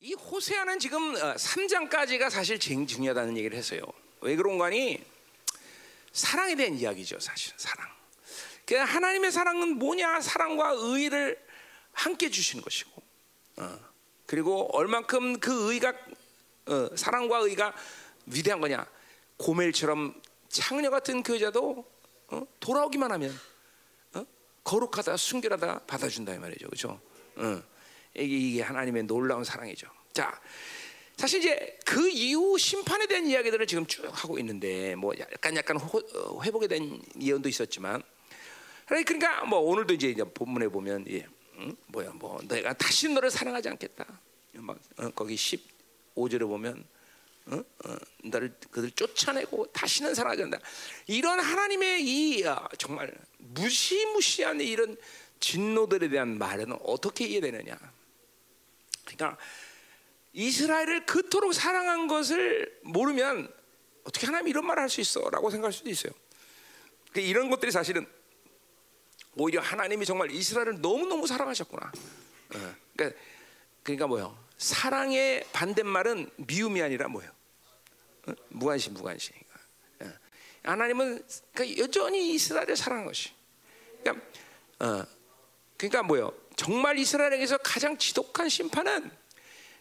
이 호세아는 지금 3장까지가 사실 제일 중요하다는 얘기를 했어요. 왜 그런 거니? 사랑에 대한 이야기죠, 사실 사랑. 그 하나님의 사랑은 뭐냐? 사랑과 의를 함께 주시는 것이고, 어. 그리고 얼만큼 그 의가 어, 사랑과 의가 위대한 거냐? 고멜처럼 창녀 같은 그 여자도 어? 돌아오기만 하면 어? 거룩하다, 순결하다 받아준다 이 말이죠, 그렇죠? 이게, 하나님의 놀라운 사랑이죠. 자, 사실 이제 그 이후 심판에 대한 이야기들을 지금 쭉 하고 있는데 뭐 약간 약간 호, 어, 회복에 대한 예언도 있었지만 그러니까 뭐 오늘도 이제 본문에 보면 예, 응? 뭐야 뭐 내가 다시 너를 사랑하지 않겠다. 막 어, 거기 15절에 보면 어? 어, 너를 그들 쫓아내고 다시는 않는다. 이런 하나님의 이 아, 정말 무시무시한 이런 진노들에 대한 말은 어떻게 이해되느냐? 그러니까 이스라엘을 그토록 사랑한 것을 모르면 어떻게 하나님 이런 말을 할 수 있어라고 생각할 수도 있어요. 그러니까 이런 것들이 사실은 오히려 하나님이 정말 이스라엘을 너무 너무 사랑하셨구나. 어, 그러니까 그러니까 뭐요? 사랑의 반대말은 미움이 아니라 뭐요? 어? 무관심, 무관심. 어. 하나님은 그러니까 여전히 이스라엘을 사랑한 것이. 그러니까 어, 그러니까 뭐요? 정말 이스라엘에게서 가장 지독한 심판은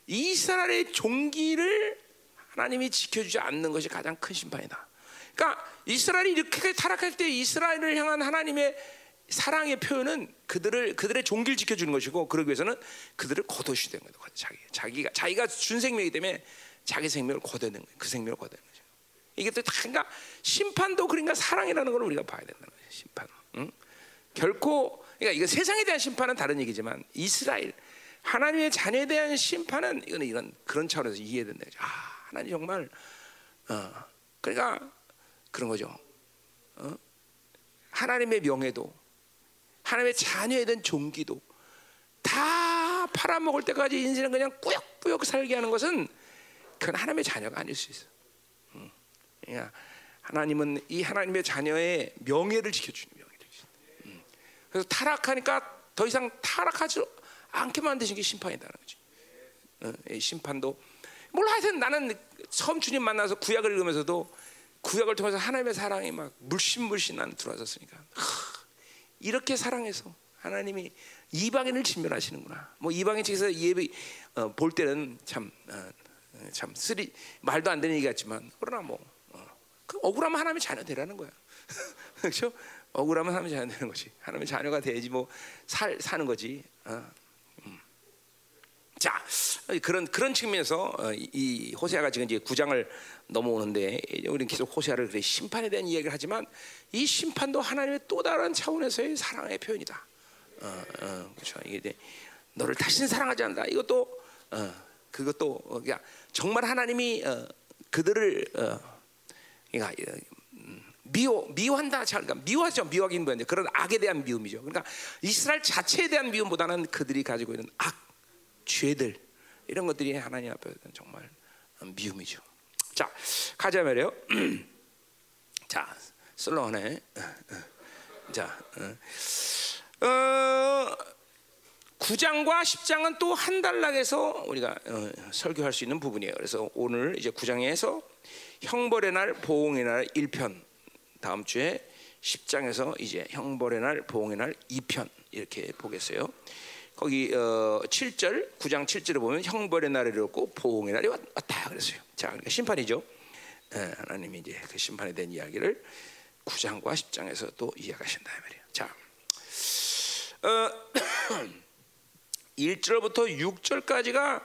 이스라엘의 종기를 하나님이 지켜주지 않는 것이 가장 큰 심판이다. 그러니까 이스라엘이 이렇게 타락할 때 이스라엘을 향한 하나님의 사랑의 표현은 그들을 그들의 종기를 지켜주는 것이고 그러기 위해서는 그들을 거둬주야 되는 거예요. 자기 자기가 자기가 준 생명이기 때문에 자기 생명을 거둬는. 그 생명을 거둬는 거죠. 이게 또 그러니까 심판도 그러니까 사랑이라는 걸 우리가 봐야 된다는 거예요. 심판. 응? 결코 그러니까 이거 세상에 대한 심판은 다른 얘기지만 이스라엘 하나님의 자녀에 대한 심판은 이거는 이런 그런 차원에서 이해된다. 아 하나님 정말 어 그러니까 그런 거죠. 어? 하나님의 명예도 하나님의 자녀에 대한 종기도 다 팔아먹을 때까지 인생을 그냥 꾸역꾸역 살게 하는 것은 그건 하나님의 자녀가 아닐 수 있어. 음. 그러니까 하나님은 이 하나님의 자녀의 명예를 지켜주는. 그래서 타락하니까 더 이상 타락하지 않게 만드신 게 심판이다는 거지. 어, 심판도 몰라 하여튼 나는 처음 주님 만나서 구약을 읽으면서도 구약을 통해서 하나님의 사랑이 막 물씬물씬 난 들어왔었으니까 이렇게 사랑해서 하나님이 이방인을 진멸하시는구나. 뭐 이방인 측에서 예배 어, 볼 때는 참참 어, 쓰리 말도 안 되는 얘기 같지만 그러나 뭐 어, 그 억울하면 하나님의 자녀 되라는 거야. 그렇죠? 억울하면 하나님의 자녀 되는 거지. 하나님의 자녀가 돼야지 뭐 살 사는 거지. 어. 자 그런 그런 측면에서 어, 이 호세아가 지금 이제 구장을 넘어오는데 우리는 계속 호세아를 그래 심판에 대한 이야기를 하지만 이 심판도 하나님의 또 다른 차원에서의 사랑의 표현이다. 어, 어, 그렇죠. 이게 너를 다시는 사랑하지 않는다. 이것도 어, 그것도 어, 그러니까 정말 하나님이 어, 그들을 그러니까 음, 미워 미워한다. 그러니까 미워하죠. 미워하긴 뭐냐 그런 악에 대한 미움이죠. 그러니까 이스라엘 자체에 대한 미움보다는 그들이 가지고 있는 악 죄들 이런 것들이 하나님 앞에 정말 미움이죠. 자 가자 말이에요. 자 슬로우네. 자 어, 9장과 10장은 또 한 단락에서 우리가 어, 설교할 수 있는 부분이에요. 그래서 오늘 이제 9장에서 형벌의 날, 보응의 날 1편, 다음 주에 10장에서 이제 형벌의 날, 보응의 날 2편 이렇게 보겠어요. 거기 어, 7절 9장 7절에 보면 형벌의 날이 이렇고 보응의 날이 왔다 그랬어요. 자, 그러니까 심판이죠. 예, 하나님이 이제 그 심판에 대한 이야기를 9장과 10장에서 또 이야기하신다 말이에요. 자, 어, 1절부터 6절까지가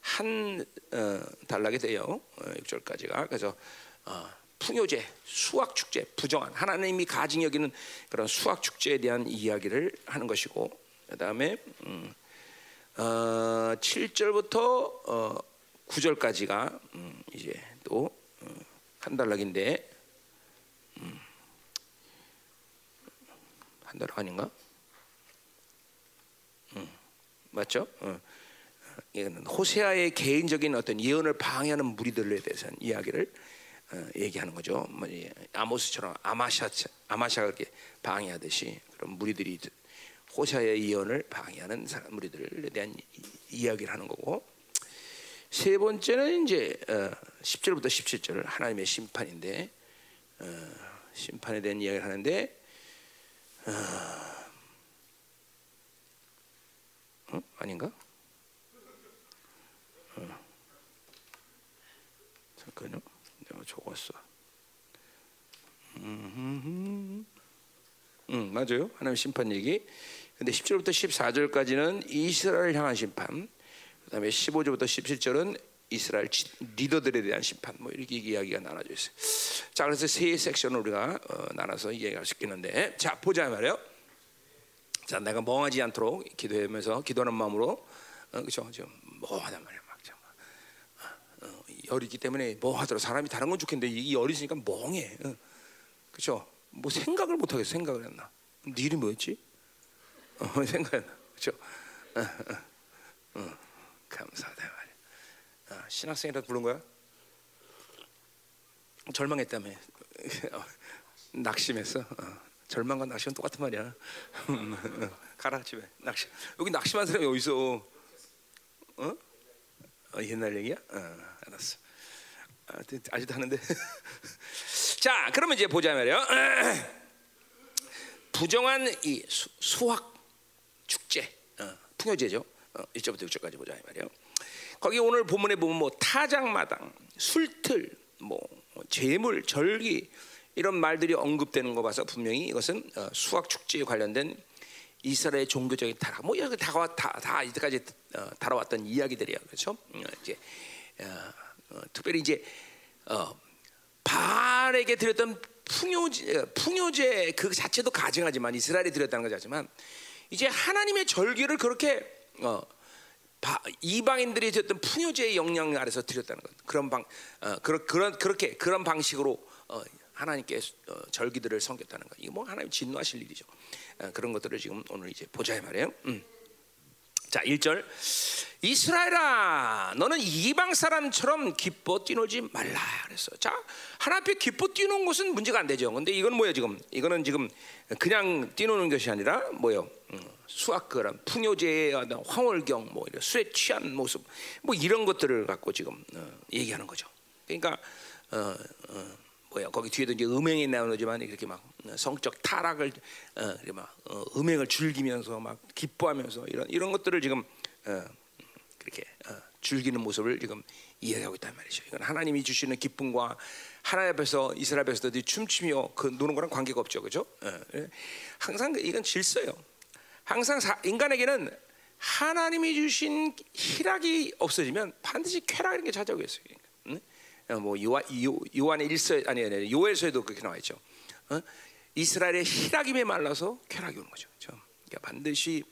한 어, 단락이 돼요. 어, 6절까지가 그래서 어, 풍요제, 수학 축제, 부정한 하나님이 가증 여기는 그런 수학 축제에 대한 이야기를 하는 것이고 그 다음에 음, 어, 7절부터 어, 9절까지가 음, 이제 또한 어, 달락인데 음, 한 달락 아닌가? 음, 맞죠? 어. 이거는 호세아의 개인적인 어떤 예언을 방해하는 무리들에 대해서 이야기를 어, 얘기하는 거죠. 뭐, 아모스처럼 아마샤 아마샤가 이렇게 방해하듯이 그런 무리들이 호샤의 예언을 방해하는 사람 무리들에 대한 이, 이야기를 하는 거고 세 번째는 이제 어, 10절부터 17절 하나님의 심판인데 어, 심판에 대한 이야기를 하는데 어, 어? 아닌가? 어. 잠깐요. 적었어. 음, 음, 맞아요. 하나님 심판 얘기. 근데 10절부터 14절까지는 이스라엘 향한 심판. 그다음에 15절부터 17절은 이스라엘 리더들에 대한 심판. 뭐 이렇게 이야기가 나눠져 있어요. 자, 그래서 세 섹션을 우리가 어, 나눠서 이야기할 수 있겠는데, 자 보자 말이요. 자, 내가 멍하지 않도록 기도하면서 기도하는 마음으로, 어, 그렇죠? 지금 멍하단. 어, 열이 있기 때문에 멍하더라. 사람이 다른 건 좋겠는데 이 열이 있으니까 멍해. 어. 그렇죠? 뭐 생각을 못 하겠어. 생각을 했나? 네 이름 뭐였지? 어, 생각했나? 어, 어, 어. 감사하다 말이야. 아, 신학생이라도 부른 거야? 절망했다며. 낙심했어. 어. 절망과 낙심은 똑같은 말이야. 가라 집에 낙심. 여기 낙심한 사람이 어디 있어? 어? 어 옛날 얘기야? 어, 알았어. 아, 아직도 하는데. 자, 그러면 이제 보자 말이요. 부정한 이 수, 수학 축제, 어, 풍요제죠. 어, 1절부터 6절까지 보자 말이요. 거기 오늘 본문에 보면 뭐 타작마당, 술틀, 뭐 재물, 절기 이런 말들이 언급되는 거 봐서 분명히 이것은 어, 수학 축제에 관련된 이스라엘 종교적인 타락, 뭐 이렇게 다, 다, 다 이때까지 어, 다뤄왔던 이야기들이야, 그렇죠? 어, 이제 어, 어, 특별히 이제 어, 바알에게 드렸던 풍요제, 풍요제 그 자체도 가증하지만 이스라엘이 드렸다는 거지만 이제 하나님의 절기를 그렇게 어, 바, 이방인들이 드렸던 풍요제의 영향 아래서 드렸다는 것. 그런 방, 어, 그런 그런 그렇게 그런 방식으로 어, 하나님께 어, 절기들을 섬겼다는 것. 이거 뭐 하나님 진노하실 일이죠. 어, 그런 것들을 지금 오늘 이제 보자 말이에요. 음. 자, 1절. 이스라엘아, 너는 이방 사람처럼 기뻐 뛰놀지 말라. 그랬어. 자, 하나님 앞에 기뻐 뛰는 것은 문제가 안 되죠. 근데 이건 뭐예요, 지금? 이거는 지금 그냥 뛰노는 것이 아니라 뭐예요? 음, 수학 그런 풍요제의 황홀경, 뭐 이런 술에 취한 모습, 뭐 이런 것들을 갖고 지금 어, 얘기하는 거죠. 그러니까 어, 어, 뭐야 거기 뒤에도 이제 음행이 나오지만 이렇게 막 성적 타락을 어, 이렇게 막 어, 음행을 즐기면서 막 기뻐하면서 이런 이런 것들을 지금 어, 그렇게 어, 즐기는 모습을 지금 이해하고 있단 말이죠. 이건 하나님이 주시는 기쁨과 하나님 앞에서 이스라엘 앞에서도 춤추며 그 노는 거랑 관계가 없죠, 그렇죠? 항상 이건 질서예요. 항상 사, 인간에게는 하나님이 주신 희락이 없어지면 반드시 쾌락이라는 게 찾아오고 있어요. 응? 뭐 요한 요한의 일서 아니 아니 요엘서에도 그렇게 나와 있죠. 어? 이스라엘의 희락임에 말라서 쾌락이 오는 거죠. 그렇죠? 그러니까 반드시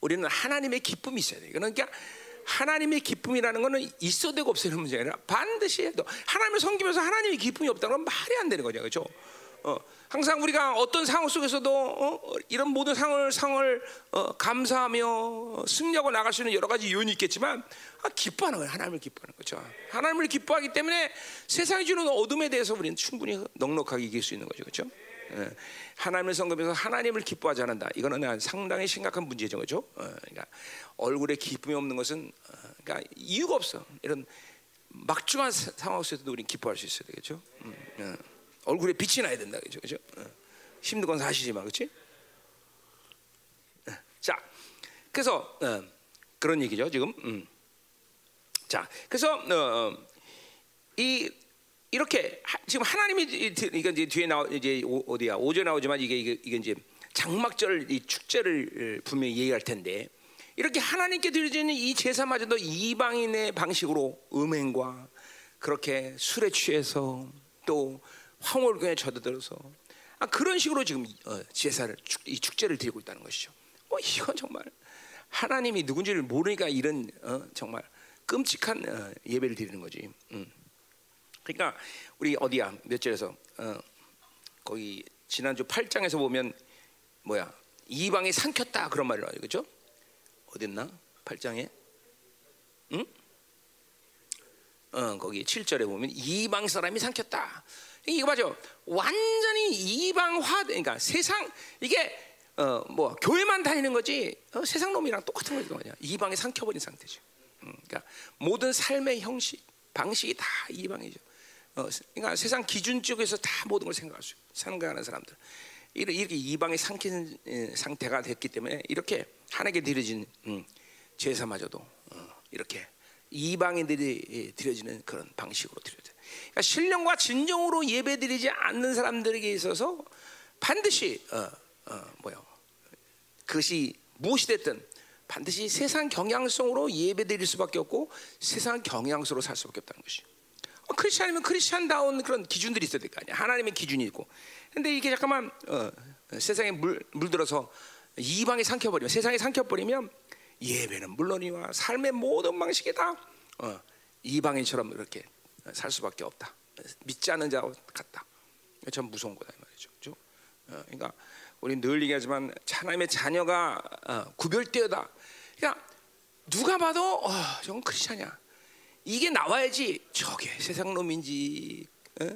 우리는 하나님의 기쁨이 있어야 돼. 그러니까 하나님의 기쁨이라는 것은 있어도 되고 없어도 문제가 아니라 반드시 해도 하나님을 섬기면서 하나님의 기쁨이 없다는 건 말이 안 되는 거죠. 그렇죠? 어, 항상 우리가 어떤 상황 속에서도 어, 이런 모든 상을 상을 어, 감사하며 승리하고 나갈 수 있는 여러 가지 요인이 있겠지만 아, 기뻐하는 거예요. 하나님을 기뻐하는 거죠. 하나님을 기뻐하기 때문에 세상이 주는 어둠에 대해서 우리는 충분히 넉넉하게 이길 수 있는 거죠. 그렇죠? 예. 하나님을 섬기면서 하나님을 기뻐하지 않는다. 이거는 상당히 심각한 문제죠, 그렇죠? 어, 그러니까 얼굴에 기쁨이 없는 것은 어, 그러니까 이유가 없어. 이런 막중한 상황 속에서도 우리는 기뻐할 수 있어야 되겠죠. 음, 어. 얼굴에 빛이 나야 된다, 그렇죠? 그렇죠? 어. 힘든 건 사실이지만, 그렇지? 어. 자, 그래서 어, 그런 얘기죠, 지금. 음. 자, 그래서 이 이렇게 지금 하나님이 이거 이제 뒤에 나오 이제 어디야 오전 나오지만 이게 이게, 이게 이제 장막절 이 축제를 분명히 얘기할 텐데 이렇게 하나님께 드려지는 이 제사마저도 이방인의 방식으로 음행과 그렇게 술에 취해서 또 황홀경에 젖어들어서 아, 그런 식으로 지금 어, 제사를 이 축제를 드리고 있다는 것이죠. 뭐 이건 정말 하나님이 누군지를 모르니까 이런 어, 정말 끔찍한 어, 예배를 드리는 거지. 음. 그러니까 우리 어디야 몇 절에서 어, 거기 지난주 8장에서 보면 뭐야 이방이 삼켰다 그런 말이 나와요 그죠? 어딨나 8장에 응? 어, 거기 7절에 보면 이방 사람이 삼켰다 이거 맞죠? 완전히 이방화 그러니까 세상 이게 어, 뭐 교회만 다니는 거지 어, 세상 놈이랑 똑같은 거죠 이방에 삼켜버린 상태죠 음, 그러니까 모든 삶의 형식, 방식이 다 이방이죠. 어, 그러니까 세상 기준 쪽에서 다 모든 걸 생각할 수 생각하는 사람들. 이렇게 이방에 삼킨 상태가 됐기 때문에 이렇게 하나님께 드려진 음, 제사마저도 어, 이렇게 이방인들이 드려지는 그런 방식으로 드려져. 그러니까 신령과 진정으로 예배드리지 않는 사람들에게 있어서 반드시 어, 어, 뭐요? 그것이 무엇이 됐든 반드시 세상 경향성으로 예배드릴 수밖에 없고 세상 경향성으로 살 수밖에 없다는 것이. 어, 크리스천이면 크리스천다운 그런 기준들이 있어야 될 거 아니야. 하나님의 기준이 있고. 근데 이게 잠깐만 어, 세상에 물 물들어서 이방에 삼켜버리면 세상에 삼켜버리면 예배는 물론이와 삶의 모든 방식이 다 어, 이방인처럼 이렇게 살 수밖에 없다. 믿지 않는 자와 같다. 참 무서운 거다 이 말이죠. 그렇죠? 어, 그러니까 우리 늘 얘기하지만 하나님의 자녀가 어, 구별되어다. 그러니까 누가 봐도 어, 저건 크리스찬이야. 이게 나와야지 저게 세상 놈인지 어?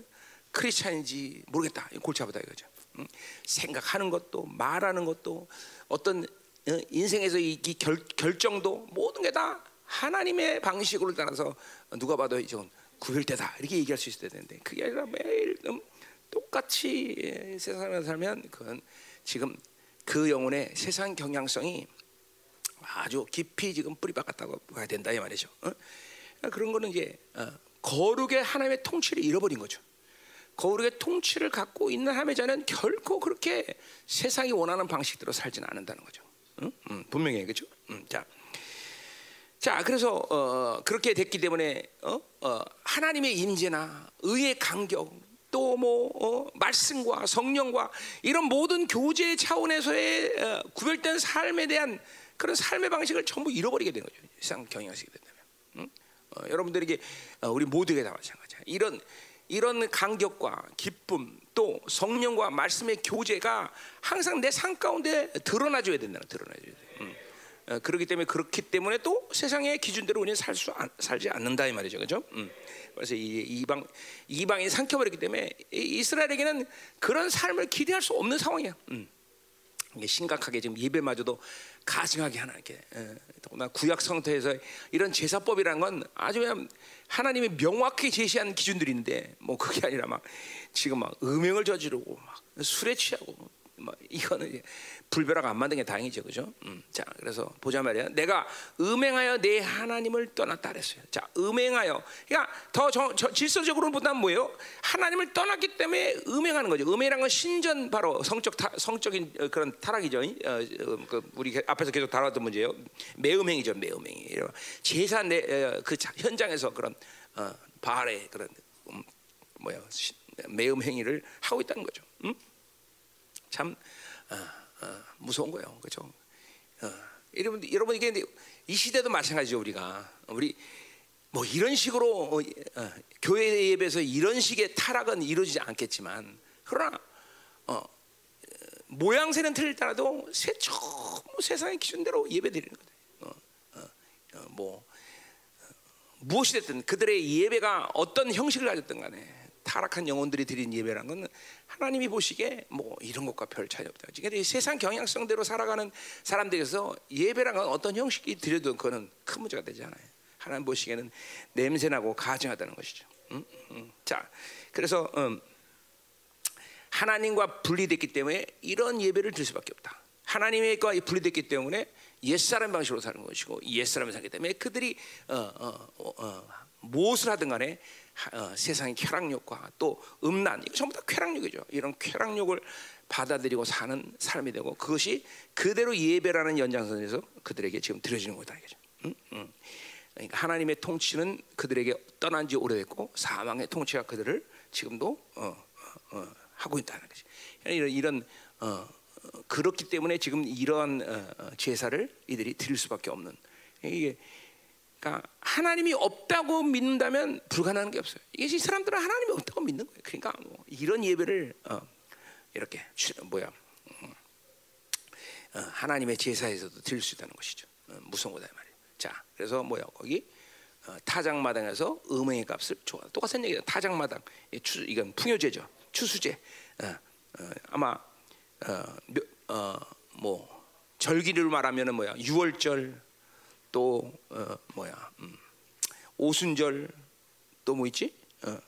크리스찬인지 모르겠다. 골치 아프다 이거죠. 응? 생각하는 것도 말하는 것도 어떤 어, 인생에서 이, 이 결, 결정도 모든 게 다 하나님의 방식으로 따라서 누가 봐도 이건 구별되다 이렇게 얘기할 수 있어야 되는데 그게 아니라 매일 음, 똑같이 예, 세상에 살면 그건 지금 그 영혼의 세상 경향성이 아주 깊이 지금 뿌리 박았다고 봐야 된다 이 말이죠. 어? 그런 거는 이제 어, 거룩의 하나님의 통치를 잃어버린 거죠. 거룩의 통치를 갖고 있는 하나님의 자는 결코 그렇게 세상이 원하는 방식대로 살지는 않는다는 거죠. 응? 음, 분명해, 그렇죠? 음, 자, 자, 그래서 어, 그렇게 됐기 때문에 어? 어, 하나님의 임재나 의의 간격 또뭐 어, 말씀과 성령과 이런 모든 교제 차원에서의 어, 구별된 삶에 대한 그런 삶의 방식을 전부 잃어버리게 된 거죠. 세상 경영하시게 된다면. 응? 어, 여러분들에게 어, 우리 모두에게 다 마찬가지야. 이런 이런 간격과 기쁨 또 성령과 말씀의 교제가 항상 내 삶 가운데 드러나줘야 된다는 드러나줘야 돼. 음. 어, 그렇기 때문에 그렇기 때문에 또 세상의 기준대로 우리는 살 수 살지 않는다 이 말이죠, 그렇죠? 음. 그래서 이 이방 이방이 삼켜버렸기 때문에 이스라엘에게는 그런 삶을 기대할 수 없는 상황이야. 음. 심각하게 지금 예배마저도 가증하게 하나님께 더구나 구약 성토에서 이런 제사법이라는 건 아주 그냥 하나님이 명확히 제시한 기준들이 있는데 뭐 그게 아니라 막 지금 막 음행을 저지르고 막 술에 취하고 뭐 이거는 불벼락 안 만든 게 다행이죠, 그죠? 음, 자, 그래서 보자 말이야. 내가 음행하여 내 하나님을 떠났다 그랬어요. 자, 음행하여. 그러니까 더 저, 저, 질서적으로 보다는 뭐예요? 하나님을 떠났기 때문에 음행하는 거죠. 음행이란 건 신전 바로 성적 타, 성적인 어, 그런 타락이죠. 어, 어, 그 우리 앞에서 계속 다뤘던 문제예요. 매음행이죠, 매음행이. 제사 내, 어, 그 현장에서 그런 어, 바알의 그런 음, 뭐야 매음 행위를 하고 있다는 거죠. 음? 참 어, 어, 무서운 거예요, 그렇죠? 어, 여러분, 여러분 이게 이 시대도 마찬가지죠. 우리가 우리 뭐 이런 식으로 어, 어, 교회 예배에서 이런 식의 타락은 이루어지지 않겠지만 그러나 어, 모양새는 틀릴더라도 새, 세상의 기준대로 예배드리는 거예요. 뭐 무엇이 됐든 그들의 예배가 어떤 형식을 가졌든 간에 타락한 영혼들이 드린 예배란 건 하나님이 보시기에 뭐 이런 것과 별 차이 없다. 그러니까 세상 경향성대로 살아가는 사람들에서 예배란 건 어떤 형식이 드려도 그거는 큰 문제가 되지 않아요. 하나님 보시기에는 냄새나고 가증하다는 것이죠. 음? 음. 자, 그래서 음, 하나님과 분리됐기 때문에 이런 예배를 드릴 수밖에 없다. 하나님과 분리됐기 때문에 옛사람 방식으로 사는 것이고 옛사람을 살기 때문에 그들이 어, 어, 어, 어 무엇을 하든 간에 어, 세상의 쾌락욕과 또 음란 이거 전부 다 쾌락욕이죠. 이런 쾌락욕을 받아들이고 사는 삶이 되고 그것이 그대로 예배라는 연장선에서 그들에게 지금 드려지는 거다 이거죠. 응? 응. 그러니까 하나님의 통치는 그들에게 떠난 지 오래됐고 사망의 통치가 그들을 지금도 어, 어, 어 하고 있다는 거지. 이런 이런 어, 그렇기 때문에 지금 이러한 어, 제사를 이들이 드릴 수밖에 없는 이게 그러니까 하나님이 없다고 믿는다면 불가능한 게 없어요. 이게 사람들은 하나님이 없다고 믿는 거예요. 그러니까 뭐 이런 예배를 어, 이렇게 뭐야 음, 어, 하나님의 제사에서도 드릴 수 있다는 것이죠. 어, 무서운 거다 말이에요. 자, 그래서 뭐야 거기 어, 타작마당에서 음행의 값을 줘. 똑같은 얘기다. 타작마당 추, 이건 풍요제죠. 추수제. 어, 어, 아마 뭐 절기를 말하면은 뭐야 6월절 또또 어, 뭐야 음, 오순절 또 뭐 있지? 어,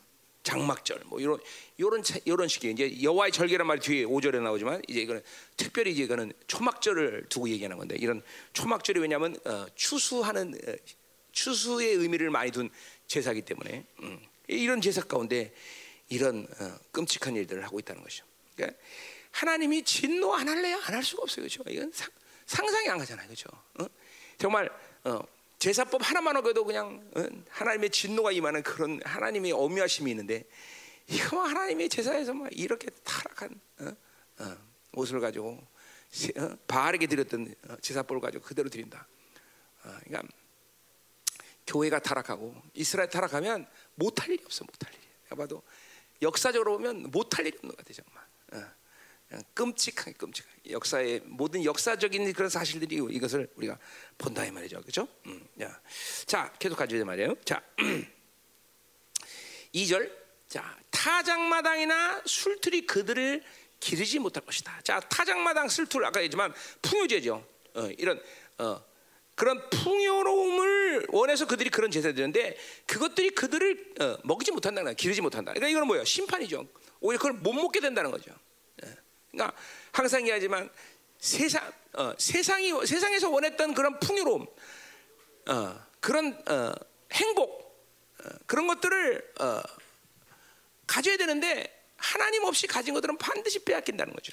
장막절 뭐 이런 이런 이런 식의 이제 여호와의 절개란 말이 뒤에 5절에 나오지만 이제 이거는 특별히 이제 이거는 초막절을 두고 얘기하는 건데 이런 초막절이 왜냐하면 어, 추수하는 어, 추수의 의미를 많이 둔 제사기 때문에 음, 이런 제사 가운데 이런 어, 끔찍한 일들을 하고 있다는 것이죠. 그러니까 하나님이 진노 안 할래야 안 할 수가 없어요, 그렇죠? 이건 상, 상상이 안 가잖아요, 그렇죠? 어? 정말 어, 제사법 하나만 어겨도 그냥 어, 하나님의 진노가 임하는 그런 하나님의 어미하심이 있는데 이거 뭐 하나님의 제사에서 막 이렇게 타락한 어? 어, 옷을 가지고 어? 바알에게 드렸던 어, 제사법을 가지고 그대로 드린다. 어, 그러니까 교회가 타락하고 이스라엘 타락하면 못할 일이 없어, 못할 일이. 봐도 역사적으로 보면 못할 일이 없는 것 같아 정말. 어. 끔찍하게 끔찍하게 역사의 모든 역사적인 그런 사실들이 이것을 우리가 본다 이 말이죠, 그렇죠? 음, 야. 자, 계속 가져야 말이에요. 자, 2절. 자, 타작마당이나 술틀이 그들을 기르지 못할 것이다. 자, 타작마당, 술틀 아까 얘기했지만 풍요제죠. 어, 이런 어, 그런 풍요로움을 원해서 그들이 그런 제사를 드는데 그것들이 그들을 어, 먹이지 못한다는 거야. 기르지 못한다. 그러니까 이거는 뭐예요? 심판이죠. 오히려 그걸 못 먹게 된다는 거죠. 그러니까 항상 얘기하지만 세상 어, 세상이 세상에서 원했던 그런 풍요로움, 어, 그런 어, 행복 어, 그런 것들을 어, 가져야 되는데 하나님 없이 가진 것들은 반드시 빼앗긴다는 거죠.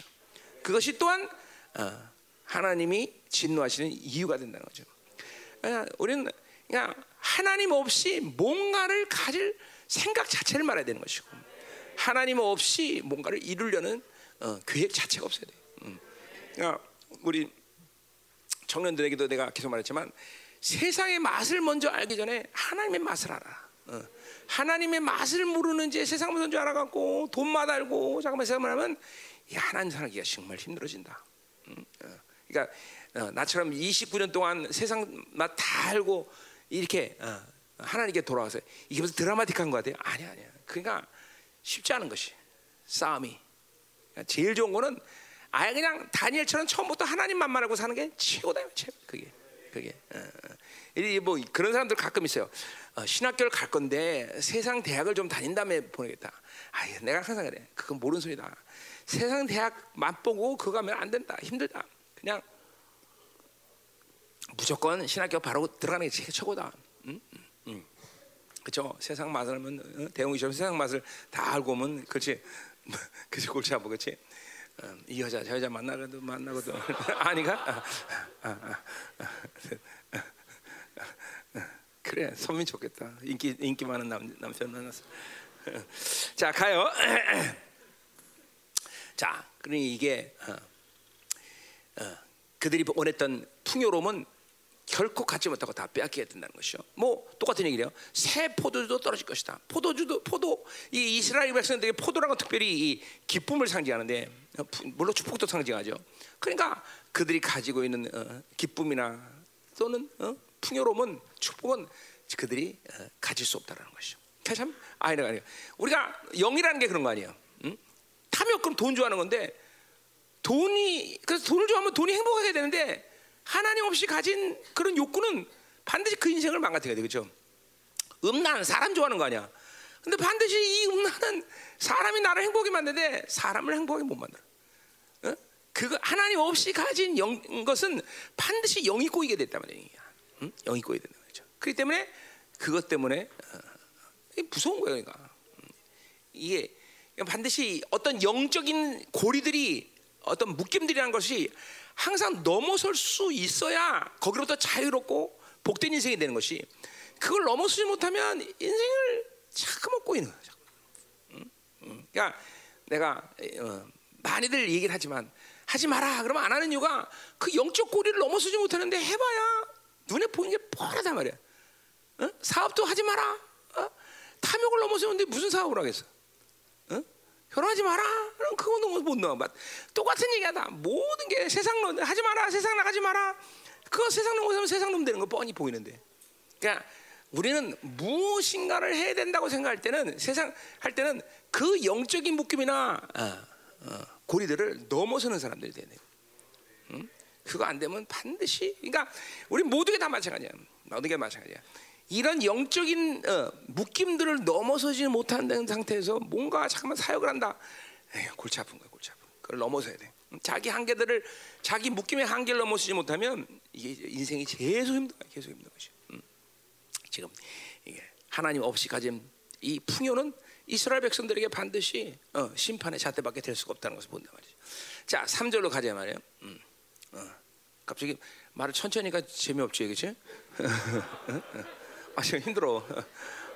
그것이 또한 어, 하나님이 진노하시는 이유가 된다는 거죠. 그러니까 우리는 그냥 하나님 없이 뭔가를 가질 생각 자체를 말해야 되는 것이고 하나님 없이 뭔가를 이루려는 어, 계획 자체가 없어야 돼. 음. 그러니까 우리 청년들에게도 내가 계속 말했지만 세상의 맛을 먼저 알기 전에 하나님의 맛을 알아. 어. 하나님의 맛을 모르는 제 세상 줄 알아갖고 돈만 알고 잠깐만 생각하면 야 하나님 살기가 정말 힘들어진다. 음. 어. 그러니까 어, 나처럼 29년 동안 세상 맛 다 알고 이렇게 어, 하나님께 돌아와서 이게 무슨 드라마틱한 거 같아요? 아니야 아니야. 그러니까 쉽지 않은 것이 싸움이. 제일 좋은 거는 아예 그냥 다니엘처럼 처음부터 하나님만 말하고 사는 게 최고다 최고 그게 그게. 어, 어. 뭐 그런 사람들 가끔 있어요. 어, 신학교를 갈 건데 세상 대학을 좀 다닌 다음에 보내겠다. 아 내가 항상 그래. 그건 모르는 소리다. 세상 대학 맛보고 그거 하면 안 된다. 힘들다. 그냥 무조건 신학교 바로 들어가는 게 최고다. 응? 응. 그렇죠 세상 맛을 하면 어? 대웅이처럼 세상 맛을 다 알고 오면 그렇지 그치 골치 아프 그치? 어, 이 여자 저 여자 만나고도 만나고도 아니가? 아, 아, 아, 그래 선민 좋겠다 인기 인기 많은 남 남편 만났어. 자 가요. 자 그러니 이게 어, 어, 그들이 원했던 풍요로움은 결코 갖지 못하고 다 빼앗기게 된다는 것이죠. 뭐 똑같은 얘기래요. 새 포도주도 떨어질 것이다. 포도주도 포도 이 이스라엘 백성들에게 포도라는 건 특별히 이 기쁨을 상징하는데 물론 축복도 상징하죠. 그러니까 그들이 가지고 있는 어, 기쁨이나 또는 어, 풍요로움은 축복은 그들이 어, 가질 수 없다라는 것이죠. 참 아이가 아니에요. 우리가 영이라는 게 그런 거 아니에요. 응? 탐욕 그럼 돈 좋아하는 건데 돈이 그래서 돈을 좋아하면 돈이 행복하게 되는데 하나님 없이 가진 그런 욕구는 반드시 그 인생을 망가뜨려야 돼, 그렇죠? 음란 사람 좋아하는 거 아니야. 근데 반드시 이 음란은 사람이 나를 행복하게 만드는데 사람을 행복하게 못 만들어. 어? 그거 하나님 없이 가진 영, 것은 반드시 영이 꼬이게 됐단 말이야. 응? 영이 꼬이게 된다 말이죠. 그렇기 때문에 그것 때문에 어, 무서운 거예요, 그러니까. 이게 반드시 어떤 영적인 고리들이 어떤 묶임들이라는 것이 항상 넘어설 수 있어야 거기로부터 자유롭고 복된 인생이 되는 것이 그걸 넘어서지 못하면 인생을 자꾸 먹고 있는 거죠. 응? 응. 그러니까 내가 어, 많이들 얘기를 하지만 하지 마라 그러면 안 하는 이유가 그 영적 고리를 넘어서지 못하는데 해봐야 눈에 보이는 게 뻔하단 말이야. 어? 사업도 하지 마라. 어? 탐욕을 넘어서는데 무슨 사업을 하겠어? 결혼하지 마라. 그럼 그거 너무 못 넣어. 똑같은 얘기하다. 모든 게 세상 놈 하지 마라. 세상 나가지 마라. 그거 세상 놈으면 세상 놈 되는 거 뻔히 보이는데. 그러니까 우리는 무엇인가를 해야 된다고 생각할 때는 세상 할 때는 그 영적인 묶임이나 어, 어, 고리들을 넘어서는 사람들이 되네. 응? 그거 안 되면 반드시 그러니까 우리 모두게 다 마찬가지야. 모두게 마찬가지야. 이런 영적인 어, 묶임들을 넘어서지 못하는 상태에서 뭔가 잠깐만 사역을 한다. 에휴, 골치 아픈 거야, 골치 아픈. 그걸 넘어서야 돼. 자기 한계들을 자기 묶임의 한계를 넘어서지 못하면 이게 인생이 계속 거야, 계속 힘든 것이. 음. 지금 이게 하나님 없이 가진 이 풍요는 이스라엘 백성들에게 반드시 어, 심판의 잣대밖에 될 수가 없다는 것을 본단 말이죠. 자, 3절로 가자 말이에요. 음. 어. 갑자기 말을 천천히 가 재미없지, 그렇지? 아, 지금 힘들어.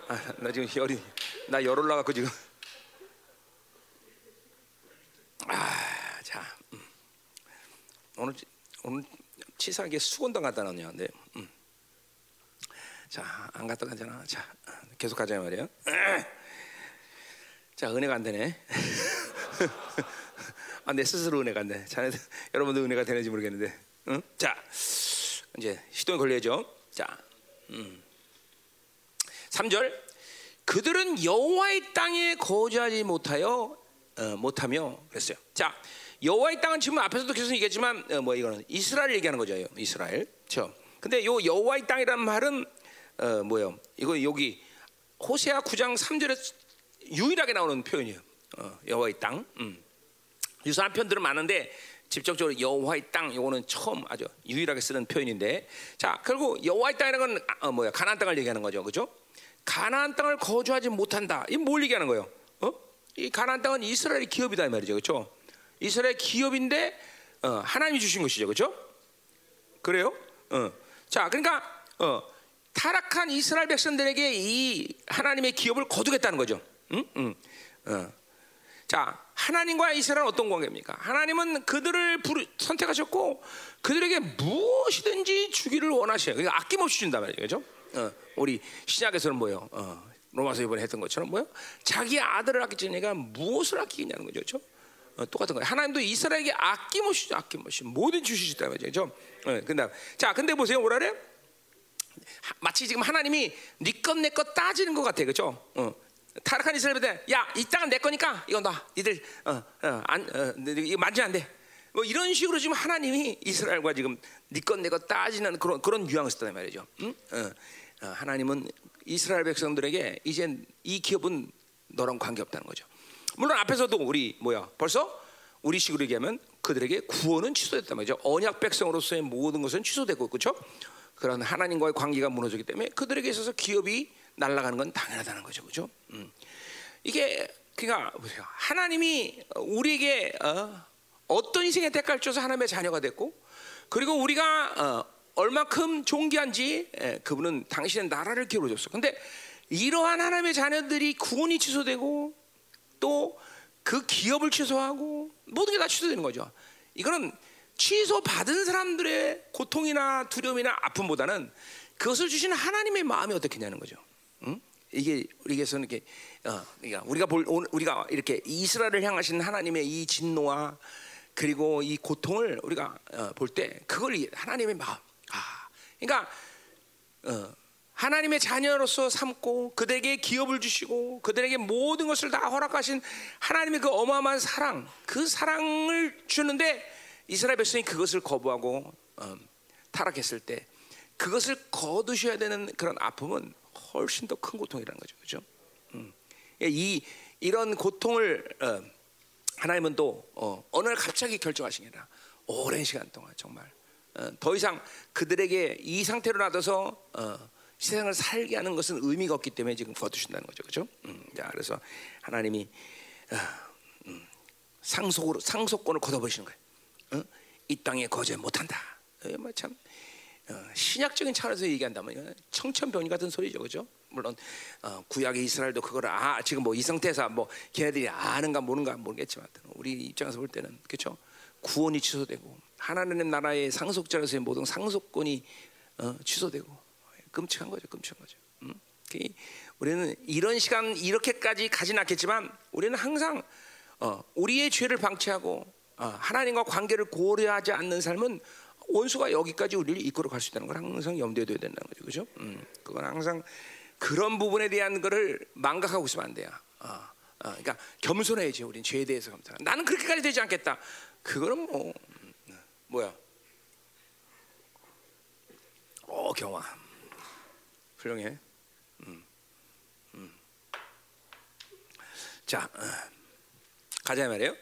아, 나 지금 열이 나 열 올라갖고 지금. 아, 자, 음. 오늘 오늘 치사하게 수건당 갖다 놨냐는데, 음. 자, 안 갖다 가잖아. 자, 계속 가자 말이야. 자, 은혜가 안 되네. 아, 내 스스로 은혜가 안 돼. 자네 여러분들 은혜가 되는지 모르겠는데. 응? 자, 이제 시동이 걸려야죠. 자, 음. 3절 그들은 여호와의 땅에 거주하지 못하여 어, 못하며 그랬어요. 자, 여호와의 땅은 지금 앞에서도 계속 얘기했지만 어, 뭐 이거는 이스라엘 얘기하는 거죠. 이스라엘. 그렇죠? 근데 요 여호와의 땅이라는 말은 어, 뭐요? 이거 여기 호세아 9장 3절에 유일하게 나오는 표현이에요. 어, 여호와의 땅. 음. 유사한 표현들은 많은데 직접적으로 여호와의 땅 이거는 처음 아주 유일하게 쓰는 표현인데 자 결국 여호와의 땅이라는 건 아, 어, 뭐야 가나안 땅을 얘기하는 거죠, 그렇죠? 가나안 땅을 거주하지 못한다. 이 뭘 얘기하는 거예요? 어? 이 가나안 땅은 이스라엘의 기업이다 이 말이죠, 그렇죠? 이스라엘 기업인데 어, 하나님이 주신 것이죠, 그렇죠? 그래요? 어. 자, 그러니까 어, 타락한 이스라엘 백성들에게 이 하나님의 기업을 거두겠다는 거죠. 응? 응. 어. 자, 하나님과 이스라엘은 어떤 관계입니까? 하나님은 그들을 부르, 선택하셨고 그들에게 무엇이든지 주기를 원하셔요. 그러니까 아낌없이 준단 말이죠. 그죠? 어, 우리 신약에서는 뭐요? 어, 로마서 이번에 했던 것처럼 뭐요? 자기 아들을 아끼지니까 무엇을 아끼겠냐는 거죠. 그죠? 어, 똑같은 거예요. 하나님도 이스라엘에게 아낌없이 아낌없이 모든 주시셨다 말이죠. 그죠? 어, 근데 자, 근데 보세요. 뭐라 그래? 마치 지금 하나님이 네것내것 따지는 것 같아. 그죠? 어. 타락한 이스라엘한테 야이 땅은 내 거니까 이건 나 니들 어안 어, 어, 이거 만지면 안 돼. 뭐 이런 식으로 지금 하나님이 이스라엘과 지금 네것내것 따지는 그런 그런 유황을 썼단 말이죠. 응? 어, 어, 하나님은 이스라엘 백성들에게 이제 이 기업은 너랑 관계 없다는 거죠. 물론 앞에서도 우리 뭐야 벌써 우리 식으로 얘기하면 그들에게 구원은 취소됐단 말이죠. 언약 백성으로서의 모든 것은 취소됐고 그렇죠. 그런 하나님과의 관계가 무너졌기 때문에 그들에게 있어서 기업이 날아가는 건 당연하다는 거죠, 그렇죠? 음. 이게 그러니까 보세요. 하나님이 우리에게 어, 떤 인생의 대가를 줘서 하나님의 자녀가 됐고, 그리고 우리가 어, 얼마큼 존귀한지 에, 그분은 당신의 나라를 기울여줬어. 근데 이러한 하나님의 자녀들이 구원이 취소되고 또 그 기업을 취소하고 모든 게 다 취소되는 거죠. 이거는 취소 받은 사람들의 고통이나 두려움이나 아픔보다는 그것을 주시는 하나님의 마음이 어떻겠냐는 거죠. 응? 이게 우리에게서는 이렇게 어, 그러니까 우리가 볼 우리가 이렇게 이스라엘을 향하신 하나님의 이 진노와 그리고 이 고통을 우리가 어, 볼때 그걸 하나님의 마음. 아, 그러니까 어, 하나님의 자녀로서 삼고 그들에게 기업을 주시고 그들에게 모든 것을 다 허락하신 하나님의 그 어마어마한 사랑, 그 사랑을 주는데 이스라엘 백성이 그것을 거부하고 어, 타락했을 때 그것을 거두셔야 되는 그런 아픔은 훨씬 더 큰 고통이라는 거죠, 그렇죠? 음. 이 이런 고통을 어, 하나님은 또 어, 어느 날 갑자기 결정하신 게 아니라 오랜 시간 동안 정말 어, 더 이상 그들에게 이 상태로 놔둬서 어, 세상을 살게 하는 것은 의미가 없기 때문에 지금 거두신다는 거죠, 그렇죠? 그래서 하나님이 어, 음, 상속으로 상속권을 걷어버리시는 거예요. 어? 이 땅에 거저 못한다. 어, 참 어, 신약적인 차원에서 얘기한다면 청천벽리 같은 소리죠, 그죠? 물론 어, 구약의 이스라엘도 그걸 아 지금 뭐 이 상태에서 뭐 걔네들이 아는가 모르는가 모르겠지만 우리 입장에서 볼 때는 그렇죠? 구원이 취소되고 하나님의 나라의 상속자로서의 모든 상속권이 어, 취소되고 끔찍한 거죠, 끔찍한 거죠. 음? 우리는 이런 시간 이렇게까지 가진 않겠지만 우리는 항상 어, 우리의 죄를 방치하고 어, 하나님과 관계를 고려하지 않는 삶은 원수가 여기까지 우리를 이끌어 갈 수 있다는 걸 항상 염두에 둬야 된다는 거죠, 그렇죠? 음, 그건 항상 그런 부분에 대한 거를 망각하고 있으면 안 돼요. 어, 어, 그러니까 겸손해야지, 우린 죄에 대해서 겸손. 나는 그렇게까지 되지 않겠다. 그거는 뭐 음, 뭐야? 어 경화. 훌륭해. 음. 음. 자 어. 가자 말이에요.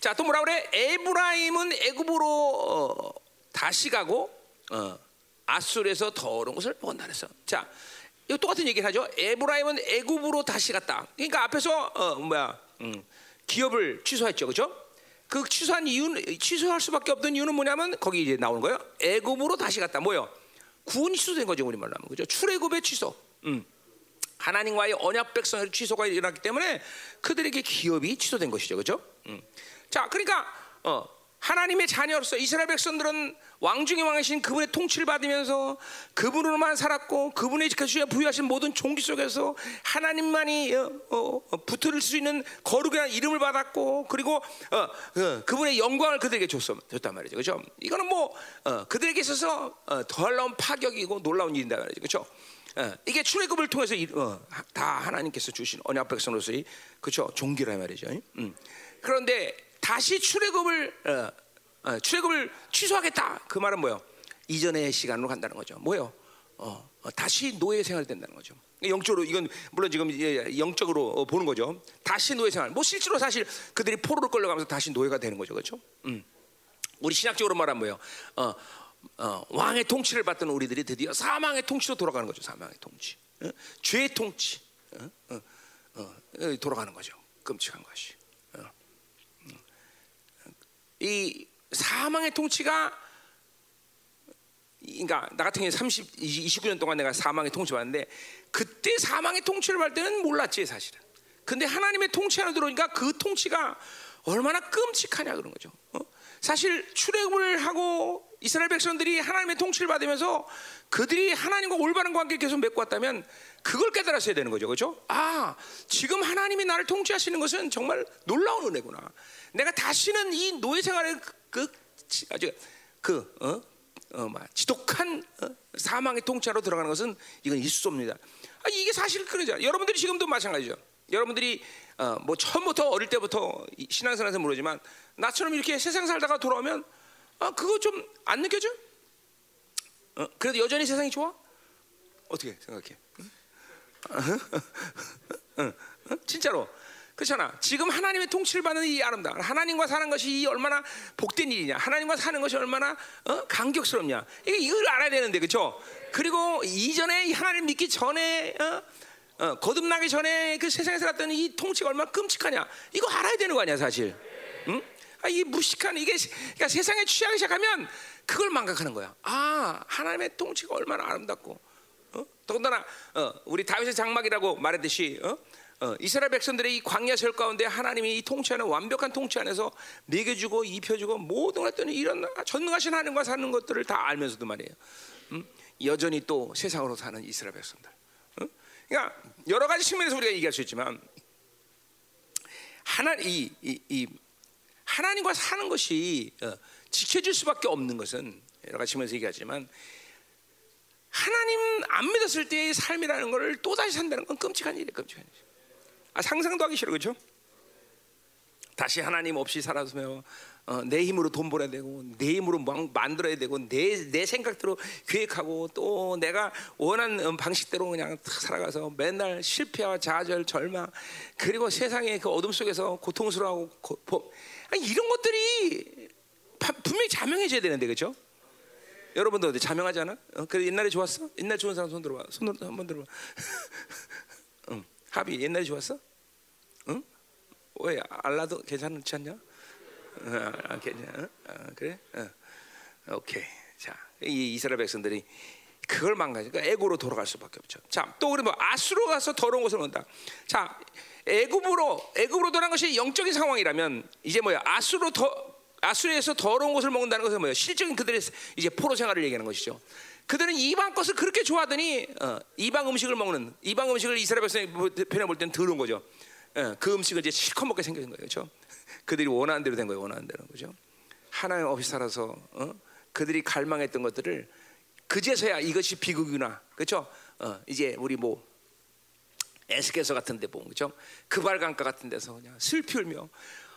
자 또 뭐라 그래? 에브라임은 애굽으로 어, 다시 가고 어, 아술에서 더러운 것을 먹었다 그랬어. 자 이거 똑같은 얘기를 하죠. 에브라임은 애굽으로 다시 갔다. 그러니까 앞에서 어, 뭐야 음, 기업을 취소했죠, 그렇죠? 그 취소한 이유는 취소할 수밖에 없던 이유는 뭐냐면 거기 이제 나오는 거예요. 애굽으로 다시 갔다. 뭐요? 구원이 취소된 거죠, 우리 말로 하면 그죠? 출애굽의 취소. 음. 하나님과의 언약 백성의 취소가 일어났기 때문에 그들에게 기업이 취소된 것이죠, 그렇죠? 음. 자, 그러니까 어, 하나님의 자녀로서 이스라엘 백성들은 왕중의 왕이신 그분의 통치를 받으면서 그분으로만 살았고 그분의 지켜주셔 부여하신 모든 종기 속에서 하나님만이 어, 어, 어, 붙을 수 있는 거룩이라는 이름을 받았고 그리고 그분의 영광을 그들에게 줬어, 줬단 말이죠, 그렇죠? 이거는 뭐 어, 그들에게 있어서 어, 더 놀라운 파격이고 놀라운 일이다 말이죠? 어, 이게 출애굽을 통해서 다 하나님께서 주신 언약 백성으로서의 그렇죠 종기라 말이죠. 음. 그런데 다시 출애굽을 어, 어, 출애굽을 취소하겠다. 그 말은 뭐요? 이전의 시간으로 간다는 거죠. 뭐요? 어, 어, 다시 노예 생활이 된다는 거죠. 영적으로 이건 물론 지금 예, 영적으로 어, 보는 거죠. 다시 노예 생활. 뭐 실제로 사실 그들이 포로로 끌려가면서 다시 노예가 되는 거죠, 그렇죠? 음. 우리 신학적으로 말하면 뭐예요? 어, 어, 왕의 통치를 받던 우리들이 드디어 사망의 통치로 돌아가는 거죠. 사망의 통치, 어? 죄의 통치, 어? 어, 어, 어, 돌아가는 거죠. 끔찍한 것이. 이 사망의 통치가 그러니까 나 같은 경우에 30, 29년 동안 내가 사망의 통치 받는데 그때 사망의 통치를 받을 때는 몰랐지 사실은. 근데 하나님의 통치 안에 들어오니까 그 통치가 얼마나 끔찍하냐 그런 거죠. 어? 사실 출애굽을 하고 이스라엘 백성들이 하나님의 통치를 받으면서 그들이 하나님과 올바른 관계 를 계속 맺고 왔다면 그걸 깨달았어야 되는 거죠, 그렇죠? 아, 지금 하나님이 나를 통치하시는 것은 정말 놀라운 은혜구나. 내가 다시는 이 노예 생활의 그, 그 지- 아주 그 어? 어, 막 지독한 어? 사망의 통치하러 들어가는 것은 이건 있을 수 없습니다. 아, 이게 사실 그러죠. 여러분들이 지금도 마찬가지죠. 여러분들이 어, 뭐 처음부터 어릴 때부터 이 신앙생활에서 모르지만 나처럼 이렇게 세상 살다가 돌아오면 아, 그거 좀 안 느껴져? 어, 그래도 여전히 세상이 좋아? 어떻게 생각해? 응? 응? 응? 진짜로 그렇잖아. 지금 하나님의 통치를 받는 이 아름다움, 하나님과 사는 것이 이 얼마나 복된 일이냐, 하나님과 사는 것이 얼마나 어? 감격스럽냐. 이게 이걸 알아야 되는데, 그렇죠? 그리고 이전에 이 하나님 믿기 전에 어? 어, 거듭나기 전에 그 세상에 살았던 이 통치가 얼마나 끔찍하냐. 이거 알아야 되는 거 아니야, 사실. 응? 아, 이 무식한 이게 그러니까 세상에 취하기 시작하면 그걸 망각하는 거야. 아, 하나님의 통치가 얼마나 아름답고. 어? 더군다나 어, 우리 다윗의 장막이라고 말했듯이 어? 어, 이스라엘 백성들의 이 광야 설 가운데 하나님이 이 통치하는 완벽한 통치 안에서 먹여주고 입혀주고 모든 걸 했더니 이런 전능하신 하나님과 사는 것들을 다 알면서도 말이에요. 음? 여전히 또 세상으로 사는 이스라엘 백성들. 어? 그러니까 여러 가지 측면에서 우리가 얘기할 수 있지만 하나 이, 이, 이 하나님과 사는 것이 어, 지켜질 수밖에 없는 것은 여러 가지 측면에서 얘기하지만 하나님 안 믿었을 때의 삶이라는 것을 또 다시 산다는 건 끔찍한 일이에요, 끔찍한 일. 아 상상도 하기 싫어, 그렇죠? 다시 하나님 없이 살아서며 어, 내 힘으로 돈 벌어야 되고 내 힘으로 막 만들어야 되고 내 내 생각대로 계획하고 또 내가 원하는 음, 방식대로 그냥 탁 살아가서 맨날 실패와 좌절, 절망 그리고 세상의 그 어둠 속에서 고통스러워하고 고, 보, 아니, 이런 것들이 바- 분명히 자명해져야 되는데 그렇죠? 여러분도 어때 자명하지 않아? 어, 그래 옛날에 좋았어? 옛날 좋은 사람 손 들어봐. 손 한번 들어봐. 응. 합이 옛날에 좋았어? 응? 왜 알라도 괜찮지 않냐? 어, 아, 괜찮아? 어, 그래? 어. 오케이. 자, 이 이스라엘 백성들이 그걸 망가지니까 애고로 돌아갈 수밖에 없죠. 자, 또뭐 아수로 가서 더러운 것을 먹는다. 자, 애굽으로 애굽으로 돌아간 것이 영적인 상황이라면 이제 뭐야? 아수로 더 아수르에서 더러운 것을 먹는다는 것은 뭐예요? 실적인 그들의 이제 포로 생활을 얘기하는 것이죠. 그들은 이방 것을 그렇게 좋아하더니 어, 이방 음식을 먹는 이방 음식을 이스라엘 백성이 편에 볼 때는 더러운 거죠. 예, 그 음식을 이제 실컷 먹게 생겨진 거예요, 그렇죠? 그들이 원하는 대로 된 거예요, 원하는 대로, 그렇죠? 하나님 없이 살아서 어? 그들이 갈망했던 것들을 그제서야 이것이 비극이구나, 그렇죠? 어, 이제 우리 뭐 에스겔서 같은 데 보면 그죠? 그발강가 같은 데서 그냥 슬피 울며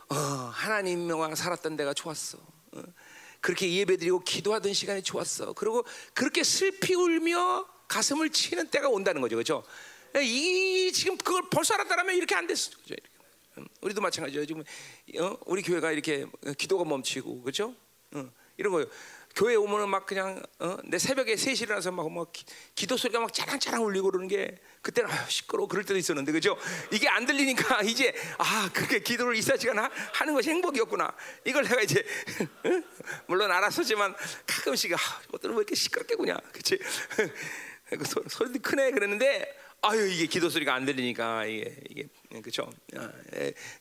어, 하나님과 살았던 데가 좋았어. 어, 그렇게 예배드리고 기도하던 시간이 좋았어. 그리고 그렇게 슬피 울며 가슴을 치는 때가 온다는 거죠, 그렇죠? 이 지금 그걸 벌써 알았다면 이렇게 안 됐어, 그죠? 음, 우리도 마찬가지예요. 지금 어? 우리 교회가 이렇게 기도가 멈추고, 그렇죠? 어, 이런 거요. 교회 오면은 막 그냥 어? 내 새벽에 3시 일어나서 막, 막 기, 도 소리가 막 짜랑짜랑 울리고 그러는 게 그때는 아유, 시끄러워 그럴 때도 있었는데 그죠? 이게 안 들리니까 이제 아 그렇게 기도를 이사 시간 하는 것이 행복이었구나. 이걸 내가 이제 물론 알았었지만 가끔씩 아, 어떤 왜 이렇게 시끄럽게 구냐, 그렇지? 그 소리도 크네 그랬는데 아유 이게 기도 소리가 안 들리니까 이게 이게 그렇죠.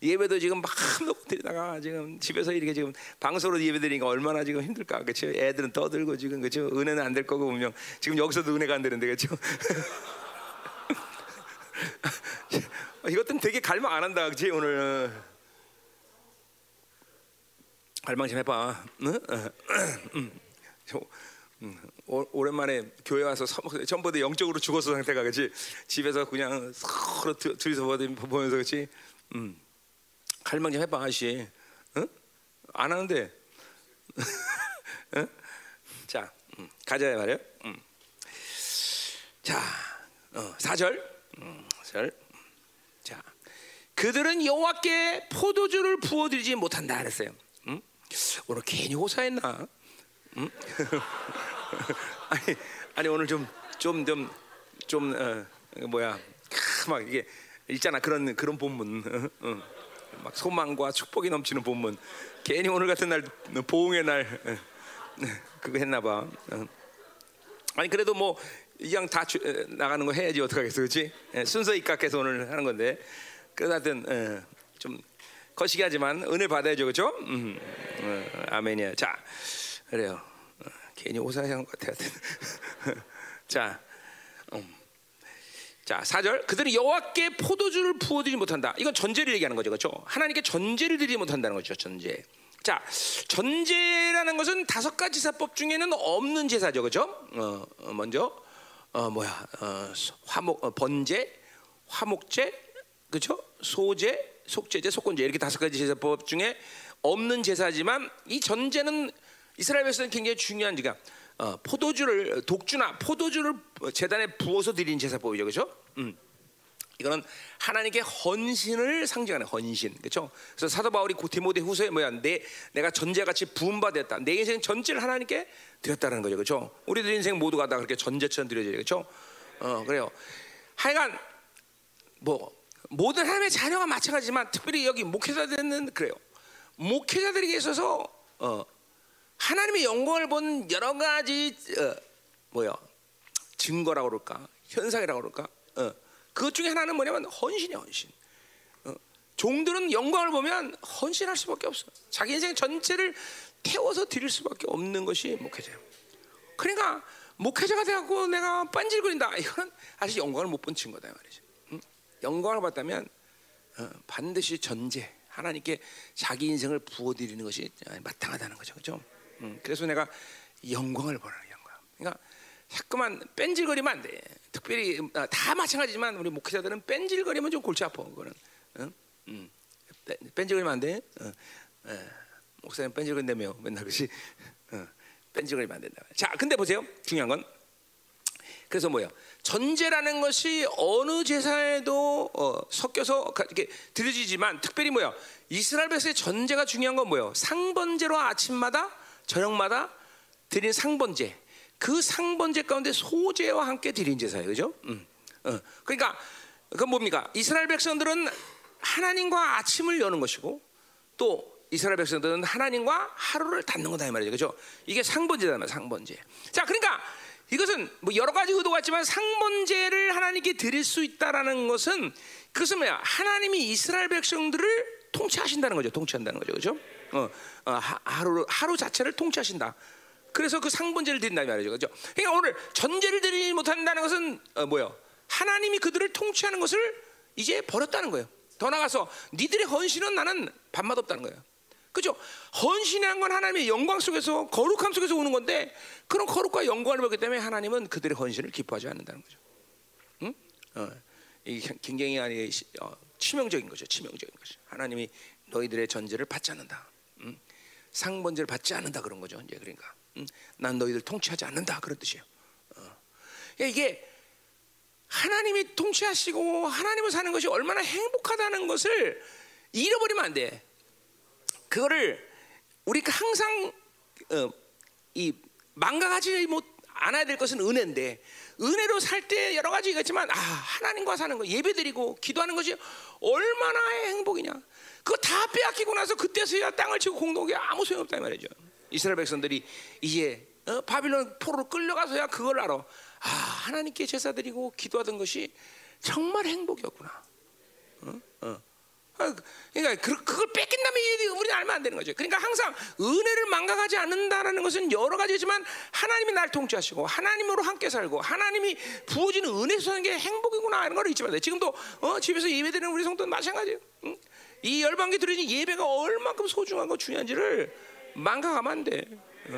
예배도 지금 막 놓고 드리다가 지금 집에서 이렇게 지금 방송으로 예배 드리니까 얼마나 지금 힘들까 그렇죠. 애들은 떠들고 지금 그렇죠. 은혜는 안 될 거고 분명 지금 여기서도 은혜가 안 되는데 그렇죠. 이것들은 되게 갈망 안 한다 그렇지 오늘 갈망 좀 해봐. 응? 음, 오, 랜만에 교회 와서 전부 다 영적으로 죽었어 상태가 그렇지 집에서 그냥 서로 둘이서 보면서 그렇지 음, 갈망 좀 해봐 아씨. 응? 안 하는데. 응? 자 음, 가자 말이야. 음. 자 어, 4절. 음, 4절. 자 그들은 여호와께 포도주를 부어드리지 못한다 그랬어요. 음? 오늘 괜히 호사했나? 응? 아니, 아니 오늘 좀좀 좀 좀 어, 뭐야. 막 이게 있잖아. 그런 그런 본문. 어, 어. 막 소망과 축복이 넘치는 본문. 괜히 오늘 같은 날 보응의 날. 어, 그거 했나 봐. 어. 아니 그래도 뭐 이왕 다 주, 나가는 거 해야지 어떡하겠어. 그렇지 순서 입각해서 오늘 하는 건데. 그래도 하여튼 좀 거시기 하지만 은혜 받아야죠. 그렇죠 음, 아멘이야 자 그래요 괜히 오사한 것 같아. 자, 음. 자, 4절. 그들은 여호와께 포도주를 부어 드리지 못한다. 이건 전제를 얘기하는 거죠. 그렇죠? 하나님께 전제를 드리지 못한다는 거죠. 전제. 자, 전제라는 것은 다섯 가지 사법 중에는 없는 제사죠. 그렇죠? 어, 어 먼저 어, 뭐야? 어, 화목 어, 번제, 화목제, 그렇죠? 소제, 속제제, 속건제 이렇게 다섯 가지 제사법 중에 없는 제사지만 이 전제는 이스라엘 백성은 굉장히 중요한 지가 어, 포도주를 독주나 포도주를 재단에 부어서 드리는 제사법이죠, 그렇죠? 음. 이거는 하나님께 헌신을 상징하는 헌신, 그렇죠? 그래서 사도 바울이 디모데 후서에 뭐야, 내 내가 전제같이 부음 받았다, 내 인생 전체를 하나님께 드렸다는 거죠, 그렇죠? 우리들 인생 모두가 다 그렇게 전제처럼 드려져요, 그렇죠? 어, 그래요. 하여간 뭐 모든 하나님의 자녀가 마찬가지지만 특별히 여기 목회자들은 그래요. 목회자들에게 있어서 어, 하나님의 영광을 본 여러 가지 어, 뭐야 증거라고 그럴까 현상이라고 그럴까 어, 그것 중에 하나는 뭐냐면 헌신이야 헌신. 어, 종들은 영광을 보면 헌신할 수밖에 없어. 자기 인생 전체를 태워서 드릴 수밖에 없는 것이 목회자예요. 그러니까 목회자가 되고 내가 빤질거린다. 이거는 아직 영광을 못 본 증거다 말이죠. 응? 영광을 봤다면 어, 반드시 전제 하나님께 자기 인생을 부어드리는 것이 마땅하다는 거죠, 그렇죠? 음, 그래서 내가 영광을 보라는 영광. 그러니까 자꾸만 뺀질거리면 안 돼. 특별히 아, 다 마찬가지지만 우리 목회자들은 뺀질거리면 좀 골치 아파. 그거는. 응? 음. 뺀질거리면 안 돼. 어. 어. 목사님 뺀질거린다며 맨날 그지. 어. 뺀질거리면 안 된다. 자, 근데 보세요. 중요한 건 그래서 뭐야? 전제라는 것이 어느 제사에도 어, 섞여서 이렇게 드려지지만 특별히 뭐야? 이스라엘 백성의 전제가 중요한 건 뭐예요? 상번제로 아침마다 저녁마다 드린 상번제 그 상번제 가운데 소제와 함께 드린 제사예요, 그죠? 음. 어. 그러니까 그 뭡니까? 이스라엘 백성들은 하나님과 아침을 여는 것이고 또 이스라엘 백성들은 하나님과 하루를 닫는 거다 이 말이죠, 그죠? 이게 상번제다 상번제. 자, 그러니까 이것은 뭐 여러 가지 의도가 있지만 상번제를 하나님께 드릴 수 있다라는 것은 그것은 뭐야? 하나님이 이스라엘 백성들을 통치하신다는 거죠, 통치한다는 거죠, 그죠? 어, 어, 하루 하루 자체를 통치하신다. 그래서 그 상번제를 드린다 말이죠, 그죠? 그러니까 오늘 전제를 드리지 못한다는 것은 어, 뭐요? 하나님이 그들을 통치하는 것을 이제 버렸다는 거예요. 더 나가서 니들의 헌신은 나는 밥맛 없다는 거예요. 그죠? 헌신한 건 하나님의 영광 속에서 거룩함 속에서 오는 건데 그런 거룩과 영광을 받기 때문에 하나님은 그들의 헌신을 기뻐하지 않는다는 거죠. 응? 어, 이게 굉장히 아니 어, 치명적인 거죠. 치명적인 거죠. 하나님이 너희들의 전제를 받지 않는다. 상번제를 받지 않는다 그런 거죠. 이제 그러니까 음, 난 너희들 통치하지 않는다 그런 뜻이에요. 어. 그러니까 이게 하나님이 통치하시고 하나님을 사는 것이 얼마나 행복하다는 것을 잃어버리면 안 돼. 그거를 우리가 항상 어, 이 망가가지 못 않아야 될 것은 은혜인데 은혜로 살 때 여러 가지가 있지만 아 하나님과 사는 거 예배드리고 기도하는 것이 얼마나 행복이냐 그거 다 빼앗기고 나서 그때서야 땅을 치고 공동에 아무 소용 없다 이 말이죠 이스라엘 백성들이 이제 어, 바빌론 포로로 끌려가서야 그걸 알아 아 하나님께 제사 드리고 기도하던 것이 정말 행복이었구나 어? 어. 아, 그러니까 그, 그걸 뺏긴다면 우리는 알면 안 되는 거죠. 그러니까 항상 은혜를 망각하지 않는다라는 것은 여러 가지지만 하나님이 날 통치하시고 하나님으로 함께 살고 하나님이 부어지는 은혜 사는 게 행복이구나 하는 걸 잊지 말아요. 지금도 어, 집에서 예배드리는 우리 성도는 마찬가지예요. 응? 이 열방계 드리는 예배가 얼만큼 소중하고 중요한지를 망각하면 안 돼. 어,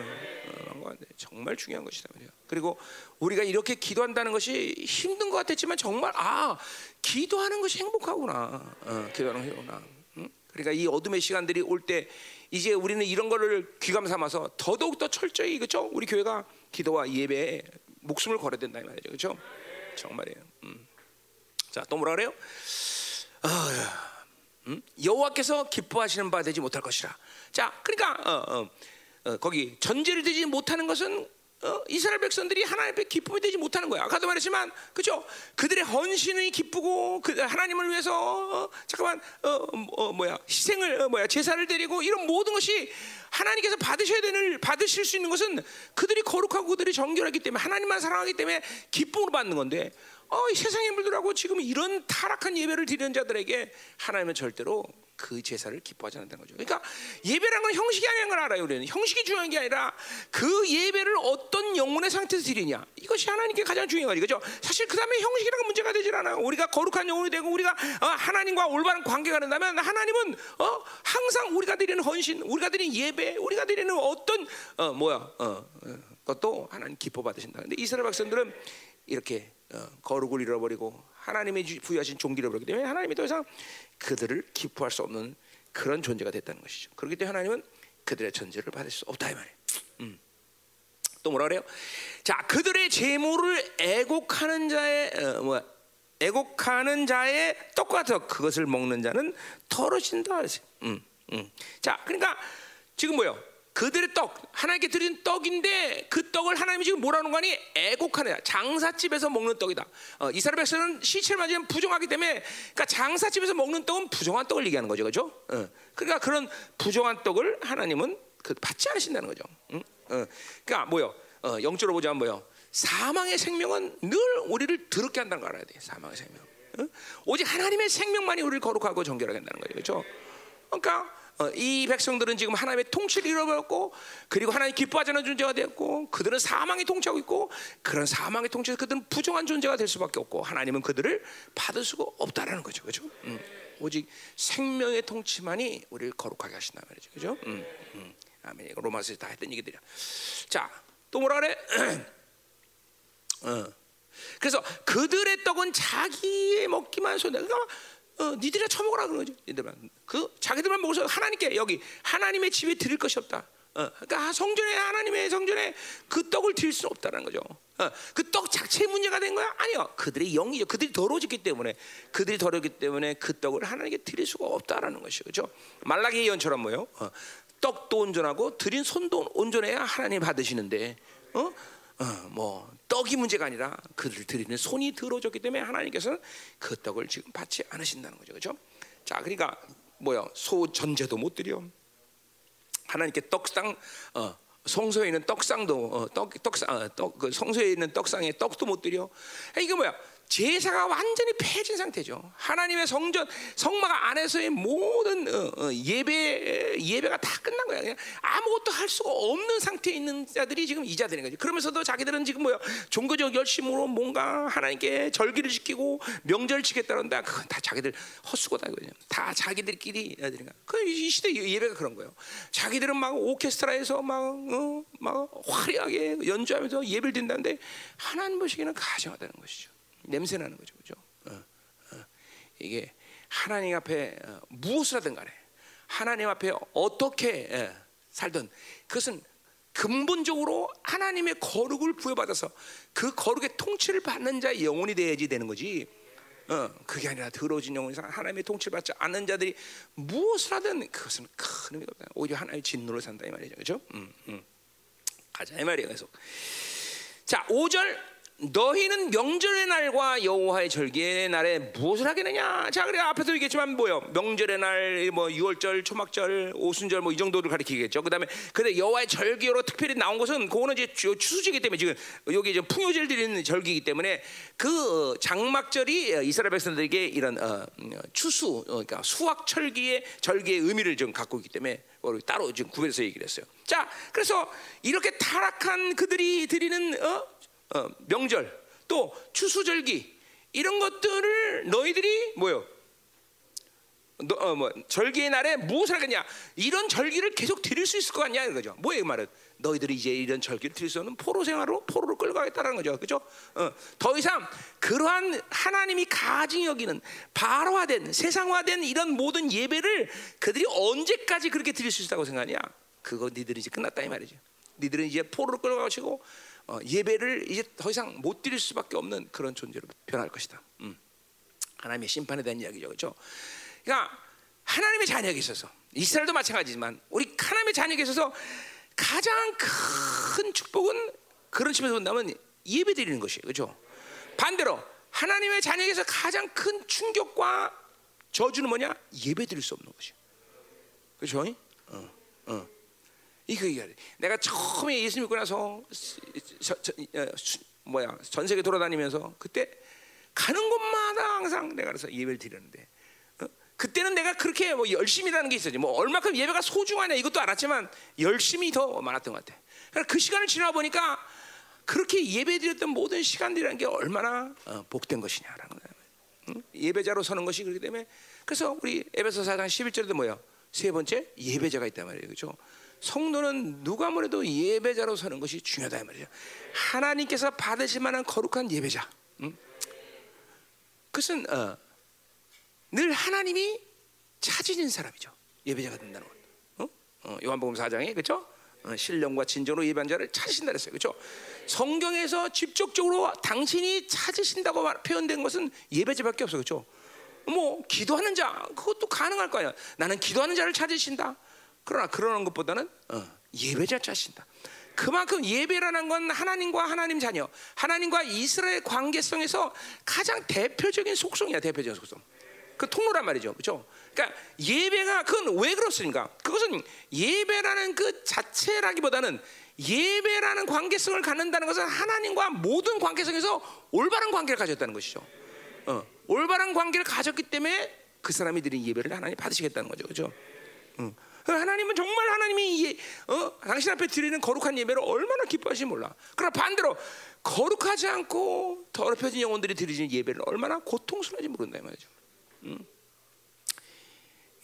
어. 정말 중요한 것이다 말이야. 그리고 우리가 이렇게 기도한다는 것이 힘든 것 같았지만 정말 아 기도하는 것이 행복하구나. 어, 기도하는 행복구나. 응? 그러니까 이 어둠의 시간들이 올 때 이제 우리는 이런 거를 귀감 삼아서 더더욱 더 철저히 그죠? 우리 교회가 기도와 예배에 목숨을 걸어야 된다 이 말이죠, 그렇죠? 정말이에요. 음. 자 또 뭐라 그래요? 아, 음? 여호와께서 기뻐하시는 바 되지 못할 것이라. 자, 그러니까 어, 어, 어, 거기 전제를 되지 못하는 것은 어, 이스라엘 백성들이 하나님 앞에 기쁨이 되지 못하는 거야. 아까도 말했지만, 그죠? 그들의 헌신이 기쁘고 그 하나님을 위해서 어, 잠깐만 어, 어, 뭐야 희생을 어, 뭐야 제사를 드리고 이런 모든 것이 하나님께서 받으셔야 되는 받으실 수 있는 것은 그들이 거룩하고 그들이 정결하기 때문에 하나님만 사랑하기 때문에 기쁨으로 받는 건데, 어, 이 세상의 물들하고 지금 이런 타락한 예배를 드리는 자들에게 하나님은 절대로 그 제사를 기뻐하지 않는다는 거죠. 그러니까 예배라는 건 형식이 아닌 걸 알아요. 우리는 형식이 중요한 게 아니라 그 예배를 어떤 영혼의 상태에서 드리냐 이것이 하나님께 가장 중요한 거죠. 사실 그 다음에 형식이라는 문제가 되질 않아요. 우리가 거룩한 영혼이 되고 우리가 어, 하나님과 올바른 관계가 된다면 하나님은 어, 항상 우리가 드리는 헌신, 우리가 드리는 예배, 우리가 드리는 어떤 어, 뭐야 어, 어, 것도 하나님 기뻐 받으신다. 근데 이스라엘 백성들은 이렇게 어, 거룩을 잃어버리고 하나님이 부여하신 종기를 잃어버리기 때문에 하나님이 더 이상 그들을 기뻐할 수 없는 그런 존재가 됐다는 것이죠. 그렇기 때문에 하나님은 그들의 전제를 받을 수 없다 이 말이에요. 음. 또 뭐라 그래요? 자, 그들의 재물을 애곡하는 자의 어, 뭐 애곡하는 자의 더 그것을 먹는 자는 더러진다. 음, 음. 자, 그러니까 지금 뭐요? 그들의 떡 하나님께 드린 떡인데 그 떡을 하나님이 지금 뭐라는 거니 애곡하는 장사집에서 먹는 떡이다. 어, 이스라엘 백성은 시체를 맞으면 부정하기 때문에 그러니까 장사집에서 먹는 떡은 부정한 떡을 얘기하는 거죠, 그렇죠? 어, 그러니까 그런 부정한 떡을 하나님은 그 받지 않으신다는 거죠. 응? 어, 그러니까 뭐요? 어, 영적으로 보자면 뭐요? 사망의 생명은 늘 우리를 더럽게 한다는 걸 알아야 돼. 사망의 생명. 어? 오직 하나님의 생명만이 우리를 거룩하고 정결하게 한다는 거죠, 그렇죠? 그러니까. 어, 이 백성들은 지금 하나님의 통치를 잃어버렸고 그리고 하나님 기뻐하지 않는 존재가 되었고 그들은 사망의 통치하고 있고 그런 사망의 통치에서 그들은 부정한 존재가 될 수밖에 없고 하나님은 그들을 받을 수가 없다라는 거죠, 그렇죠? 음. 오직 생명의 통치만이 우리를 거룩하게 하신다 말이죠, 그렇죠? 음. 음. 아멘. 이거 로마서에 다 했던 얘기들이야. 자, 또 뭐라 그래? 어. 그래서 그들의 떡은 자기의 먹기만 손해. 그러니까 어, 니들이 처먹으라 그런 거죠. 니들만 그 자기들만 먹어서 하나님께 여기 하나님의 집에 드릴 것이 없다. 어, 그러니까 성전에 하나님의 성전에 그 떡을 드릴 수는 없다는 거죠. 어, 그떡 자체의 문제가 된 거야? 아니요. 그들의 영이죠. 그들이 더러워졌기 때문에 그들이 더러기 때문에 그 떡을 하나님께 드릴 수가 없다라는 것이죠. 그렇죠? 말라기 예언처럼 뭐요? 어, 떡도 온전하고 드린 손도 온전해야 하나님 받으시는데 어? 어, 뭐 떡이 문제가 아니라 그들 드리는 손이 더러졌기 때문에 하나님께서는 그 떡을 지금 받지 않으신다는 거죠, 그렇죠? 자, 그러니까 뭐야 소 전제도 못 드려. 하나님께 떡상 어, 성소에 있는 떡상도 어, 떡 떡상 어, 떡 그 성소에 있는 떡상에 떡도 못 드려. 이게 뭐야? 제사가 완전히 폐진 상태죠. 하나님의 성전 성막 안에서의 모든 어, 어, 예배 예배가 다 끝난 거야. 그냥 아무것도 할 수가 없는 상태에 있는 자들이 지금 이자들인 거지. 그러면서도 자기들은 지금 뭐야 종교적 열심으로 뭔가 하나님께 절기를 지키고 명절을 지켰다는데 그건 다 자기들 헛수고다 이거죠. 다 자기들끼리 야들인가. 그이 시대 예배가 그런 거예요. 자기들은 막 오케스트라에서 막, 어, 막 화려하게 연주하면서 예배를 드린다는데 하나님 보시기에는 가정하다는 것이죠. 냄새 나는 거죠, 그죠? 어, 어. 이게 하나님 앞에 어, 무엇을 하든 간에 하나님 앞에 어떻게 예, 살던 그것은 근본적으로 하나님의 거룩을 부여받아서 그 거룩의 통치를 받는 자의 영혼이 돼야지 되는 거지. 어, 그게 아니라 더러워진 영혼이 하나님의 통치를 받지 않는 자들이 무엇을 하든 그것은 큰 의미가 없다. 오히려 하나님의 진노를 산다 이 말이죠. 그렇죠? 음, 음. 가자 이 말이에요. 계속. 자, 5절 너희는 명절의 날과 여호와의 절기의 날에 무엇을 하겠느냐? 자, 그래 앞에서 얘기했지만 뭐요? 명절의 날, 뭐 6월절, 초막절, 오순절 뭐 이 정도를 가리키겠죠. 그다음에 근데 여호와의 절기로 특별히 나온 것은 그거는 이제 추수제기 때문에 지금 여기 이제 풍요제를 드리는 절기이기 때문에 그 장막절이 이스라엘 백성들에게 이런 어, 추수, 그러니까 수확철기의 절기의 의미를 좀 갖고 있기 때문에 따로 지금 구별해서 얘기를 했어요. 자, 그래서 이렇게 타락한 그들이 드리는 어? 어, 명절 또 추수절기 이런 것들을 너희들이 뭐요? 너, 어, 뭐 절기의 날에 무엇을 하겠냐? 이런 절기를 계속 드릴 수 있을 것 같냐 이거죠. 뭐예요, 그 말은? 너희들이 이제 이런 절기를 드릴 수 없는 포로 생활로 포로를 끌고 가겠다는 거죠, 그렇죠? 어, 더 이상 그러한 하나님이 가증 여기는 바로화된 세상화된 이런 모든 예배를 그들이 언제까지 그렇게 드릴 수 있다고 생각하냐? 그거 니들이 이제 끝났다 이 말이죠. 니들은 이제 포로를 끌고 가시고 어, 예배를 이제 더 이상 못 드릴 수밖에 없는 그런 존재로 변할 것이다. 음. 하나님의 심판에 대한 이야기죠, 그렇죠? 그러니까 하나님의 자녀에게 있어서 이스라엘도 마찬가지지만 우리 하나님의 자녀에게 있어서 가장 큰 축복은 그런 측면에서 본다면 예배 드리는 것이에요, 그렇죠? 반대로 하나님의 자녀에게서 가장 큰 충격과 저주는 뭐냐? 예배 드릴 수 없는 것이에요, 그렇죠? 어, 어. 이거 얘기해. 내가 처음에 예수 믿고 나서 저, 저, 어, 뭐야 전 세계 돌아다니면서 그때 가는 곳마다 항상 내가 그래서 예배를 드렸는데 어? 그때는 내가 그렇게 뭐 열심이라는 게 있었지. 뭐 얼마큼 예배가 소중하냐 이것도 알았지만 열심이 더 많았던 것 같아. 그러니까 그 시간을 지나 보니까 그렇게 예배 드렸던 모든 시간들이라는 게 얼마나 어, 복된 것이냐라는 거야. 응? 예배자로 서는 것이 그렇기 때문에 그래서 우리 에베소 4장 11절에도 뭐야? 세 번째 예배자가 있단 말이에요. 그렇죠? 성도는 누가 뭐래도 예배자로 서는 것이 중요하다 말이죠. 하나님께서 받으실 만한 거룩한 예배자. 응? 그것은 어, 늘 하나님이 찾으신 사람이죠. 예배자가 된다는 것. 어? 어, 요한복음 4장에 그렇죠? 어, 신령과 진정으로 예배한 자를 찾으신다 그랬어요. 그렇죠? 성경에서 직접적으로 당신이 찾으신다고 표현된 것은 예배자밖에 없어. 그렇죠? 뭐 기도하는 자 그것도 가능할 거야. 나는 기도하는 자를 찾으신다. 그러나 그러는 것보다는 어, 예배자 자신다. 그만큼 예배라는 건 하나님과 하나님 자녀, 하나님과 이스라엘 관계성에서 가장 대표적인 속성이야, 대표적인 속성. 그 통로란 말이죠, 그렇죠? 그러니까 예배가 그건 왜 그렇습니까? 그것은 예배라는 그 자체라기보다는 예배라는 관계성을 갖는다는 것은 하나님과 모든 관계성에서 올바른 관계를 가졌다는 것이죠. 어, 올바른 관계를 가졌기 때문에 그 사람이 드린 예배를 하나님 받으시겠다는 거죠, 그렇죠? 응. 하나님은 정말 하나님이 어? 당신 앞에 드리는 거룩한 예배를 얼마나 기뻐하시지 몰라. 그러나 반대로 거룩하지 않고 더럽혀진 영혼들이 드리는 예배를 얼마나 고통스러운지 모른다 이 말이죠. 음.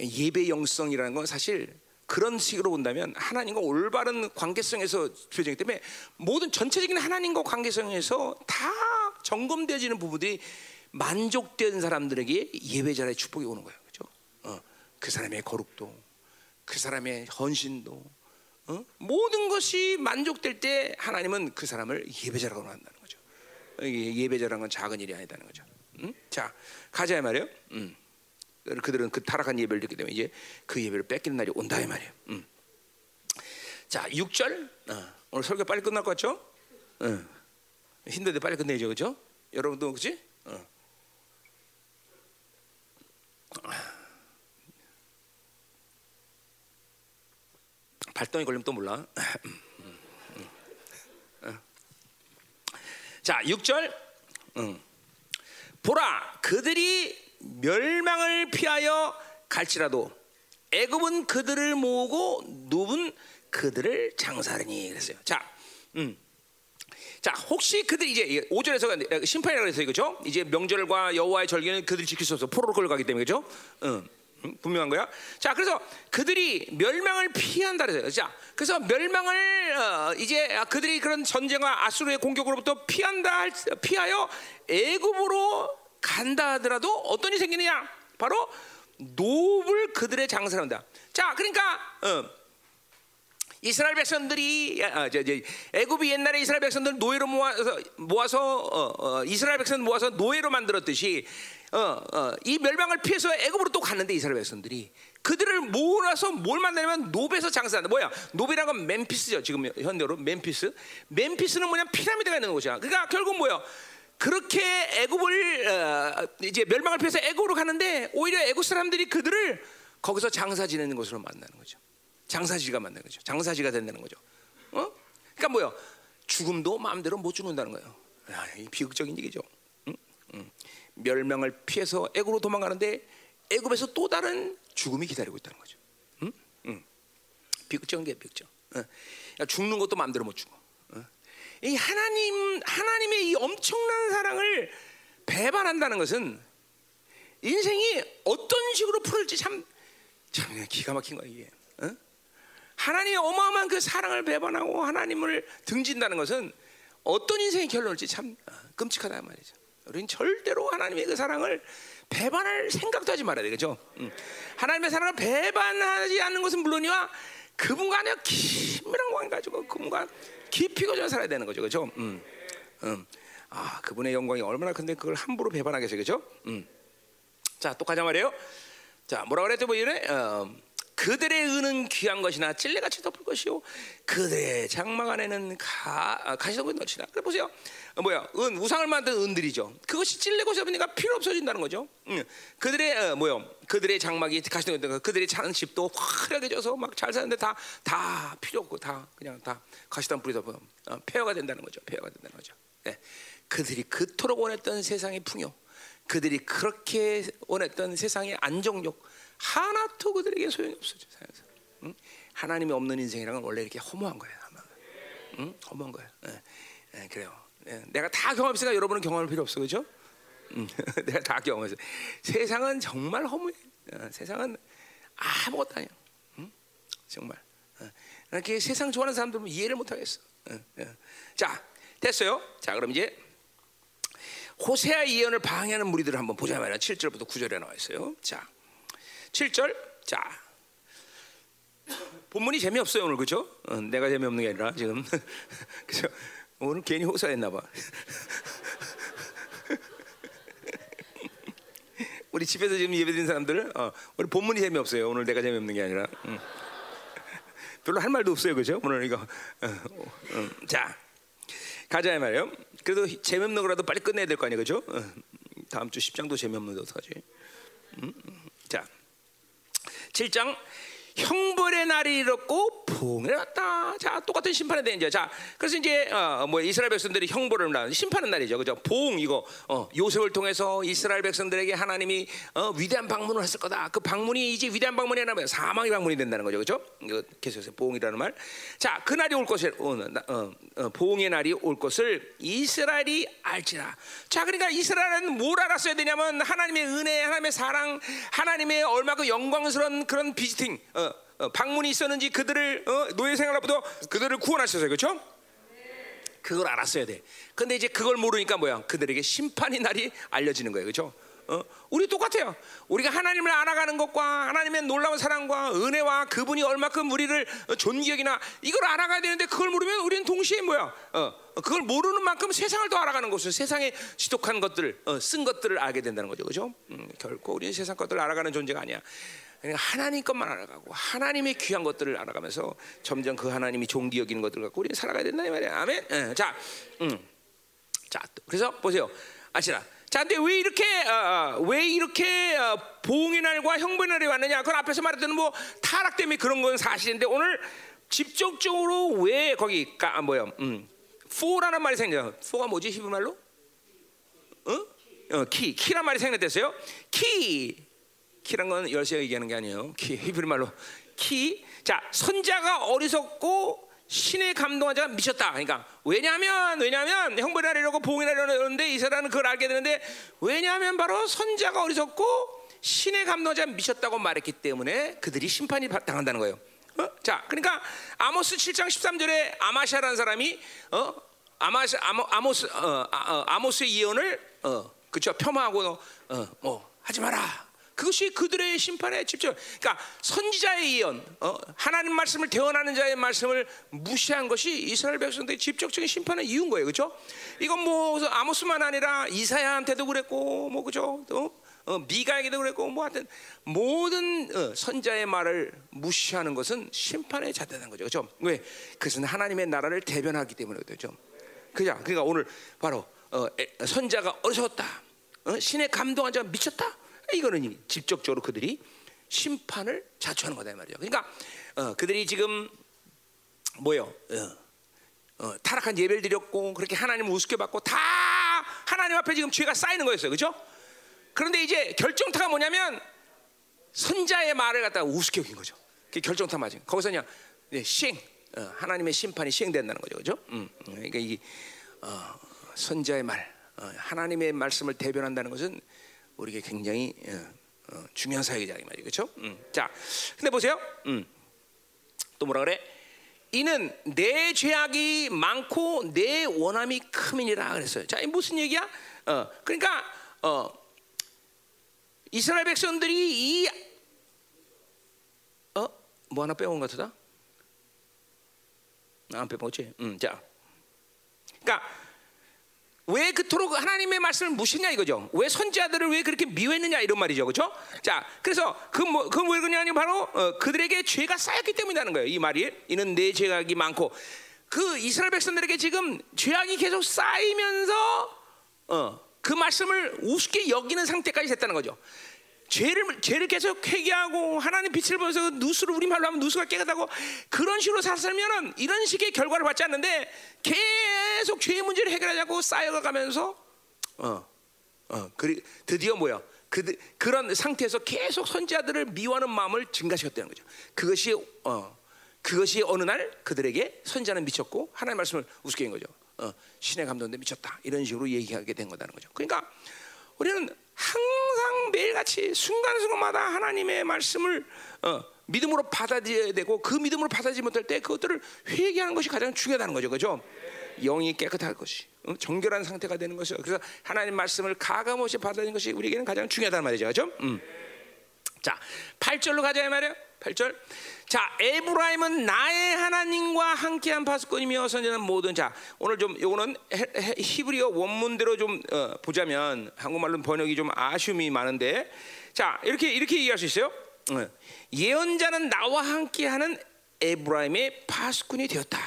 예배 영성이라는 건 사실 그런 식으로 본다면 하나님과 올바른 관계성에서 표정이기 때문에 모든 전체적인 하나님과 관계성에서 다 점검되어지는 부분들이 만족된 사람들에게 예배자의 축복이 오는 거예요. 그렇죠? 어, 그 사람의 거룩도 그 사람의 헌신도 어? 모든 것이 만족될 때 하나님은 그 사람을 예배자라고 한다는 거죠. 예배자라는 건 작은 일이 아니다는 거죠. 응? 자 가자 말이에요. 응. 그들은 그 타락한 예배를 듣기 때문에 이제 그 예배를 뺏기는 날이 온다 이 말이에요. 응. 자 6절 어. 오늘 설교 빨리 끝날 것 같죠? 어. 힘든데 빨리 끝내죠, 그죠? 여러분도 그렇지? 어. 발동이 걸리면 또 몰라. 자, 6절. 보라, 그들이 멸망을 피하여 갈지라도 애굽은 그들을 모으고 누은 그들을 장사하니 그랬어요. 자, 음. 자, 혹시 그들 이제 5절에서 심판이라고 했어요. 그죠? 이제 명절과 여호와의 절기는 그들이 지킬 수 없어. 포로로 끌고 가기 때문에. 그죠? 음. 분명한 거야. 자, 그래서 그들이 멸망을 피한다 그래요. 자, 그래서 멸망을 어, 이제 그들이 그런 전쟁과 아수르의 공격으로부터 피한다 피하여 애굽으로 간다 하더라도 어떤 일이 생기느냐? 바로 놉은 그들의 장사를 한다. 자, 그러니까 어, 이스라엘 백성들이 아, 애굽이 옛날에 이스라엘 백성들 노예로 모아서 모아서 어, 어, 이스라엘 백성 모아서 노예로 만들었듯이 어, 어, 이 멸망을 피해서 애굽으로 또 갔는데 이스라엘 백성들이 그들을 모아서 뭘 만드냐면 놉에서 장사한다. 뭐야? 놉이라는 건 멤피스죠. 지금 현대로 멤피스. 멤피스는 뭐냐? 피라미드가 있는 곳이야. 그러니까 결국 뭐야? 그렇게 애굽을 어, 이제 멸망을 피해서 애굽으로 가는데 오히려 애굽 사람들이 그들을 거기서 장사 지내는 곳으로 만나는 거죠. 장사지가 만드는 거죠. 장사지가 된다는 거죠. 어? 그러니까 뭐요? 죽음도 마음대로 못 죽는다는 거예요. 야, 이 비극적인 얘기죠. 멸망을 피해서 애굽으로 도망가는데 애굽에서 또 다른 죽음이 기다리고 있다는 거죠. 비극적인 게 비극적. 죽는 것도 마음대로 못 죽어. 어. 이 하나님 하나님의 이 엄청난 사랑을 배반한다는 것은 인생이 어떤 식으로 풀을지 참, 참 기가 막힌 거야 이게. 어? 하나님의 어마어마한 그 사랑을 배반하고 하나님을 등진다는 것은 어떤 인생의 결론일지 참 어, 끔찍하다 말이죠. 우리는 절대로 하나님의 그 사랑을 배반할 생각도 하지 말아야 되겠죠. 음. 하나님의 사랑을 배반하지 않는 것은 물론이와 그분과 내가 긴밀한 관계 가지고 그분과 깊이 거져 살아야 되는 거죠, 그렇죠? 음. 음. 아, 그분의 영광이 얼마나 큰데 그걸 함부로 배반하겠어요, 그렇죠? 음. 자, 또 가자 말이에요. 자, 뭐라 그랬죠, 뭐 이래? 어, 그들의 은은 귀한 것이나 찔레같이 덮을 것이요. 그들의 장막 안에는 가, 아, 가시덤불 넣치라 그래 보세요. 어, 뭐야? 은 우상을 만든 은들이죠. 그것이 찔레고 없으니까 필요 없어진다는 거죠. 응. 그들의 어, 뭐요? 그들의 장막이 가시덤불 그들의 차는 집도 화려하게 져서 막 잘 사는데 다 다 필요 없고 다 그냥 다 가시덤불이 덮어 어, 폐허가 된다는 거죠. 폐허가 된다는 거죠. 네. 그들이 그토록 원했던 세상의 풍요 그들이 그렇게 원했던 세상의 안정욕 하나도 그들에게 소용이 없어져. 응? 하나님이 없는 인생이랑은 원래 이렇게 허무한 거예요. 응? 허무한 거예요. 예. 예, 그래요. 예. 내가 다 경험했으니까 여러분은 경험할 필요 없어, 그렇죠? 응. 내가 다 경험했어. 세상은 정말 허무해. 어, 세상은 아무것도 아니야. 응? 정말. 어. 이렇게 세상 좋아하는 사람들은 이해를 못 하겠어. 어, 어. 자, 됐어요. 자, 그럼 이제 호세아 예언을 방해하는 무리들을 한번 보자 말이야. 7절부터 9절에 나와 있어요. 자. 7절. 자. 본문이 재미없어요, 오늘. 그죠? 어, 내가 재미없는 게 아니라 지금. 그죠? 오늘 괜히 호사했나 봐. 우리 집에서 지금 예배드린 사람들, 어, 우리 본문이 재미없어요. 오늘 내가 재미없는 게 아니라. 음. 별로 할 말도 없어요, 그죠? 오늘 이거. 어, 어, 자, 가자 말이에요. 그래도 재미없는 거라도 빨리 끝내야 될 거 아니에요, 그죠? 어, 다음 주 10장도 재미없는데 어떡하지? 음? 자, 7장 형벌의 날이 이렇고 봉에 왔다. 자, 똑같은 심판에 대한 이제 자, 그래서 이제 어, 뭐 이스라엘 백성들이 형벌을 나 심판의 날이죠, 그죠? 봉 이거 어, 요셉을 통해서 이스라엘 백성들에게 하나님이 어, 위대한 방문을 했을 거다. 그 방문이 이제 위대한 방문이 아니라 사망의 방문이 된다는 거죠, 그죠? 이거 계속해서 봉이라는 말. 자, 그 날이 올 것을 어, 어, 어, 봉의 날이 올 것을 이스라엘이 알지라. 자, 그러니까 이스라엘은 뭘 알았어야 되냐면 하나님의 은혜, 하나님의 사랑, 하나님의 얼마큼 영광스러운 그런 비지팅. 어, 어, 방문이 있었는지 그들을 어, 노예 생활로부터 그들을 구원하셨어요, 그렇죠? 그걸 알았어야 돼. 근데 이제 그걸 모르니까 뭐야? 그들에게 심판의 날이 알려지는 거예요, 그렇죠? 어, 우리 똑같아요. 우리가 하나님을 알아가는 것과 하나님의 놀라운 사랑과 은혜와 그분이 얼마큼 우리를 존귀하기나 이걸 알아가야 되는데 그걸 모르면 우리는 동시에 뭐야? 어, 그걸 모르는 만큼 세상을 더 알아가는 것을 세상에 지독한 것들을 어, 쓴 것들을 알게 된다는 거죠, 그렇죠? 음, 결코 우리는 세상 것들을 알아가는 존재가 아니야. 그러니까 하나님 것만 알아가고 하나님의 귀한 것들을 알아가면서 점점 그 하나님이 종기 여기는 것들 갖고 우리는 살아가야 된다 이 말이야. 아멘. 네, 자, 음. 자, 그래서 보세요. 아시라. 자, 근데 왜 이렇게 어, 어, 왜 이렇게 어, 보응의 날과 형벌의 날이 왔느냐? 그건 앞에서 말했던 뭐 타락 때문에 그런 건 사실인데 오늘 직접적으로 왜 거기 가, 아, 뭐야? 음. 포라는 말이 생겨. 포가 뭐지 히브리 말로? 어? 어, 키, 키란 말이 생겼댔어요. 키, 키란 건 열쇠가 얘기하는 게 아니에요. 키, 히브리 말로 키. 자, 선자가 어리석고 신의 감동하자가 미쳤다. 그러니까 왜냐하면 왜냐하면 형벌이 하려고 봉이나 이러는데 이스라엘은 그걸 알게 되는데 왜냐하면 바로 선자가 어리석고 신의 감동하자가 미쳤다고 말했기 때문에 그들이 심판이 당한다는 거예요. 어? 자, 그러니까 아모스 7장 13절에 아마샤라는 사람이 어? 아마스 아모, 아모스 어, 아, 어, 아모스의 예언을 어, 그쵸 폄하하고 어, 뭐 하지 마라. 그것이 그들의 심판의 집중. 그러니까 선지자의 예언, 어, 하나님 말씀을 대언하는 자의 말씀을 무시한 것이 이스라엘 백성들의 직접적인 심판의 이유인 거예요, 그렇죠? 이건 뭐 아모스만 아니라 이사야한테도 그랬고, 뭐 그죠? 또 어, 미가에게도 그랬고, 뭐 하여튼 모든 어, 선자의 말을 무시하는 것은 심판의 잣대는 거죠, 그렇죠? 왜? 그것은 하나님의 나라를 대변하기 때문에 그렇죠. 그죠? 그러니까 오늘 바로 어, 에, 선자가 어리석었다. 어? 신의 감동한 자가 미쳤다. 이거는 직접적으로 그들이 심판을 자초하는 거다 이 말이죠. 그러니까 어, 그들이 지금 뭐요? 어, 어, 타락한 예배를 드렸고 그렇게 하나님을 우습게 받고 다 하나님 앞에 지금 죄가 쌓이는 거였어요, 그렇죠? 그런데 이제 결정타가 뭐냐면 선자의 말을 갖다가 우습게 여긴 거죠. 그 결정타 맞은. 거기서 그냥 네, 시행, 어, 하나님의 심판이 시행된다는 거죠, 그렇죠? 음, 그러니까 이 어, 선자의 말, 어, 하나님의 말씀을 대변한다는 것은 우리에게 굉장히 어, 어, 중요한 사역이자 이 말이죠, 그렇죠? 음. 자, 근데 보세요. 음. 또 뭐라 그래? 이는 내 죄악이 많고 내 원함이 크민이라 그랬어요. 자, 이 무슨 얘기야? 어, 그러니까 어, 이스라엘 백성들이 이 어, 뭐 하나 빼온 것 같다. 안 빼먹었지. 음, 자, 그러니까. 왜 그토록 하나님의 말씀을 무시냐 이거죠. 왜 선지자들을 왜 그렇게 미워했느냐 이런 말이죠. 그렇죠? 자, 그래서 그뭐 그왜 그러냐니 바로 어, 그들에게 죄가 쌓였기 때문이라는 거예요. 이 말이 이는 내 죄악이 많고 그 이스라엘 백성들에게 지금 죄악이 계속 쌓이면서 어, 그 말씀을 우습게 여기는 상태까지 됐다는 거죠. 죄를 죄를 계속 회개하고 하나님 빛을 보면서 누수를 우리 말로 하면 누수가 깨끗하고 그런 식으로 살면은 이런 식의 결과를 받지 않는데 계속 죄의 문제를 해결하자고 쌓여가면서 어, 어, 그 드디어 뭐야? 그 그런 상태에서 계속 선지자들을 미워하는 마음을 증가시켰다는 거죠. 그것이 어, 그것이 어느 날 그들에게 선지자는 미쳤고 하나님 말씀을 우습게 한 거죠. 어, 신의 감동대 미쳤다 이런 식으로 얘기하게 된 거다는 거죠. 그러니까 우리는 항상 매일같이 순간순간마다 하나님의 말씀을 어, 믿음으로 받아들여야 되고 그 믿음으로 받아들이지 못할 때 그것들을 회개하는 것이 가장 중요하다는 거죠, 그렇죠? 영이 깨끗할 것이 어? 정결한 상태가 되는 것이요. 그래서 하나님 말씀을 가감없이 받아들이는 것이 우리에게는 가장 중요하다는 말이죠, 그렇죠? 음. 자, 8절로 가자 말이에요. 8절. 자, 에브라임은 나의 하나님과 함께한 파수꾼이며 선지는 모든 자. 오늘 좀 요거는 히브리어 원문대로 좀 어, 보자면 한국말로 번역이 좀 아쉬움이 많은데 자, 이렇게 이렇게 얘기할 수 있어요. 어, 예언자는 나와 함께하는 에브라임의 파수꾼이 되었다.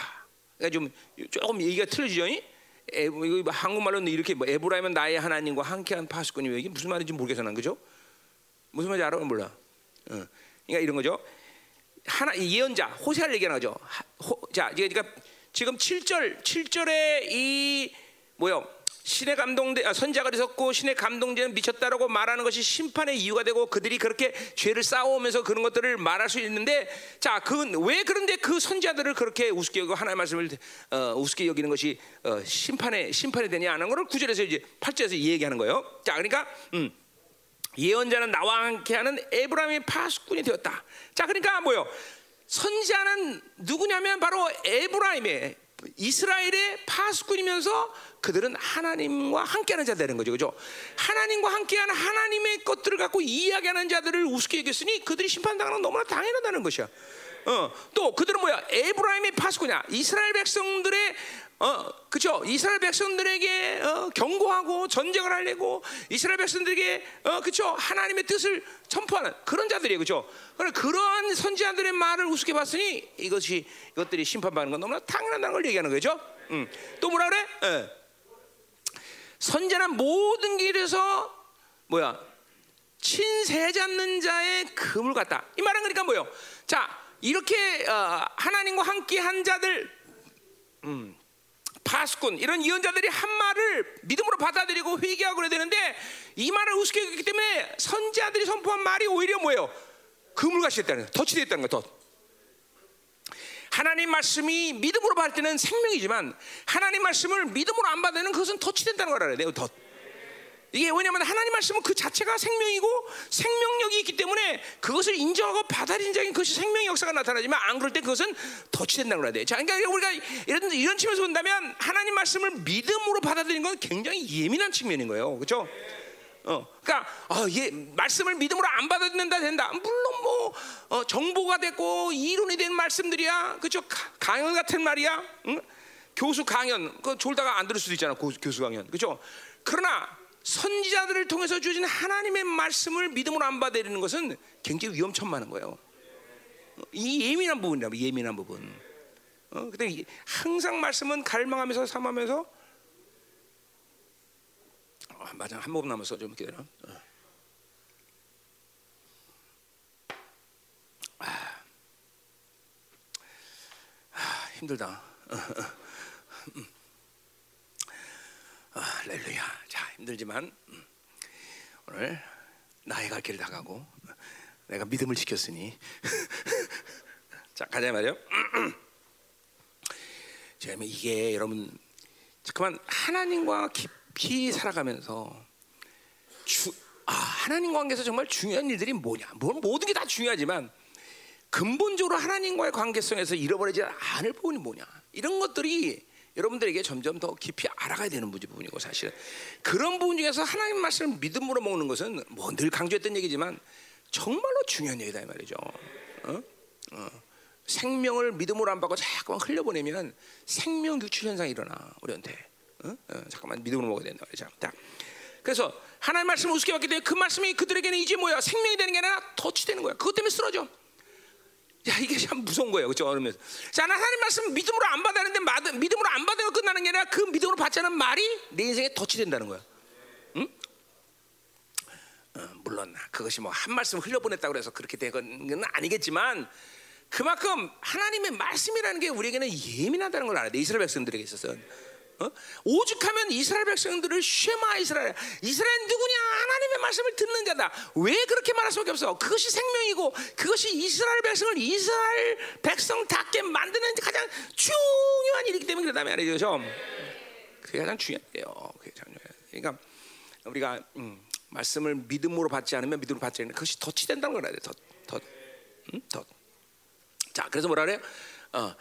그러니까 좀 조금 얘기가 틀려지죠. 에, 이거 한국말로는 이렇게 뭐 에브라임은 나의 하나님과 함께한 파수꾼이 이게 무슨 말인지 모르겠어 난 그죠? 무슨 말인지 알아? 몰라. 어. 그러니까 이런 거죠. 하나 예언자 호세아를 얘기하는 거죠. 호, 자, 그러니까 지금 7절 7절에 이 뭐요? 신의 감동대 아, 선자가 있었고 신의 감동제는 미쳤다라고 말하는 것이 심판의 이유가 되고 그들이 그렇게 죄를 쌓아오면서 그런 것들을 말할 수 있는데 자, 그 왜 그런데 그 선자들을 그렇게 우습게 여기고 하나님의 말씀을 어, 우습게 여기는 것이 어, 심판에 심판이 되냐 하는 것을 구절에서 이제 8절에서 얘기하는 거예요. 자, 그러니까 음. 예언자는 나와 함께하는 에브라임의 파수꾼이 되었다. 자, 그러니까 뭐요? 선지자는 누구냐면 바로 에브라임의 이스라엘의 파수꾼이면서 그들은 하나님과 함께하는 자 되는 거죠, 그죠? 하나님과 함께하는 하나님의 것들을 갖고 이야기하는 자들을 우습게 여겼으니 그들이 심판당하는 건 너무나 당연하다는 것이야. 어, 또 그들은 뭐야? 에브라임의 파수꾼이야. 이스라엘 백성들의 어, 그죠? 이스라엘 백성들에게 어, 경고하고 전쟁을 하려고 이스라엘 백성들에게 어, 그죠? 하나님의 뜻을 선포하는 그런 자들이에요, 그죠? 그런 선지자들의 말을 우습게 봤으니 이것이 이것들이 심판받는 건 너무나 당연하다는 걸 얘기하는 거죠. 음. 또 뭐라 그래? 예. 선자는 모든 길에서 뭐야? 친세 잡는 자의 금을 갖다. 이 말은 그러니까 뭐요? 자, 이렇게 어, 하나님과 함께 한 자들. 음. 파수꾼 이런 예언자들이 한 말을 믿음으로 받아들이고 회개하고 그래야 되는데 이 말을 우습게 했기 때문에 선지자들이 선포한 말이 오히려 뭐예요? 그물같이 됐다는 거예요. 덫이 됐다는 거예요. 덫. 하나님 말씀이 믿음으로 받을 때는 생명이지만 하나님 말씀을 믿음으로 안 받으면 그것은 덫이 된다는 걸 알아야 돼요. 덫. 이게 왜냐하면 하나님 말씀은 그 자체가 생명이고 생명력이 있기 때문에 그것을 인정하고 받아들인 자에게 그것이 생명의 역사가 나타나지만 안 그럴 때 그것은 된다는 거야 돼. 자, 그러니까 우리가 이런 이런 측면에서 본다면 하나님 말씀을 믿음으로 받아들이는 건 굉장히 예민한 측면인 거예요. 그렇죠? 어, 그러니까 어, 얘 말씀을 믿음으로 안 받아들인다 된다. 물론 뭐 어, 정보가 됐고 이론이 된 말씀들이야, 그죠? 강연 같은 말이야. 응? 교수 강연, 그 졸다가 안 들을 수도 있잖아. 고, 교수 강연, 그죠? 그러나 선지자들을 통해서 주신 하나님의 말씀을 믿음으로 안 받아들이는 것은 굉장히 위험천만한 거예요. 어, 이 예민한 부분이라 예민한 부분. 어, 근데 항상 말씀은 갈망하면서 삼하면서 어, 맞아 한 모금 남았어 좀 기다려. 어. 아, 아, 힘들다. 음. 아, 할렐루야. 자 힘들지만 음. 오늘 나이가 길 나가고 내가 믿음을 지켰으니 자 가자 말이요. 자 이게 여러분 잠깐만 하나님과 깊이 살아가면서 주, 아, 하나님 관계에서 정말 중요한 일들이 뭐냐? 뭐 모든 게 다 중요하지만 근본적으로 하나님과의 관계성에서 잃어버리지 않을 부분이 뭐냐? 이런 것들이 여러분들에게 점점 더 깊이 알아가야 되는 부분이고 사실은 그런 부분 중에서 하나님 말씀을 믿음으로 먹는 것은 뭐 늘 강조했던 얘기지만 정말로 중요한 얘기다 이 말이죠. 어? 어. 생명을 믿음으로 안 받고 자꾸만 흘려보내면 생명 유출 현상이 일어나 우리한테. 어? 어, 잠깐만 믿음으로 먹어야 된다 말이죠. 자, 그래서 하나님 말씀을 우습게 받기 때문에 그 말씀이 그들에게는 이제 뭐야 생명이 되는 게 아니라 덫이 거야. 그것 때문에 쓰러져. 야 이게 참 무서운 거예요, 그렇죠? 그러면 자 하나님 말씀 믿음으로 안 받았는데 믿음으로 안 받으면 끝나는 게 아니라 그 믿음으로 않은 말이 내 인생에 덫이 된다는 거야. 응? 어, 물론 그것이 뭐 한 말씀 흘려보냈다고 해서 그렇게 된 건 아니겠지만 그만큼 하나님의 말씀이라는 게 우리에게는 예민하다는 걸 알아야 돼. 이스라엘 백성들에게 있어서. 어? 오죽하면 이스라엘 백성들을 쉐마 이스라엘 이스라엘 누구냐 하나님의 말씀을 듣는 자다 왜 그렇게 말할 수밖에 없어 그것이 생명이고 그것이 이스라엘 백성을 이스라엘 백성답게 만드는 가장 중요한 일이기 때문에 그러다 말이죠 그게 가장 중요해요 그게 중요해요 그러니까 우리가 음, 말씀을 믿음으로 받지 않으면 믿음으로 받지 않으면 그것이 덫이 된다는 걸 알아야 돼 덫, 덫, 음? 덫. 자 그래서 뭐라 그래요 어,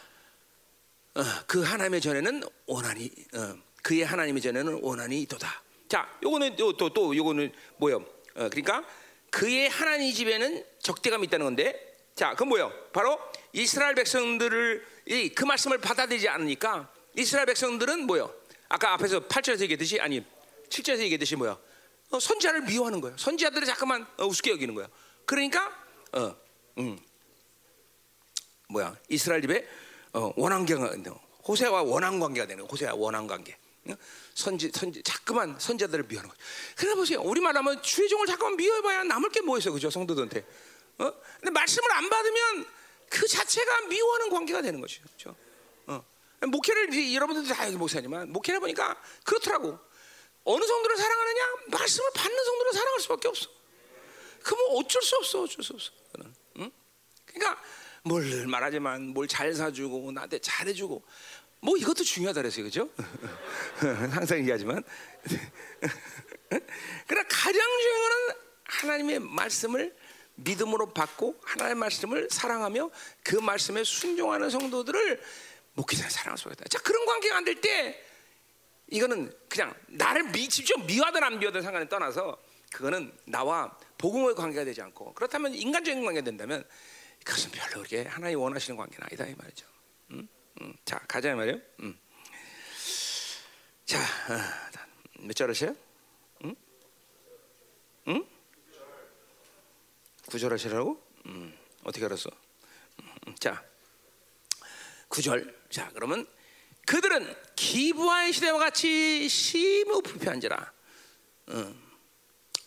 어, 그 하나님의 전에는 원한이 어, 그의 하나님의 전에는 원한이 있도다. 자, 요거는 또또 또, 요거는 뭐요? 어, 그러니까 그의 하나님 집에는 적대감이 있다는 건데, 자, 그 뭐요? 바로 이스라엘 백성들을 이, 그 말씀을 받아들이지 않으니까 이스라엘 백성들은 뭐요? 아까 앞에서 8절에서 얘기했듯이 아니 7절에서 얘기했듯이 뭐야? 어, 선지자를 미워하는 거예요. 선지자들을 자꾸만 어, 우습게 여기는 거야. 그러니까 어, 음, 뭐야? 이스라엘 집에 어, 원한계가 호세와 원한 관계가 되는 호세와 원한 관계. 선지 선지 자꾸만 선자들을 미워하는 거죠. 그래 보세요. 우리 말 하면 주의 종을 자꾸만 미워해봐야 남을 게 뭐 있어, 그죠, 성도들한테. 어? 근데 말씀을 안 받으면 그 자체가 미워하는 관계가 되는 거죠, 그렇죠? 어. 목회를 여러분들도 다 목사지만 목회를 보니까 그렇더라고. 어느 성도를 사랑하느냐? 말씀을 받는 성도를 사랑할 수밖에 없어. 그뭐 어쩔 수 없어, 어쩔 수 없어. 응? 그러니까 뭘 말하지만 뭘 잘 사주고 나한테 잘해주고 뭐 이것도 중요하다 그랬어요, 그죠? 항상 얘기하지만 그러나 가장 중요한 거는 하나님의 말씀을 믿음으로 받고 하나님의 말씀을 사랑하며 그 말씀에 순종하는 성도들을 목회자 사랑할 수가 있다. 자 그런 관계가 안 될 때 이거는 그냥 나를 미, 직접 미워하든 안 미워하든 상관을 떠나서 그거는 나와 복음의 관계가 되지 않고 그렇다면 인간적인 관계가 된다면 그것은 별로 그렇게 하나님 원하시는 관계는 아니다 이 말이죠. 음? 음. 자 가자 말이요. 음. 자, 어, 몇 절하세요? 응? 응? 구절 하시라고? 음, 어떻게 알았어? 음, 자, 구절. 자, 그러면 그들은 기부한 시대와 같이 심히 부패한지라. 음.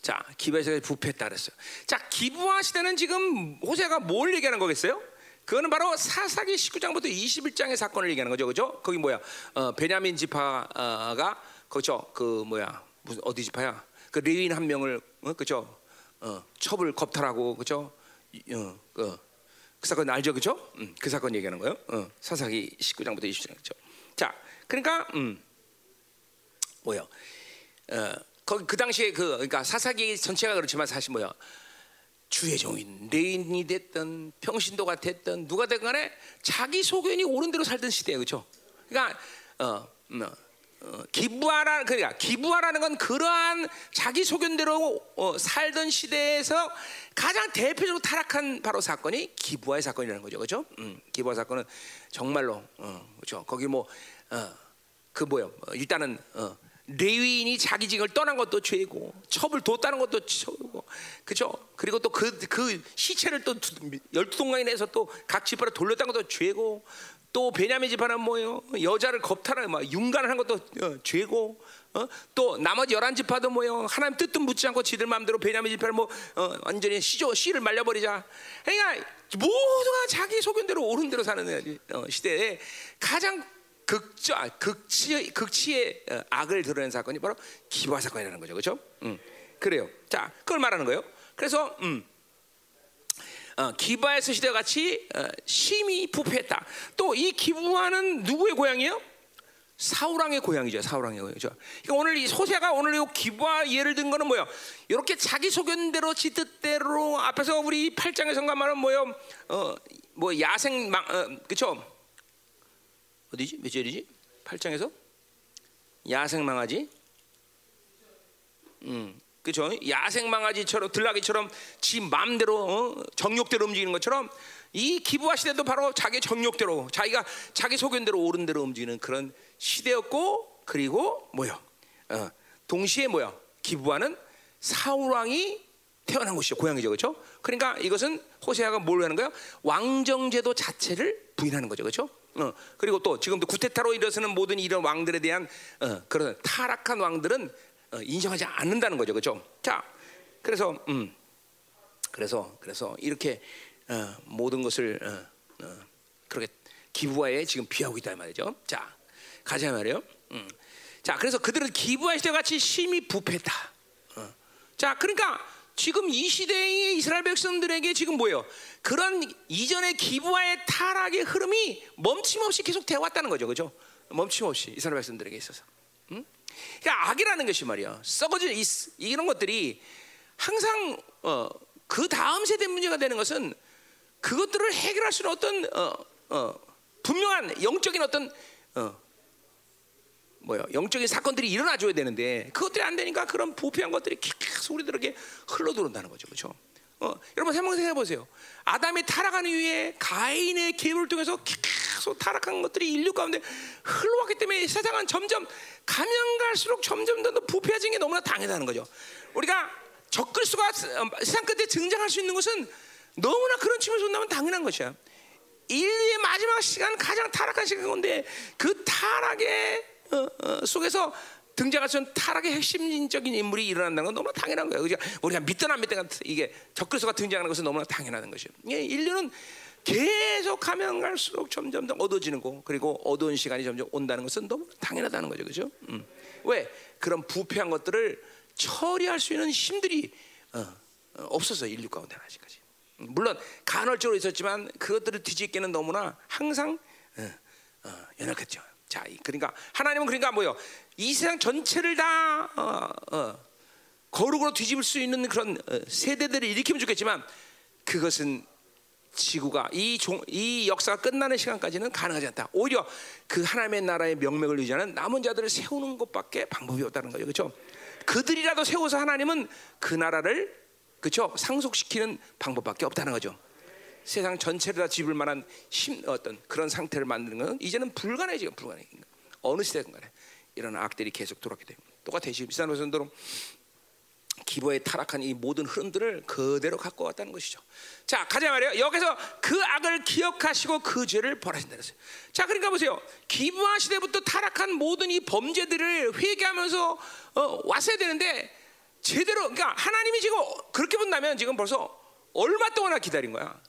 자, 기부의 부패했다 그랬어요. 자, 기부와 시대는 지금 호세가 뭘 얘기하는 거겠어요? 그거는 바로 사사기 19장부터 21장의 사건을 얘기하는 거죠. 그죠? 거기 뭐야? 어, 베냐민 지파가 그죠? 그 뭐야? 무슨 어디 지파야? 그 레위인 한 명을 어, 그죠? 어, 첩을 겁탈하고 그죠? 어, 그, 그 사건 알죠? 그죠? 음, 그 사건 얘기하는 거예요. 어, 사사기 19장부터 20장 그죠? 자, 그러니까 음, 뭐야? 어, 거기 그 당시에 그 그러니까 사사기 전체가 그렇지만 사실 뭐야 주의 종인 레인이 됐던 평신도가 됐던 누가 됐건 간에 자기 소견이 옳은 대로 살던 시대예요 그렇죠? 그러니까 어, 어, 어, 기부하라 그러니까 기부하라는 건 그러한 자기 소견대로 어, 살던 시대에서 가장 대표적으로 타락한 바로 사건이 기부와의 사건이라는 거죠, 그렇죠? 음, 기부와 사건은 정말로 어, 그렇죠. 거기 뭐 그 뭐요? 어, 일단은 어, 레위인이 자기 직을 떠난 것도 죄고 첩을 뒀다는 것도 죄고 그죠? 그리고 또 그그 시체를 또 열두 동강에 내서 또각 지파로 돌렸다는 것도 죄고 또 베냐민 지파는 뭐예요? 여자를 겁탈하는 막 융간을 것도 어, 죄고 어? 또 나머지 열한 지파도 뭐예요? 하나님 뜻도 묻지 않고 지들 마음대로 베냐민 지파를 뭐 어, 완전히 시조 씨를 말려버리자. 그러니까 모두가 자기 소견대로 옳은 대로 사는 어, 시대에 가장 극자 극치 극치의 어, 악을 드러낸 사건이 바로 기부화 사건이라는 거죠, 그렇죠? 음, 그래요. 자, 그걸 말하는 거예요. 그래서 음. 어, 기바에서 시대 같이 어, 심히 부패했다. 또 이 기부하는 누구의 고향이에요? 사우랑의 고향이죠. 사우랑의 고향이죠. 그러니까 오늘 이 소세가 오늘 이 기부와 예를 든 거는 뭐요? 이렇게 자기 소견대로 지 뜻대로 앞에서 우리 8장의 성가말은 뭐요? 어, 뭐 야생 망 어, 그쵸 어디지? 몇 절이지? 8장에서 야생 망하지? 음. 그죠? 야생 망아지처럼 들나귀처럼 지 마음대로 어? 정욕대로 움직이는 것처럼 이 기부화 시대도 바로 자기 정욕대로 자기가 자기 소견대로 옳은 대로 움직이는 그런 시대였고 그리고 뭐요? 어, 동시에 뭐요? 기부화는 사울 왕이 태어난 곳이죠. 고향이죠. 그렇죠? 그러니까 이것은 호세아가 뭘 하는 거예요? 왕정제도 자체를 부인하는 거죠. 그렇죠? 어, 그리고 또 지금도 구테타로 일어서는 모든 이런 왕들에 대한 어, 그런 타락한 왕들은 어, 인정하지 않는다는 거죠, 그렇죠? 자, 그래서 음, 그래서 그래서 이렇게 어, 모든 것을 어, 어, 그렇게 기부하에 지금 비하고 있다 말이죠. 자, 가자 말이에요. 음. 자, 그래서 그들은 기부할 때 같이 심히 부패했다. 어. 자, 그러니까 지금 이 시대의 이스라엘 백성들에게 지금 뭐예요? 그런 이전의 기부와의 타락의 흐름이 멈춤없이 계속 되어 왔다는 거죠, 그죠? 멈춤없이 이스라엘 백성들에게 있어서. 음? 그러니까 악이라는 것이 말이야. 썩어질 이, 이런 것들이 항상 어, 그 다음 세대 문제가 되는 것은 그것들을 해결할 수 있는 어떤 어, 어, 분명한 영적인 어떤 어, 뭐야 영적인 사건들이 일어나줘야 되는데 그것들이 안 되니까 그런 부패한 것들이 계속 우리들에게 흘러 들어온다는 거죠, 그렇죠? 어, 여러분 생각해 보세요. 아담이 타락한 이후에 가인의 계획을 통해서 계속 타락한 것들이 인류 가운데 흘러왔기 때문에 세상은 점점 가면 갈수록 점점 더 부패해진 게 너무나 당연하다는 거죠. 우리가 적글수가 세상 끝에 등장할 수 있는 것은 너무나 그런 측면에서 본다면 당연한 것이야. 인류의 마지막 시간 가장 타락한 시간 가운데 그 타락의 어, 어, 속에서 등장할 수 있는 타락의 핵심적인 인물이 일어난다는 건 너무나 당연한 거예요. 우리가, 우리가 믿든 안 믿든 이게 적그리스도가 등장하는 것은 너무나 당연한 것이에요. 예, 인류는 계속 가면 갈수록 점점 더 어두워지는 거 그리고 어두운 시간이 점점 온다는 것은 너무 당연하다는 거죠, 그렇죠? 음. 왜 그런 부패한 것들을 처리할 수 있는 힘들이 어, 어, 없어서 인류 가운데 아직까지. 음, 물론 간헐적으로 있었지만 그것들을 뒤집기는 너무나 항상 어, 어, 연약했죠. 자, 그러니까 하나님은 그러니까 뭐요? 이 세상 전체를 다 어, 어, 거룩으로 뒤집을 수 있는 그런 어, 세대들을 일으키면 좋겠지만 그것은 지구가 이, 종, 이 역사가 끝나는 시간까지는 가능하지 않다. 오히려 그 하나님의 나라의 명맥을 유지하는 남은 자들을 세우는 것밖에 방법이 없다는 거죠. 그렇죠? 그들이라도 세워서 하나님은 그 나라를 그렇죠? 상속시키는 방법밖에 없다는 거죠. 세상 전체를 다 집을 만한 심, 어떤 그런 상태를 만드는 것은 이제는 불가능해 지금 불가능해. 어느 시대든 간에 이런 악들이 계속 돌아오게 돼요. 똑같아 지금 비싼 노선도로 기부에 타락한 이 모든 흐름들을 그대로 갖고 왔다는 것이죠. 자, 가자 말이에요. 여기서 그 악을 기억하시고 그 죄를 벌하신다 그랬어요. 자, 그러니까 보세요. 기부하 시대부터 타락한 모든 이 범죄들을 회개하면서 어, 왔어야 되는데 제대로 그러니까 하나님이 지금 그렇게 본다면 지금 벌써 얼마 동안나 기다린 거야.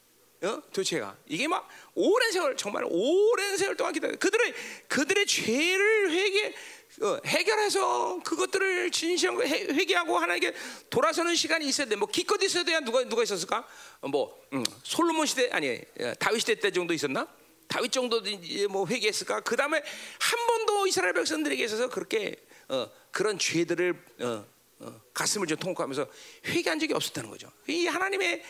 어? 도대체가 이게 막 오랜 세월 정말 오랜 세월 동안 기다려 그들의 그들의 죄를 회개 어, 해결해서 그것들을 진실하고 회개하고 하나님께 돌아서는 시간이 있어야 돼. 뭐 기껏 있어야 돼야 누가 누가 있었을까? 어, 뭐 음, 솔로몬 시대 아니 어, 다윗 시대 때 정도 있었나? 다윗 정도 뭐 회개했을까? 그 다음에 한 번도 이스라엘 백성들에게 있어서 그렇게 어, 그런 죄들을 어, 어, 가슴을 좀 통곡하면서 회개한 적이 없었다는 거죠. 이 하나님의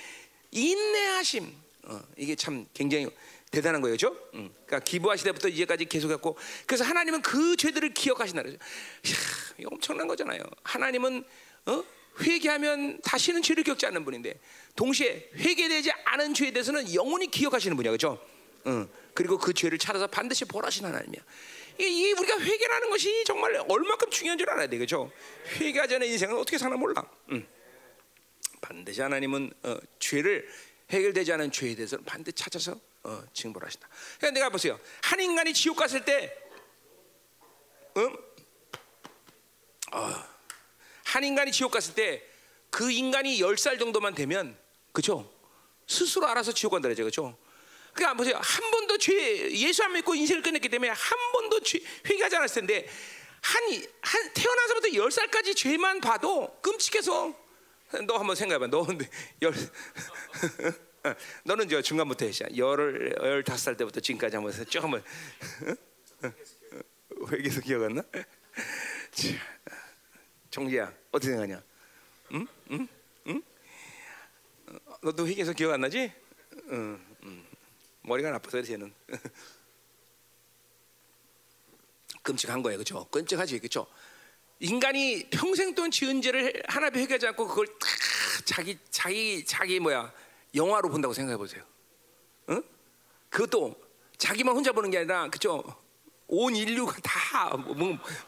인내하심 어, 이게 참 굉장히 대단한 거예요, 그렇죠? 음. 그러니까 기부하 시대부터 이제까지 계속했고, 그래서 하나님은 그 죄들을 기억하신다 그러죠. 이야, 엄청난 거잖아요. 하나님은 어? 회개하면 다시는 죄를 겪지 않는 분인데, 동시에 회개되지 않은 죄에 대해서는 영원히 기억하시는 분이야, 그렇죠? 응. 그리고 그 죄를 찾아서 반드시 벌하신 하나님이야. 이게, 우리가 회개라는 것이 정말 얼마큼 중요한 줄 알아야 돼, 그렇죠? 회개하지 않은 인생은 어떻게 사나 몰라. 응. 반드시 하나님은 어, 죄를 해결되지 않은 죄에 대해서는 반드시 찾아서 어, 징벌 하신다. 그러니까 내가 보세요. 한 인간이 지옥 갔을 때, 음? 어, 한 인간이 지옥 갔을 때 그 인간이 열살 정도만 되면, 그죠? 스스로 알아서 지옥 간다 그죠? 그러니까 보세요. 한 번도 죄 예수 안 믿고 인생을 끝냈기 때문에 한 번도 죄, 회개하지 않았을 텐데 한, 한 태어나서부터 열 살까지 죄만 봐도 끔찍해서 너 한번 생각해봐. 너 열 너는 저 중간부터 했어. 열 열다섯 살 때부터 지금까지 한번 쭉 한번 회개서 기억 안 나? 정지야 어떻게 생각하냐? 응? 응? 응? 너도 회개서 기억 안 나지? 응. 응. 머리가 나빠서 쟤는 끔찍한 거예요, 그렇죠? 끔찍하지, 그렇죠? 인간이 평생 동안 지은 죄를 하나님 회개하지 않고 그걸 다 자기 자기 자기 뭐야 영화로 본다고 생각해 보세요. 응? 그것도 자기만 혼자 보는 게 아니라 그죠? 온 인류가 다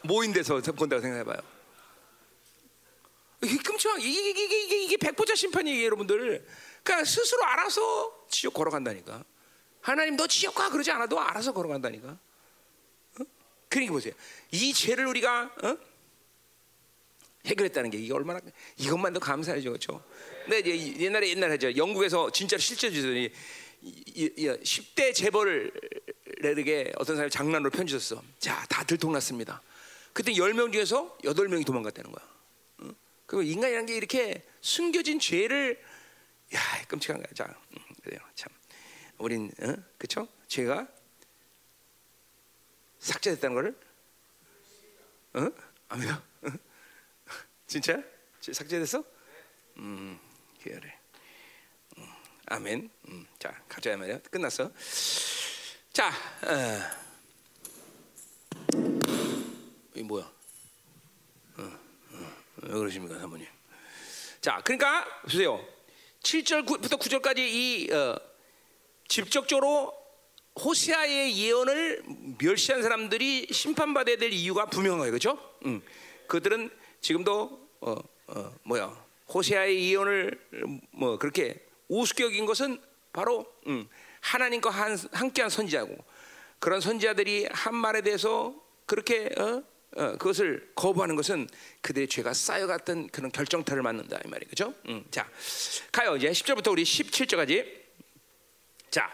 모인 데서 본다고 생각해 봐요. 이게 끔찍한 이게 이게 이게 이게 백보자 심판이에요, 여러분들. 그러니까 스스로 알아서 지옥 걸어간다니까. 하나님 너 지옥 가 그러지 않아도 알아서 걸어간다니까. 어? 그러니까 보세요. 이 죄를 우리가 어? 해결했다는 게 이게 얼마나 이것만도 감사해죠, 그렇죠? 근데 이제 옛날에 옛날에 하죠. 영국에서 진짜로 실제 주더니 10대 재벌에게 어떤 사람이 장난으로 편지 줬어. 자, 다 들통났습니다. 그때 10명 중에서 8명이 도망갔다는 거야. 어? 그 인간이라는 게 이렇게 숨겨진 죄를 야, 끔찍한 거야. 자, 음, 그래요. 참. 우린 어? 그쵸? 죄가 삭제됐다는 거를 어? 아멘요? 진짜? 삭제됐어? 음, 그래. 음, 아멘. 음, 자, 가자 말이야. 끝났어. 자, 어. 이 뭐야? 어, 어, 왜 그러십니까, 사모님? 자, 그러니까 보세요. 7절부터 9절까지 이 어, 직접적으로 호세아의 예언을 멸시한 사람들이 심판받아야 될 이유가 거예요, 그렇죠? 음, 그들은 지금도 어, 어, 뭐야 호세아의 예언을 뭐 그렇게 우습게 여긴 것은 바로 음, 하나님과 한, 함께한 선지자고 그런 선지자들이 한 말에 대해서 그렇게 어? 어, 그것을 거부하는 것은 그들의 죄가 쌓여갔던 그런 결정타를 맞는다 이 말이죠. 음, 자 가요 이제 10절부터 우리 17절까지. 자,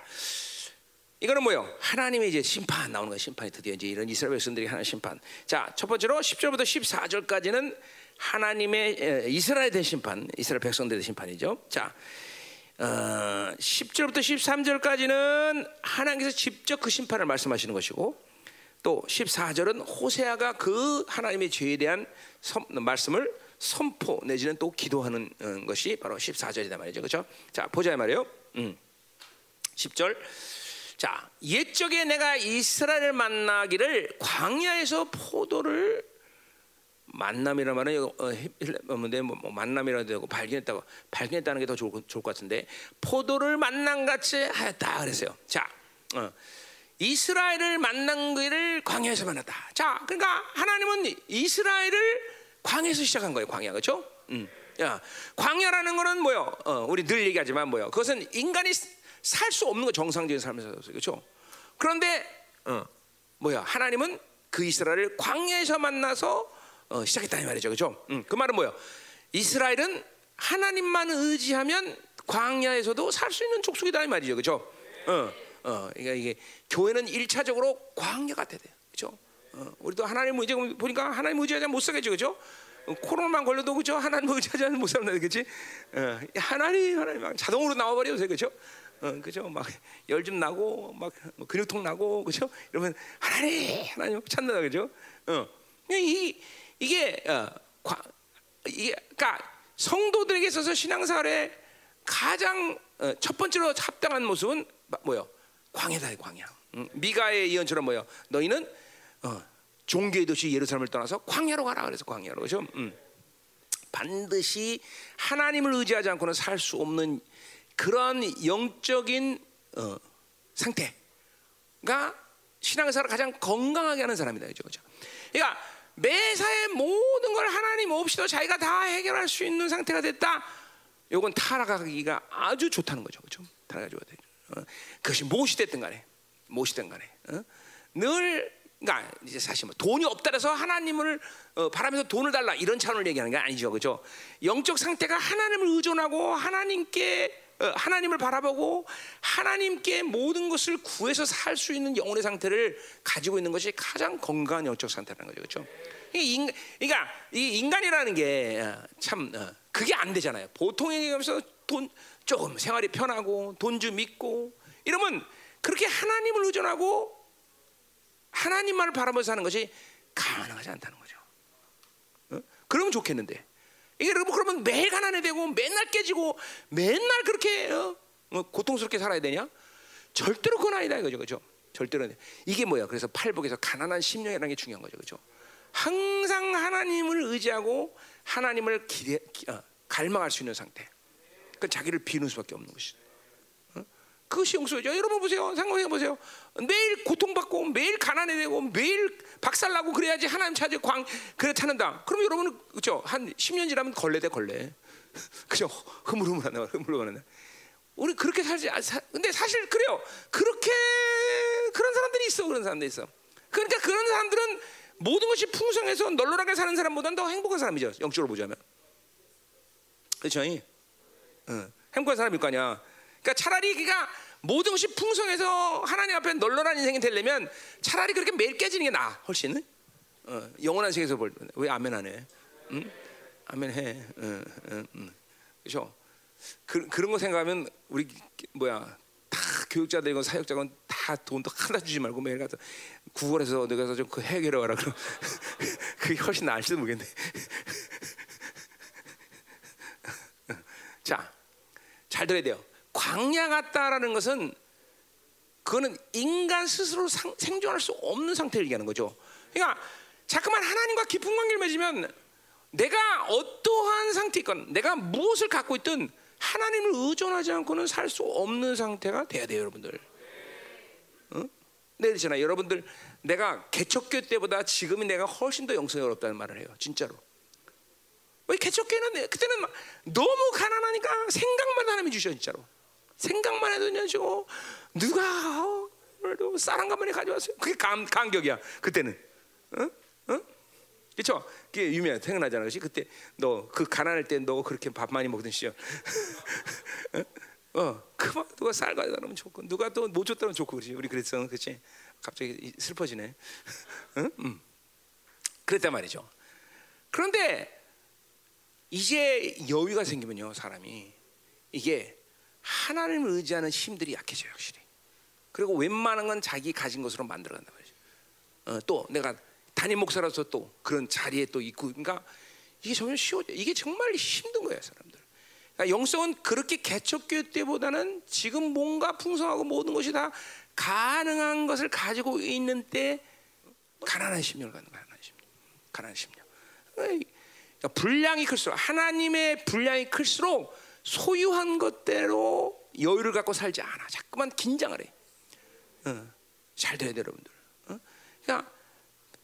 이거는 뭐요? 하나님의 이제 심판 나오는 거예요. 심판이 드디어 이제 이런 이스라엘 백성들이 하는 심판. 자, 첫 번째로 10절부터 14절까지는 하나님의 이스라엘에 대한 심판, 이스라엘 백성들의 심판이죠. 자, 어, 10절부터 13절까지는 하나님께서 직접 그 심판을 말씀하시는 것이고, 또 14절은 호세아가 그 하나님의 죄에 대한 선, 말씀을 선포 내지는 또 기도하는 어, 것이 바로 14절이다 말이죠. 그렇죠? 자, 보자 말이에요. 음. 10절. 자, 옛적에 내가 이스라엘을 만나기를 광야에서 포도를 만남이라 말은 어, 뭔데 뭐, 뭐 만남이라도 되고 발견했다고 발견했다는 게 더 좋을, 좋을 것 같은데 포도를 만난 같이 하였다 그랬어요. 자, 어, 이스라엘을 만난 것을 광야에서 만났다. 자, 그러니까 하나님은 이스라엘을 광야에서 시작한 거예요. 광야 그렇죠? 음. 야, 광야라는 거는 뭐요? 어, 우리 늘 얘기하지만 뭐요? 그것은 인간이 살 수 없는 거 정상적인 살았어요. 그렇죠? 그런데 어, 뭐야? 하나님은 그 이스라엘을 광야에서 만나서 어, 시작했다 이 말이죠. 그렇죠? 음, 그 말은 뭐요? 이스라엘은 하나님만 의지하면 광야에서도 살 수 있는 족속이다 이 말이죠. 그렇죠? 어, 어, 그러니까 이게 교회는 일차적으로 광야 같아야 돼요. 그렇죠? 어, 우리도 하나님 의지 보니까 하나님 의지하지 못 살겠죠. 그렇죠? 코로나만 걸려도 그죠? 하나님 의지하지 않으면 못 산다, 그렇지? 어, 하나님, 하나님 자동으로 나와버려요, 그죠? 어, 그죠? 막 열 좀 나고 막뭐 근육통 나고 그죠? 이러면 하나님 하나님 찾는다 그죠? 어. 이 이게 어, 과, 이게 그러니까 성도들에게 있어서 신앙생활에 가장 어, 첫 번째로 합당한 모습은 뭐요? 광야다 광야. 음, 미가의 예언처럼 뭐요? 너희는 어, 종교의 도시 예루살렘을 떠나서 광야로 가라 그래서 광야로 그죠? 음. 반드시 하나님을 의지하지 않고는 살 수 없는 그런 영적인 어, 상태가 신앙생활을 가장 건강하게 하는 사람이다 그죠? 그죠? 그러니까 매사에 모든 걸 하나님 없이도 자기가 다 해결할 수 있는 상태가 됐다. 요건 타락하기가 아주 좋다는 거죠, 그죠? 타락하기 좋다. 어? 그것이 무엇이 됐든 간에, 무엇이 됐든 간에, 어? 늘 그러니까 이제 사실 뭐 돈이 없다라서 하나님을 어, 바라면서 돈을 달라 이런 차원을 얘기하는 게 아니죠, 그죠? 영적 상태가 하나님을 의존하고 하나님께 어, 하나님을 바라보고 하나님께 모든 것을 구해서 살 수 있는 영혼의 상태를 가지고 있는 것이 가장 건강한 영적 상태라는 거죠, 그렇죠? 인, 그러니까 이 인간이라는 게참 어, 그게 안 되잖아요. 보통 얘기하면서 돈 조금 생활이 편하고 돈 좀 있고 이러면 그렇게 하나님을 의존하고 하나님만을 바라보면서 사는 것이 가능하지 않다는 거죠. 어? 그러면 좋겠는데 여러분 그러면 매일 가난해 되고 맨날 깨지고 맨날 그렇게 어? 어, 고통스럽게 살아야 되냐? 절대로 그건 아니다 이거죠, 그죠? 절대로 이게 뭐야? 그래서 팔복에서 가난한 심령이라는 게 중요한 거죠, 그죠? 항상 하나님을 의지하고 하나님을 기대, 어, 갈망할 수 있는 상태. 그 자기를 비는 수밖에 없는 것이죠. 그것이 용서죠. 여러분 보세요. 생각해 보세요. 매일 고통받고 매일 가난해 되고 매일 박살나고 그래야지 하나님 찾을 광 그래 찾는다. 그럼 여러분은 그죠? 한 10년 지나면 걸레 돼 걸레. 그죠? 흐물흐물하네. 흐물흐물하네. 우리 그렇게 살지. 아, 사, 근데 사실 그래요. 그렇게 그런 사람들이 있어. 그런 사람들이 있어. 그러니까 그런 사람들은 모든 것이 풍성해서 널널하게 사는 사람보다는 더 행복한 사람이죠. 영적으로 보자면. 그렇죠? 응. 행복한 사람일 거 아니야. 그러니까 차라리 그가 모든 것이 풍성해서 하나님 앞에 널널한 인생이 되려면 차라리 그렇게 매일 깨지는 게 나아 훨씬 어, 영원한 세계에서 볼왜 아멘 안 해? 응? 아멘 해. 응, 응, 응. 그렇죠? 그, 그런 거 생각하면 우리 뭐야 다 교육자들이고 사역자건 다 돈도 하나 주지 말고 매일 가서 구걸해서 내가 가서 좀 그 해결해 와라 그럼 그게 훨씬 나을지도 모르겠네. 자, 잘 들어야 돼요. 광야 같다라는 것은 그거는 인간 스스로 상, 생존할 수 없는 상태를 얘기하는 거죠. 그러니까 자꾸만 하나님과 깊은 관계를 맺으면 내가 어떠한 상태건 내가 무엇을 갖고 있든 하나님을 의존하지 않고는 살 수 없는 상태가 돼야 돼요, 여러분들. 어? 네, 그렇잖아요. 여러분들 내가 개척교 때보다 지금이 내가 훨씬 더 영성이 어렵다는 말을 해요. 진짜로. 왜 개척교는 그때는 너무 가난하니까 생각만 하나님이 주셔 진짜로. 생각만 해도 그냥 지고 누가 어, 쌀한 가마니 가져왔어요. 그게 감, 감격이야. 그때는. 어? 어? 그렇죠? 그게 유명해. 생각나잖아. 그렇지? 그때 너 그 가난할 때 너 그렇게 밥 많이 먹던 시절. 어, 그만 누가 쌀 가져다 놓으면 좋고 누가 또 못 줬다면 좋고 그렇지. 우리 그랬어. 그렇지? 갑자기 슬퍼지네. 응? 음. 그랬단 말이죠. 그런데 이제 여유가 생기면요, 사람이 이게 하나님을 의지하는 힘들이 약해져요, 확실히. 그리고 웬만한 건 자기 가진 것으로 만들어간단 말이죠. 어, 또 내가 담임 목사라서 또 그런 자리에 또 있고, 그러니까 이게 점점 쉬워져. 이게 정말 힘든 거예요, 사람들. 그러니까 영성은 그렇게 개척교 때보다는 지금 뭔가 풍성하고 모든 것이 다 가능한 것을 가지고 있는 때 가난한 심령을 갖는 가난한 심령. 가난한 심령. 그러니까 분량이 클수록 하나님의 분량이 클수록 소유한 것대로 여유를 갖고 살지 않아. 자꾸만 긴장을 해. 어, 잘 돼야 돼, 여러분들. 어? 그러니까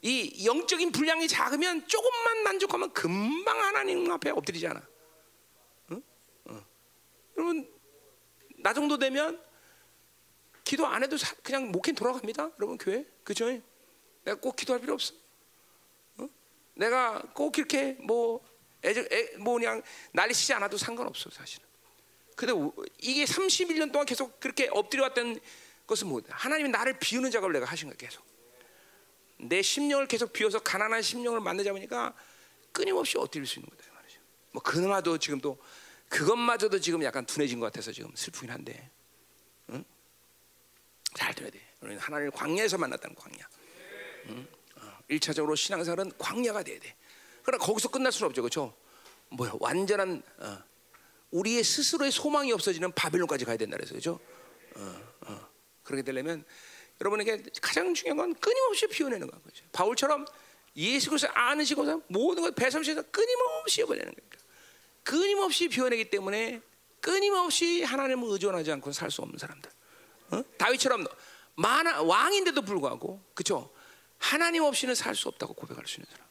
이 영적인 분량이 작으면 조금만 만족하면 금방 하나님 앞에 엎드리지 않아. 어? 어. 여러분 나 정도 되면 기도 안 해도 사, 그냥 목회 돌아갑니다. 여러분 교회 그죠? 내가 꼭 기도할 필요 없어. 어? 내가 꼭 이렇게 뭐 애정, 애, 뭐 그냥 난리치지 않아도 상관없어 사실은. 근데 이게 31년 동안 계속 그렇게 엎드려 왔던 것은 뭐 하나님이 나를 비우는 작업을 내가 하신 거야 계속. 내 심령을 계속 비워서 가난한 심령을 만나자 보니까 끊임없이 엎드릴 수 있는 거다 말이죠. 뭐 그나마도 지금 또 그것마저도 지금 약간 둔해진 것 같아서 지금 슬프긴 한데, 응? 잘 들어야 돼. 우리는 하나님을 광야에서 만났다는 광야. 응? 어, 1차적으로 신앙생활은 광야가 돼야 돼. 그러나 거기서 끝날 수는 없죠, 그렇죠? 뭐야, 완전한 어, 우리의 스스로의 소망이 없어지는 바빌론까지 가야 된다 그래서 그죠? 어, 어. 그렇게 되려면 여러분에게 가장 중요한 건 끊임없이 비워내는 거죠. 바울처럼 예수 그리스도 아는 시고서 모든 걸 배설시에서 끊임없이 비워내는 거니까. 끊임없이 비워내기 때문에 끊임없이 하나님을 의존하지 않고 살 수 없는 사람들. 어? 다윗처럼 많아 왕인데도 불구하고 그렇죠. 하나님 없이는 살 수 없다고 고백할 수 있는 사람.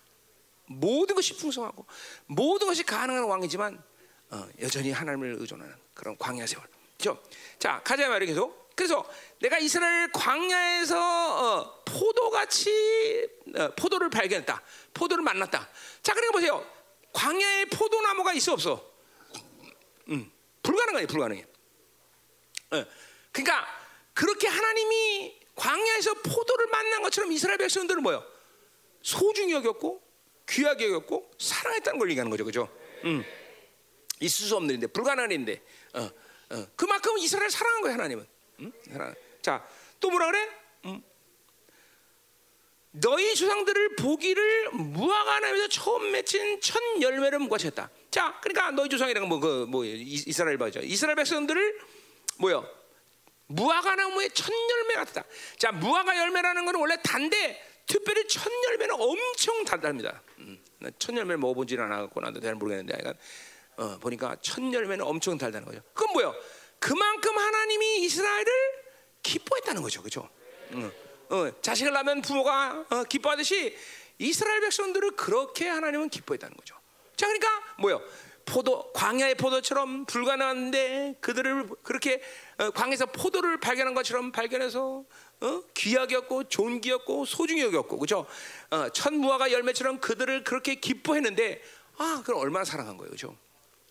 모든 것이 풍성하고 모든 것이 가능한 왕이지만 어, 여전히 하나님을 의존하는 그런 광야 세월. 그렇죠? 자 가자 말이 계속. 그래서 내가 이스라엘 광야에서 어, 포도같이 어, 포도를 발견했다. 포도를 만났다. 자 그러니까 보세요. 광야에 포도나무가 있어 없어? 음, 불가능해, 불가능해. 어, 그러니까 그렇게 하나님이 광야에서 포도를 만난 것처럼 이스라엘 백성들은 뭐요? 소중히 여겼고 귀하게 여겼고 사랑했다는 걸 얘기하는 거죠, 그죠? 음. 있을 수 없는 일인데 불가능한 일인데 어, 어. 그만큼 이스라엘 사랑한 거예요, 하나님은. 음? 자, 또 뭐라 그래? 음. 너희 조상들을 보기를 무화과나무에서 처음 맺힌 첫 열매를 무과쳤다. 자, 그러니까 너희 조상이라는 뭐그 뭐 이스라엘 바죠. 이스라엘 백성들을 뭐요? 무화과나무의 첫 열매 같다. 자, 무화과 열매라는 것은 원래 단데 특별히 첫 열매는 엄청 달달합니다. 음, 첫 열매를 먹어보지는 않았고 나도 잘 모르겠는데, 약간 어, 보니까 첫 열매는 엄청 달다는 거죠. 그건 뭐요? 그만큼 하나님이 이스라엘을 기뻐했다는 거죠, 그렇죠? 음. 어, 자식을 낳으면 부모가 어, 기뻐하듯이 이스라엘 백성들을 그렇게 하나님은 기뻐했다는 거죠. 자, 그러니까 뭐요? 포도 광야의 포도처럼 불가능한데 그들을 그렇게 어, 광에서 포도를 발견한 것처럼 발견해서 어? 귀하게 였고 존귀 였고 소중히 여겼고 그죠? 어, 첫 무화과 열매처럼 그들을 그렇게 기뻐했는데 아, 그럼 얼마나 사랑한 거예요, 그죠?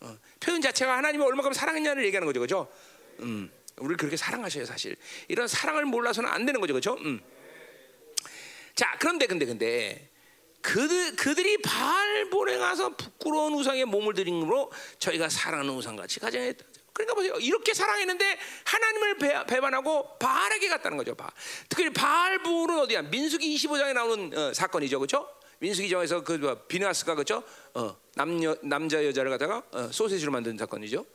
어, 표현 자체가 하나님을 얼마큼 사랑했냐를 얘기하는 거죠, 그죠? 음. 우리를 그렇게 사랑하셔요, 사실. 이런 사랑을 몰라서는 안 되는 거죠, 그렇죠? 음. 자, 그런데 근데 근데 그들 그들이 바알본에 가서 부끄러운 우상에 몸을 들인 으로 저희가 사랑하는 우상같이 가정했다. 그러니까 보세요. 이렇게 사랑했는데 하나님을 배, 배반하고 바알에게 갔다는 거죠. 바. 특히 바알불은 어디야? 민수기 25장에 나오는 어, 사건이죠, 그렇죠? 민수기 정에서 그 뭐, 비나스가 그렇죠? 어, 남녀 남자 여자를 갖다가 어, 소세지로 만든 사건이죠.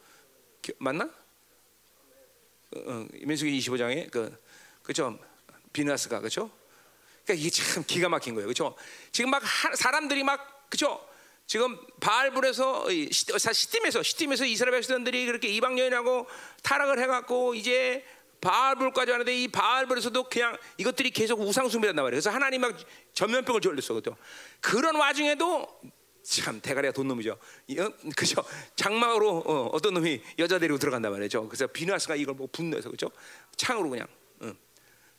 기, 맞나? 어, 민수기 25장에 그 그죠 비나스가 그죠 그러니까 이게 참 기가 막힌 거예요 그죠 지금 막 하, 사람들이 막 그죠 지금 바알불에서 시팀에서 시팀에서 이스라엘 백성들이 그렇게 이방 여인하고 타락을 해갖고 이제 바알불까지 하는데 이 바알불에서도 그냥 이것들이 계속 우상 숭배한단 말이에요. 그래서 하나님 막 전면병을 졸렸어, 그죠? 그런 와중에도 참 대가리가 돈 놈이죠. 어? 그죠? 장막으로 어, 떤 놈이 여자 데리고 들어간단 말이죠. 그래서 비누아스가 이걸 뭐 분노해서 그죠? 창으로 그냥 응.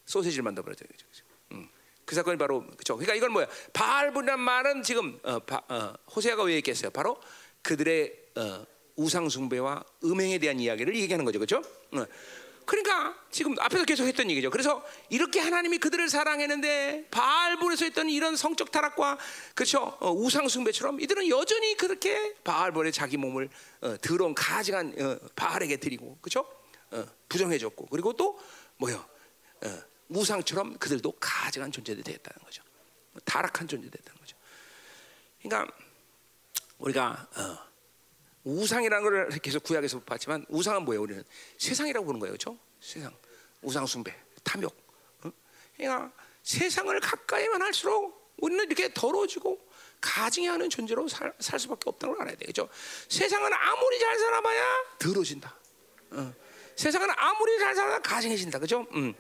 소세지를 만들어 버렸죠. 그죠? 응. 그 사건이 바로 그죠? 그러니까 이건 뭐야? 바알분이란 말은 지금 어, 바, 어, 호세아가 왜 얘기했어요? 바로 그들의 어, 우상 숭배와 음행에 대한 이야기를 얘기하는 거죠, 그죠? 응. 그러니까 지금 앞에서 계속 했던 얘기죠. 그래서 이렇게 하나님이 그들을 사랑했는데 바알본에서 했던 이런 성적 타락과 그렇죠 어, 우상 숭배처럼 이들은 여전히 그렇게 바알본에 자기 몸을 어, 더러운 가증한 어, 바알에게 드리고 그렇죠 어, 부정해줬고 그리고 또 뭐요 어, 우상처럼 그들도 가증한 존재들이 됐다는 거죠. 타락한 존재됐다는 거죠. 그러니까 우리가 어, 우상이라는 걸 계속 구약에서 봤지만 우상은 뭐예요? 우리는 세상이라고 보는 거예요, 그렇죠? 세상, 우상 숭배, 탐욕. 어? 그러니까 세상을 가까이만 할수록 우리는 이렇게 더러워지고 가증해하는 존재로 살, 살 수밖에 없다는 걸 알아야 되겠죠. 세상은 아무리 잘 살아봐야 더러워진다. 어. 세상은 아무리 잘 살아도 가증해진다, 그렇죠? 음.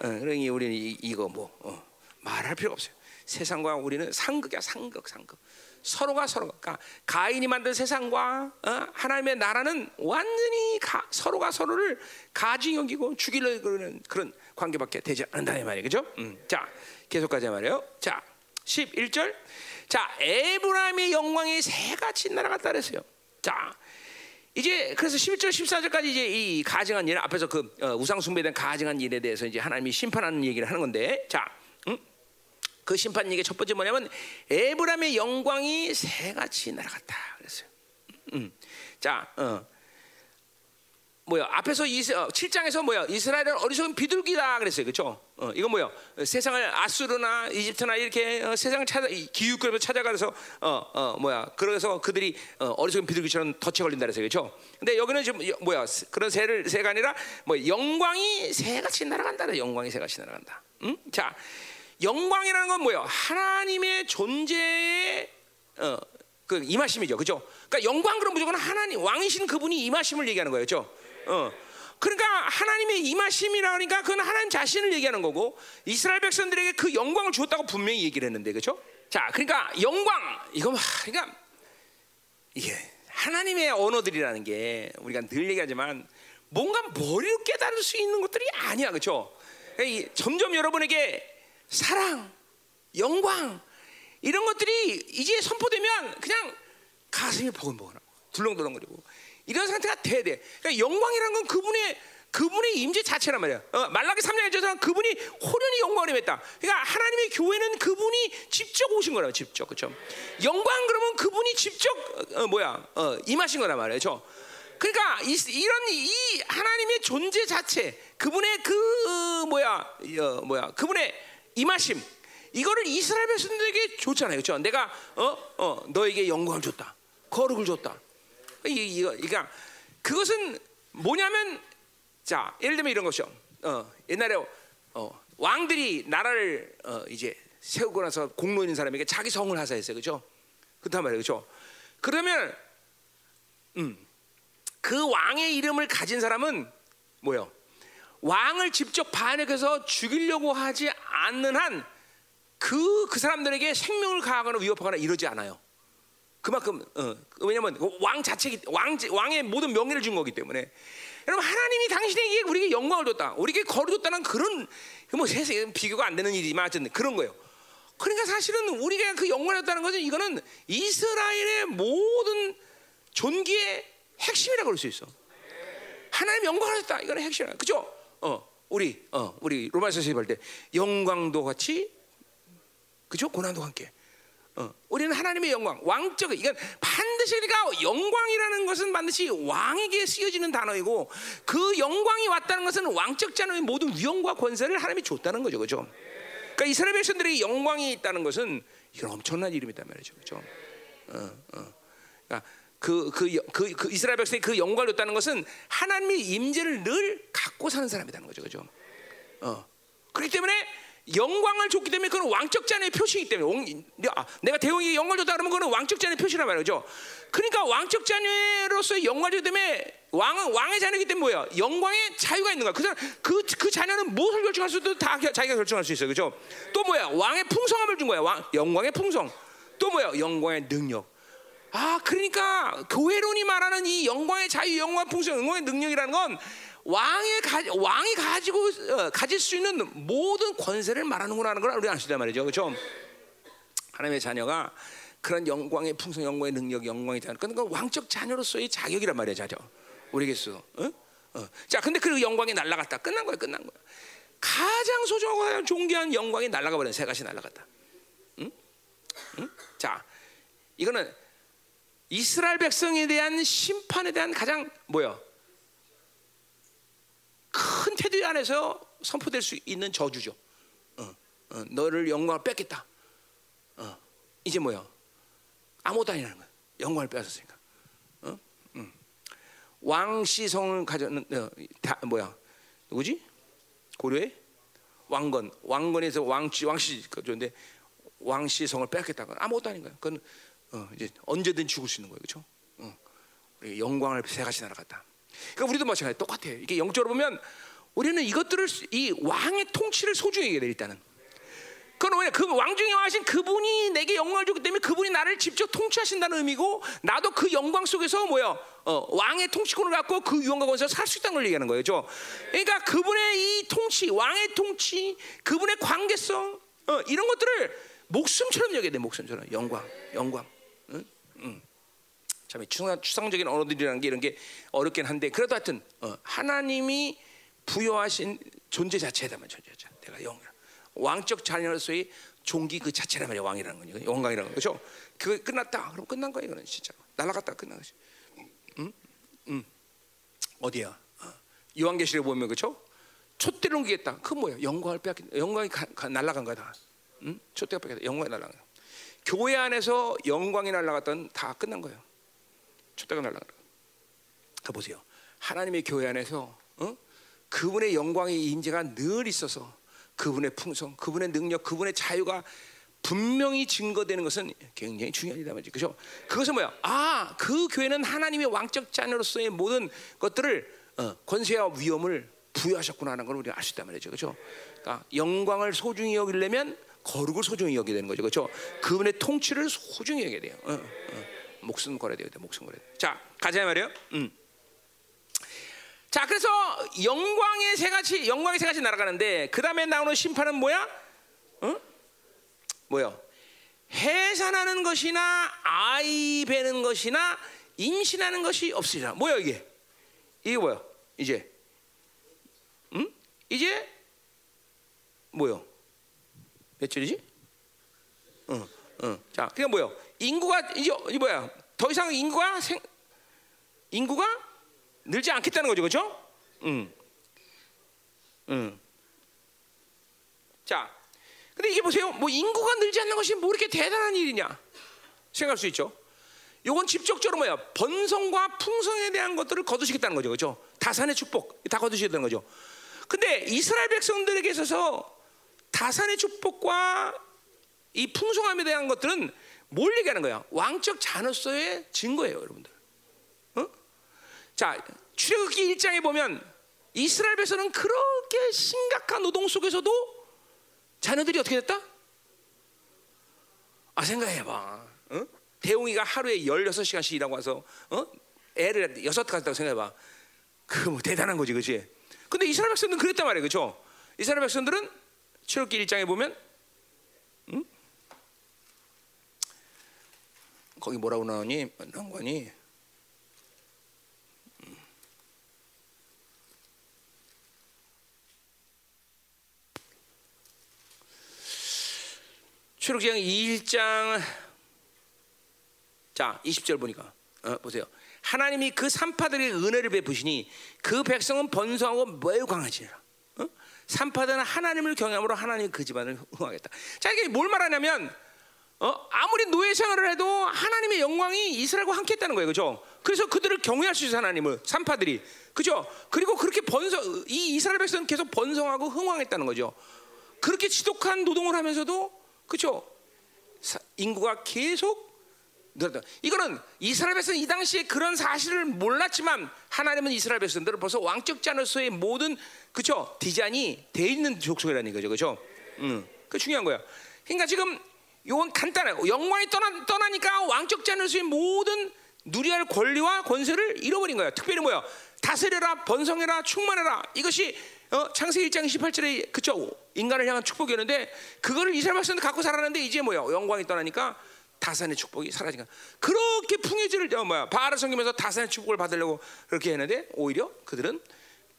어, 그러니 우리는 이, 거뭐 어, 말할 필요 없어요. 세상과 우리는 상극이야, 상극, 상극. 서로가 서로가 그러니까 가인이 만든 세상과 어? 하나님의 나라는 완전히 가, 서로가 서로를 가지 여기고 죽이려 그러는 그런 관계밖에 되지 않는다 이 말이에요. 그죠? 음. 자, 계속 가자 말이에요. 자, 11절. 자, 에브라임의 영광이 새같이 날아갔다 그랬어요. 자, 이제 그래서 11절 14절까지 이제 이 가증한 일 앞에서 그 어, 우상 숭배에 대한 가증한 일에 대해서 이제 하나님이 심판하는 얘기를 하는 건데 자, 그 심판 얘기 첫 번째 뭐냐면 에브람의 영광이 새같이 날아갔다 그랬어요. 음. 자, 어. 뭐야 앞에서 이 7장에서 뭐야 이스라엘은 어리석은 비둘기다 그랬어요 그렇죠? 어, 이건 뭐야 세상을 아수르나 이집트나 이렇게 어, 세상을 찾아 기웃거리며 찾아가서 어, 어 뭐야 그래서 그들이 어, 어리석은 비둘기처럼 덫에 걸린다 그랬어요 그렇죠? 근데 여기는 지금 여- 뭐야 그런 새를 새가 아니라 뭐 영광이 새같이 날아간다 영광이 새같이 날아간다. 음? 자 영광이라는 건 뭐예요? 하나님의 존재의 어, 그 임하심이죠, 그죠? 그러니까 영광 그런 무조건 하나님 왕이신 그분이 임하심을 얘기하는 거예요, 그죠? 어. 그러니까 하나님의 임하심이라 그러니까 그건 하나님 자신을 얘기하는 거고 이스라엘 백성들에게 그 영광을 주었다고 분명히 얘기를 했는데, 그죠? 자, 그러니까 영광 막 그러니까 이게 하나님의 언어들이라는 게 우리가 늘 얘기하지만 뭔가 머리로 깨달을 수 있는 것들이 아니야, 그렇죠? 점점 여러분에게 사랑, 영광 이런 것들이 이제 선포되면 그냥 가슴이 보글보글하고 덜렁덜렁거리고 이런 상태가 돼야 돼. 그러니까 영광이라는 건 그분의 그분의 임재 자체란 말이야. 어, 말라기 3장에 서 그분이 호련히 영광을 임했다. 그러니까 하나님의 교회는 그분이 직접 오신 거라고 직접 그렇죠. 영광 그러면 그분이 직접 어, 뭐야 어, 임하신 거란 말이죠. 그러니까 이, 이런 이 하나님의 존재 자체, 그분의 그 뭐야 어, 뭐야 그분의 임하심 이거를 이스라엘 백성들에게 줬잖아요, 그렇죠? 내가 어, 어, 너에게 영광을 줬다, 거룩을 줬다. 이, 이거, 그러니까 그것은 뭐냐면 자 예를 들면 이런 것이요. 어, 옛날에 어, 왕들이 나라를 어, 이제 세우고 나서 공로 있는 사람에게 자기 성을 하사했어요, 그렇죠? 그렇단 말이에요, 그렇죠? 그러면 음, 그 왕의 이름을 가진 사람은 뭐요? 왕을 직접 반역해서 죽이려고 하지 않는 한 그, 그 사람들에게 생명을 가하거나 위협하거나 이러지 않아요. 그만큼, 어, 왜냐면 왕 자체, 왕, 왕의 모든 명예를 준 거기 때문에. 여러분, 하나님이 당신에게 우리에게 영광을 줬다. 우리에게 거를 줬다는 그런, 뭐 세상에 비교가 안 되는 일이지만 어쨌든 그런 거예요. 그러니까 사실은 우리가 그 영광을 줬다는 것은 이거는 이스라엘의 모든 존귀의 핵심이라고 할수 있어. 하나님 영광을 줬다. 이거는 핵심이야. 그죠? 어, 우리, 어, 우리 로마서에서 볼때 영광도 같이 그죠? 고난도 함께. 어, 우리는 하나님의 영광, 왕적 이건 반드시 그러니까 영광이라는 것은 반드시 왕에게 쓰여지는 단어이고 그 영광이 왔다는 것은 왕적 자녀의 모든 위엄과 권세를 하나님이 줬다는 거죠, 그죠? 그러니까 이스라엘 백성들이 영광이 있다는 것은 이건 엄청난 이름이단 말이죠, 그죠? 어, 어. 그러니까 그, 그, 그, 그 이스라엘 백성이 그 영광을 줬다는 것은 하나님의 임재를 늘 갖고 사는 사람이라는 거죠, 그죠? 어. 그렇기 때문에 영광을 줬기 때문에 그건 왕적 자녀의 표시이기 때문에 아, 내가 대웅이 영광을 줬다 그러면 그건 왕적 자녀의 표시란 말이죠. 그러니까 왕적 자녀로서의 영광을 줬기 때문에 왕은 왕의 자녀이기 때문에 뭐야? 영광의 자유가 있는 거야. 그 그, 그 자녀는 무엇을 결정할 수도 다 자기가 결정할 수 있어요. 그죠? 또 뭐야? 왕의 풍성함을 준 거야. 왕, 영광의 풍성. 또 뭐야? 영광의 능력. 아, 그러니까 교회론이 말하는 이 영광의 자유, 영광의 풍성, 영광의 능력이라는 건 왕의 가, 왕이 가지고 어, 가질 수 있는 모든 권세를 말하는구나 하는 걸 우리 아시단 말이죠, 그렇죠? 하나님의 자녀가 그런 영광의 풍성, 영광의 능력, 영광의 자녀, 그러니까 왕적 자녀로서의 자격이란 말이야, 자녀. 우리겠어. 어? 어. 자, 근데 그 영광이 날아갔다. 끝난 거야, 끝난 거야. 가장 소중하고 존귀한 영광이 날아가 버린 새같이 날아갔다. 응? 응? 자, 이거는 이스라엘 백성에 대한 심판에 대한 가장 뭐야? 큰 테두리 안에서 선포될 수 있는 저주죠. 어, 어, 너를 영광을 뺏겠다. 어, 이제 뭐야? 아무것도 아니라는 거야. 영광을 뺏었으니까. 어? 음. 왕시성을 가졌는 어, 다, 뭐야? 누구지? 고려의 왕건. 왕건에서 왕시 왕시 그런데 왕시성을 뺏겠다는 아무것도 아닌 거야. 그건 어, 이제 언제든 죽을 수 있는 거예요, 그렇죠? 어. 영광을 새같이 날아갔다. 그러니까 우리도 마찬가지 똑같아요. 이게 영적으로 보면 우리는 이것들을 이 왕의 통치를 소중히 해야 돼 일단은. 그건 왜냐? 그 왕중에 왕하신 그분이 내게 영광을 줬기 때문에 그분이 나를 직접 통치하신다는 의미고 나도 그 영광 속에서 뭐야? 어, 왕의 통치권을 갖고 그 유언과 권세로 살수 있다는 걸 얘기하는 거예요. 죠 그러니까 그분의 이 통치, 왕의 통치, 그분의 관계성 어, 이런 것들을 목숨처럼 여겨야 돼. 목숨처럼 영광, 영광. 응? 응. 참 추상적인 언어들이라는 게 이런 게 어렵긴 한데 그래도 하여튼 어, 하나님이 부여하신 존재 자체다만 존재 자체. 내가 영 왕적 자녀로서의 종기 그 자체란 말이야 왕이라는 거니까 영광이라는 거 그렇죠? 그거 끝났다. 그럼 끝난 거야 이거는 진짜 날아갔다 끝난 거지. 음, 음. 어디야? 요한계시록에 보면 그렇죠? 촛대를 옮기겠다. 그 뭐야? 영광을 빼앗긴 영광이 가, 가, 날아간 거다. 응? 촛대가 빼앗겼다. 영광이 날아간 거야. 교회 안에서 영광이 날아갔던 다 끝난 거예요. 날아간 거야. 그 보세요. 하나님의 교회 안에서 어? 그분의 영광의 임재가 늘 있어서 그분의 풍성, 그분의 능력, 그분의 자유가 분명히 증거되는 것은 굉장히 중요한 일이다 말이죠. 그죠? 그것은 뭐야? 아, 그 교회는 하나님의 왕적 자녀로서의 모든 것들을 어, 권세와 위엄을 부여하셨구나 하는 걸 우리가 알 수 있단 말이죠. 그죠? 그러니까 영광을 소중히 여기려면 거룩을 소중히 여기게 되는 거죠. 그죠? 그분의 통치를 소중히 여겨야 돼요. 어, 어. 목숨 걸어야 돼요. 목숨 걸어야 돼요. 자, 가자 말이에요. 음. 자, 그래서 영광의 세 가지 영광의 세 가지 날아가는데 그 다음에 나오는 심판은 뭐야? 어? 뭐요? 해산하는 것이나 아이 베는 것이나 임신하는 것이 없으리라. 뭐야 이게? 이게 뭐야? 이제, 음? 이제 뭐요? 몇 절이지? 응, 응. 자, 그게 뭐요? 인구가 이제 이 뭐야? 더 이상 인구가 생 인구가 늘지 않겠다는 거죠, 그렇죠? 응, 응. 자, 근데 이게 보세요. 뭐 인구가 늘지 않는 것이 뭐 이렇게 대단한 일이냐 생각할 수 있죠. 이건 직접적으로 뭐야? 번성과 풍성에 대한 것들을 거두시겠다는 거죠, 그렇죠? 다산의 축복 다 거두시겠다는 거죠. 근데 이스라엘 백성들에게 있어서 다산의 축복과 이 풍성함에 대한 것들은 뭘 얘기하는 거야? 왕적 자녀로서의 증거예요, 여러분들. 어? 자, 출애굽기 1장에 보면 이스라엘 백성은 그렇게 심각한 노동 속에서도 자녀들이 어떻게 됐다? 아 생각해봐. 어? 대웅이가 하루에 16시간씩 일하고 와서 어? 애를 여섯 가졌다고 생각해봐. 그 뭐 대단한 거지, 그렇지? 근데 이스라엘 백성들은 그랬단 말이에요, 그렇죠? 이스라엘 백성들은 출애굽기 1장에 보면 거기 뭐라고 나오니? 난관이 출애굽기 2장 자 20절 보니까 어, 보세요. 하나님이 그 산파들의 은혜를 베푸시니 그 백성은 번성하고 매우 강하지라. 어? 산파들은 하나님을 경외함으로 하나님 그 집안을 흥하겠다. 자 이게 뭘 말하냐면 어? 아무리 노예 생활을 해도 하나님의 영광이 이스라엘과 함께 했다는 거예요, 그렇죠? 그래서 그들을 경외할 수 있어 하나님을 산파들이, 그렇죠? 그리고 그렇게 번성 이 이스라엘 백성은 계속 번성하고 흥왕했다는 거죠. 그렇게 지독한 노동을 하면서도 그렇죠? 인구가 계속 늘었다. 이거는 이스라엘 백성 이 당시에 그런 사실을 몰랐지만 하나님은 이스라엘 백성들을 벌써 왕적 자녀로서의 모든 그렇죠 디자인이 돼 있는 족속이라는 거죠, 그렇죠? 음, 그 중요한 거야. 그러니까 지금 이건 간단해요. 영광이 떠나, 떠나니까 왕적 자녀로서의 모든 누려야 할 권리와 권세를 잃어버린 거야. 특별히 뭐야? 다스려라, 번성해라, 충만해라. 이것이 어, 창세기 1장 18절에 그쵸 인간을 향한 축복이었는데 그거를 이스라엘 백성들 갖고 살았는데 이제 뭐야? 영광이 떠나니까 다산의 축복이 사라진가. 그렇게 풍해질을 어, 뭐야? 바알을 섬기면서 다산의 축복을 받으려고 그렇게 했는데 오히려 그들은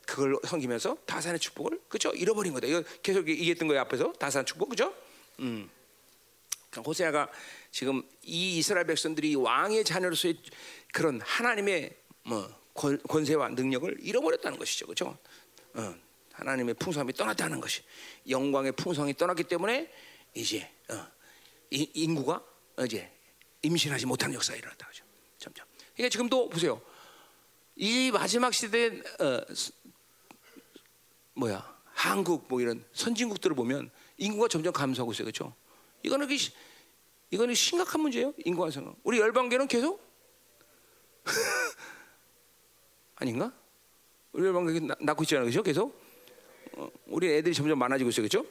그걸 섬기면서 다산의 축복을 그죠 잃어버린 거다. 이거 계속 얘기했던 거예요 앞에서 다산 축복 그죠? 음. 호세아가 지금 이 이스라엘 백성들이 왕의 자녀로서의 그런 하나님의 뭐 권세와 능력을 잃어버렸다는 것이죠, 그렇죠? 어, 하나님의 풍성함이 떠났다는 것이 영광의 풍성이 떠났기 때문에 이제 어, 이, 인구가 이제 임신하지 못하는 역사가 일어났다 그죠. 점점. 그러니까 지금도 보세요. 이 마지막 시대 어, 뭐야 한국 뭐 이런 선진국들을 보면 인구가 점점 감소하고 있어요, 그렇죠? 이거는 그, 이거는 심각한 문제예요, 감소. 우리 열방계는 계속 아닌가? 우리 열방계 낳고 있잖아요, 그렇죠? 계속 어, 우리 애들이 점점 많아지고 있어요, 그렇죠?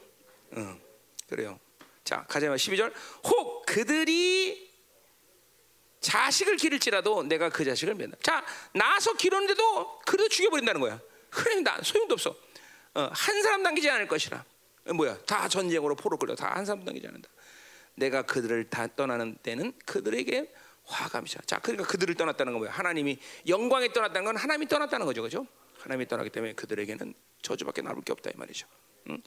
어, 그래요. 자, 가자마 12절. 혹 그들이 자식을 기를지라도 내가 그 자식을 맨다. 자, 나서 기르는데도 그래도 죽여버린다는 거야. 그래, 나 소용도 없어. 어, 한 사람 남기지 않을 것이라. 뭐야? 다 전쟁으로 포로 끌려 다 한 사람 남기지 않는다. 내가 그들을 다 떠나는 때는 그들에게 화감이죠. 자, 그러니까 그들을 떠났다는 건 뭐야? 하나님이 영광에 떠났다는 건 하나님이 떠났다는 거죠, 그렇죠? 하나님이 떠나기 때문에 그들에게는 저주밖에 남을 게 없다 이 말이죠. 응?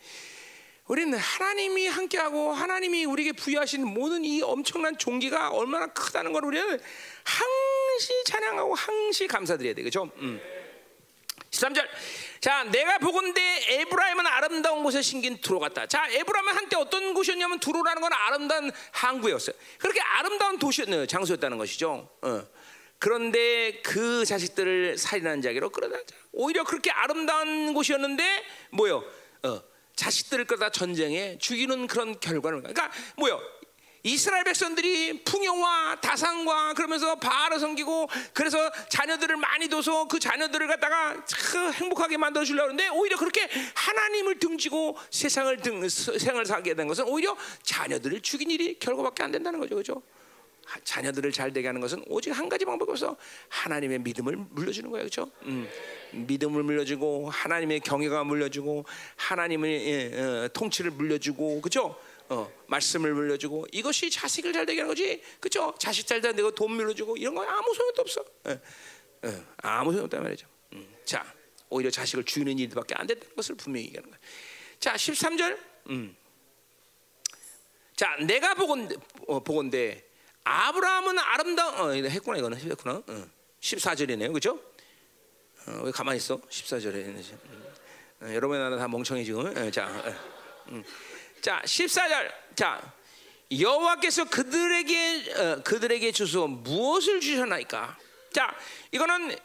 우리는 하나님이 함께하고 하나님이 우리에게 부여하신 모든 이 엄청난 종기가 얼마나 크다는 걸 우리는 항시 찬양하고 항시 감사드려야 돼? 음. 13절. 자, 내가 보건대 에브라임은 아름다운 곳에 신긴 두로 같다. 자, 에브라임은 한때 어떤 곳이었냐면 두로라는 건 아름다운 항구였어요. 그렇게 아름다운 도시였네요. 장소였다는 것이죠. 어. 그런데 그 자식들을 살인한 자기로 끌어다 오히려 그렇게 아름다운 곳이었는데 뭐요? 어. 자식들을 끌다 전쟁에 죽이는 그런 결과를 그러니까 뭐요? 이스라엘 백성들이 풍요와 다상과 그러면서 바알을 섬기고 그래서 자녀들을 많이 둬서 그 자녀들을 갖다가 참 행복하게 만들어 주려고 하는데 오히려 그렇게 하나님을 등지고 세상을 등 생을 살게 된 것은 오히려 자녀들을 죽인 일이 결과밖에 안 된다는 거죠. 그죠? 자녀들을 잘 되게 하는 것은 오직 한 가지 방법이 없어 하나님의 믿음을 물려주는 거예요, 그렇죠? 음, 믿음을 물려주고 하나님의 경외가 물려주고 하나님의 예, 어, 통치를 물려주고, 그렇죠? 어, 말씀을 물려주고 이것이 자식을 잘 되게 하는 거지, 그렇죠? 자식 잘 되고 돈 물려주고 이런 거 아무 소용도 없어, 예, 예, 아무 소용도 없단 말이죠. 음, 자, 오히려 자식을 죽이는 일밖에 안 된다는 것을 분명히 얘기하는 거예요. 자, 13절. 음. 자, 내가 보건데, 어, 보건데 아브라함은 아름다운 어, 했구나 이거는 했구나. 어, 14절이네요. 그죠? 어, 왜 가만히 있어? 14절에. 어, 여러분 나는 다 멍청해 지금. 어, 자. 어, 음. 자, 14절. 자. 여호와께서 그들에게 어, 그들에게 주소 무엇을 주셨나이까? 자, 이거는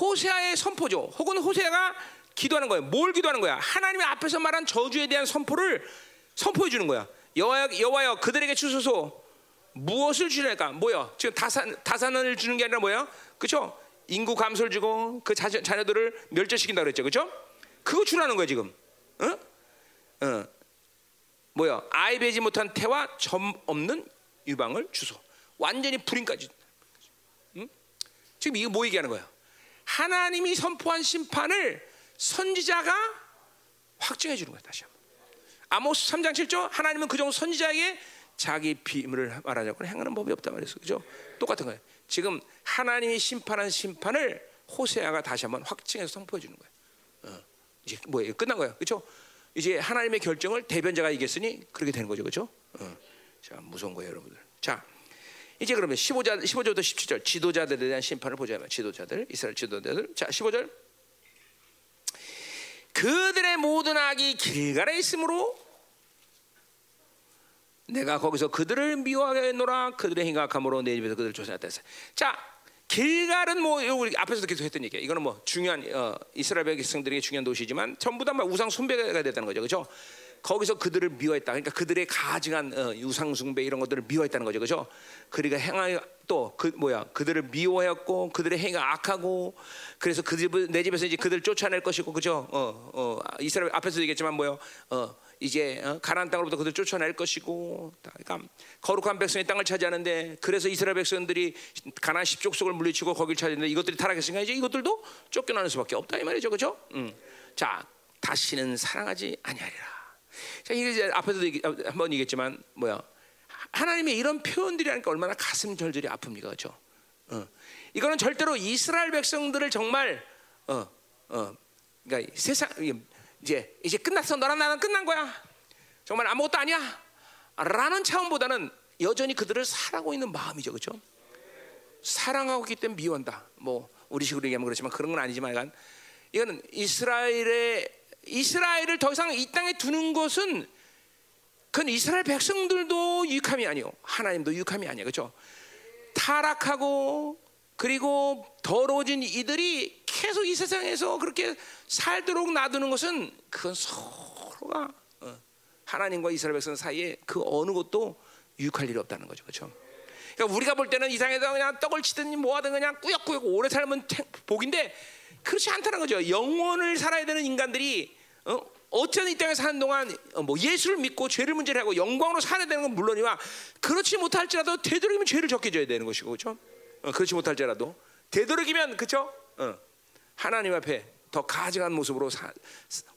호세아의 선포죠. 혹은 호세아가 기도하는 거예요. 뭘 기도하는 거야? 하나님의 앞에서 말한 저주에 대한 선포를 선포해 주는 거야. 여호와 여호와여 그들에게 주소서 무엇을 주려니까 뭐야? 지금 다산 다산을 주는 게 아니라 뭐야? 그렇죠? 인구 감소를 주고 그 자, 자녀들을 멸절시킨다 그랬죠, 그렇죠? 그거 주라는 거야 지금. 어? 어. 뭐야? 아이 베지 못한 태와 점 없는 유방을 주소. 완전히 불임까지. 응? 지금 이거 뭐 얘기하는 거야? 하나님이 선포한 심판을 선지자가 확증해 주는 거야 다시 한번. 아모스 3장 7절 하나님은 그 정도 선지자에게 자기 비밀을 말하자고 행하는 법이 없단 말이죠. 그죠? 똑같은 거예요. 지금 하나님이 심판한 심판을 호세아가 다시 한번 확증해서 선포해 주는 거예요. 어. 이제 뭐예요? 끝난 거예요. 그렇죠? 이제 하나님의 결정을 대변자가 이겼으니 그렇게 되는 거죠. 그렇죠? 어. 자, 무서운 거예요, 여러분들. 자, 이제 그러면 15자 15절부터 17절 지도자들에 대한 심판을 보자면 지도자들, 이스라엘 지도자들. 자, 15절. 그들의 모든 악이 길가에 있으므로 내가 거기서 그들을 미워하게 노라 그들의 행각함으로 내 집에서 그들을 쫓아냈다 자 길갈은 뭐 우리 앞에서도 계속 했던 얘기야. 이거는 뭐 중요한 어, 이스라엘 백성들에게 중요한 도시지만 전부 다 우상 숭배가 됐다는 거죠, 그렇죠? 거기서 그들을 미워했다. 그러니까 그들의 가증한 어, 우상 숭배 이런 것들을 미워했다는 거죠, 그렇죠? 그리고 행하 또그 뭐야 그들을 미워했고 그들의 행위가 악하고 그래서 그 집, 내 집에서 이제 그들을 쫓아낼 것이고, 그죠? 어, 어, 이스라엘 앞에서 얘기했지만 뭐요? 어, 이제 어, 가나안 땅으로부터 그들 쫓아낼 것이고 그러니까 거룩한 백성의 땅을 차지하는데 그래서 이스라엘 백성들이 가나안 십족속을 물리치고 거기를 차지했는데 이것들이 타락했으니까 이제 이것들도 쫓겨나는 수밖에 없다 이 말이죠 그렇죠? 음. 자 다시는 사랑하지 아니하리라 자 이게 이제 앞에서도 얘기, 한번 얘기했지만 뭐야 하나님의 이런 표현들이 하니까 얼마나 가슴 절절히 아픕니까 그렇죠? 어. 이거는 절대로 이스라엘 백성들을 정말 어, 어, 그러니까 세상 이제 이제 끝났어. 너랑 나는 끝난 거야. 정말 아무것도 아니야. 라는 차원보다는 여전히 그들을 사랑하고 있는 마음이죠. 그렇죠? 사랑하고 있기 때문에 미워한다. 뭐 우리식으로 얘기하면 그렇지만 그런 건 아니지만 약간 이거는 이스라엘의 이스라엘을 더 이상 이 땅에 두는 것은 그건 이스라엘 백성들도 유익함이 아니요. 하나님도 유익함이 아니야. 그렇죠? 타락하고 그리고 더러워진 이들이 계속 이 세상에서 그렇게 살도록 놔두는 것은 그건 서로가 어, 하나님과 이스라엘 백성 사이에 그 어느 것도 유익할 일이 없다는 거죠. 그렇죠? 그러니까 우리가 볼 때는 이상해서 그냥 떡을 치든 뭐하든 그냥 꾸역꾸역 오래 살면 복인데 그렇지 않다는 거죠. 영원을 살아야 되는 인간들이 어? 어쩌면 이 땅에 사는 동안 어, 뭐 예수를 믿고 죄를 문제를 하고 영광으로 살아야 되는 건 물론이와 그렇지 못할지라도 되도록이면 죄를 적게 져야 되는 것이고 그렇죠? 어, 그렇지 못할지라도 되도록이면 그렇죠? 어, 하나님 앞에 더 가증한 모습으로 사,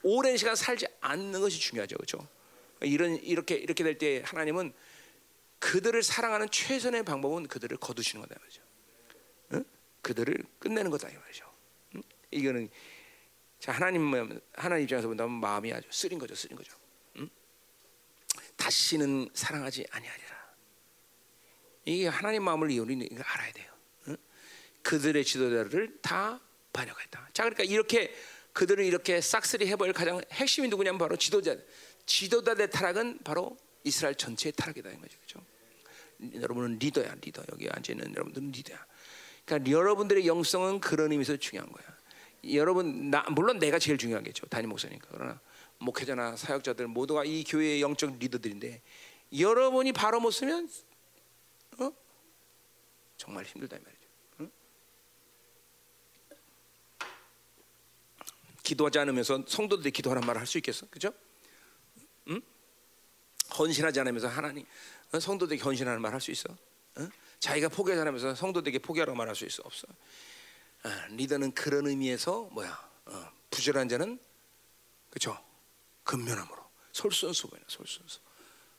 오랜 시간 살지 않는 것이 중요하죠, 그렇죠? 이런 이렇게 이렇게 될 때 하나님은 그들을 사랑하는 최선의 방법은 그들을 거두시는 거다 말이죠. 응? 그들을 끝내는 거다 이 말이죠. 응? 이거는 자 하나님 하나님 입장에서 본다면 마음이 아주 쓰린 거죠, 쓰린 거죠. 응? 다시는 사랑하지 아니하리라. 이게 하나님 마음을 우리는 알아야 돼요. 그들의 지도자를 다 반역했다. 자, 그러니까 이렇게 그들을 이렇게 싹쓸이 해버릴 가장 핵심이 누구냐면 바로 지도자. 지도자의 타락은 바로 이스라엘 전체의 타락이다 이 거죠. 그렇죠? 여러분은 리더야, 리더. 여기 앉아 있는 여러분들은 리더야. 그러니까 여러분들의 영성은 그런 의미에서 중요한 거야. 여러분, 나, 물론 내가 제일 중요하겠죠. 담임 목사니까. 그러나 목회자나 사역자들 모두가 이 교회의 영적 리더들인데 여러분이 바로 못 쓰면 어? 정말 힘들다 이 말이죠. 응? 기도하지 않으면서 성도들이 기도하는 말을 할 수 있겠어? 그죠? 응? 헌신하지 않으면서 하나님 어? 성도들에게 헌신하는 말 할 수 있어? 어? 자기가 포기하지 않으면서 성도들에게 포기하라고 말할 수 있어? 없어? 아, 리더는 그런 의미에서 뭐야? 어, 부절한 자는 그죠? 근면함으로 솔선수범이나 솔선수.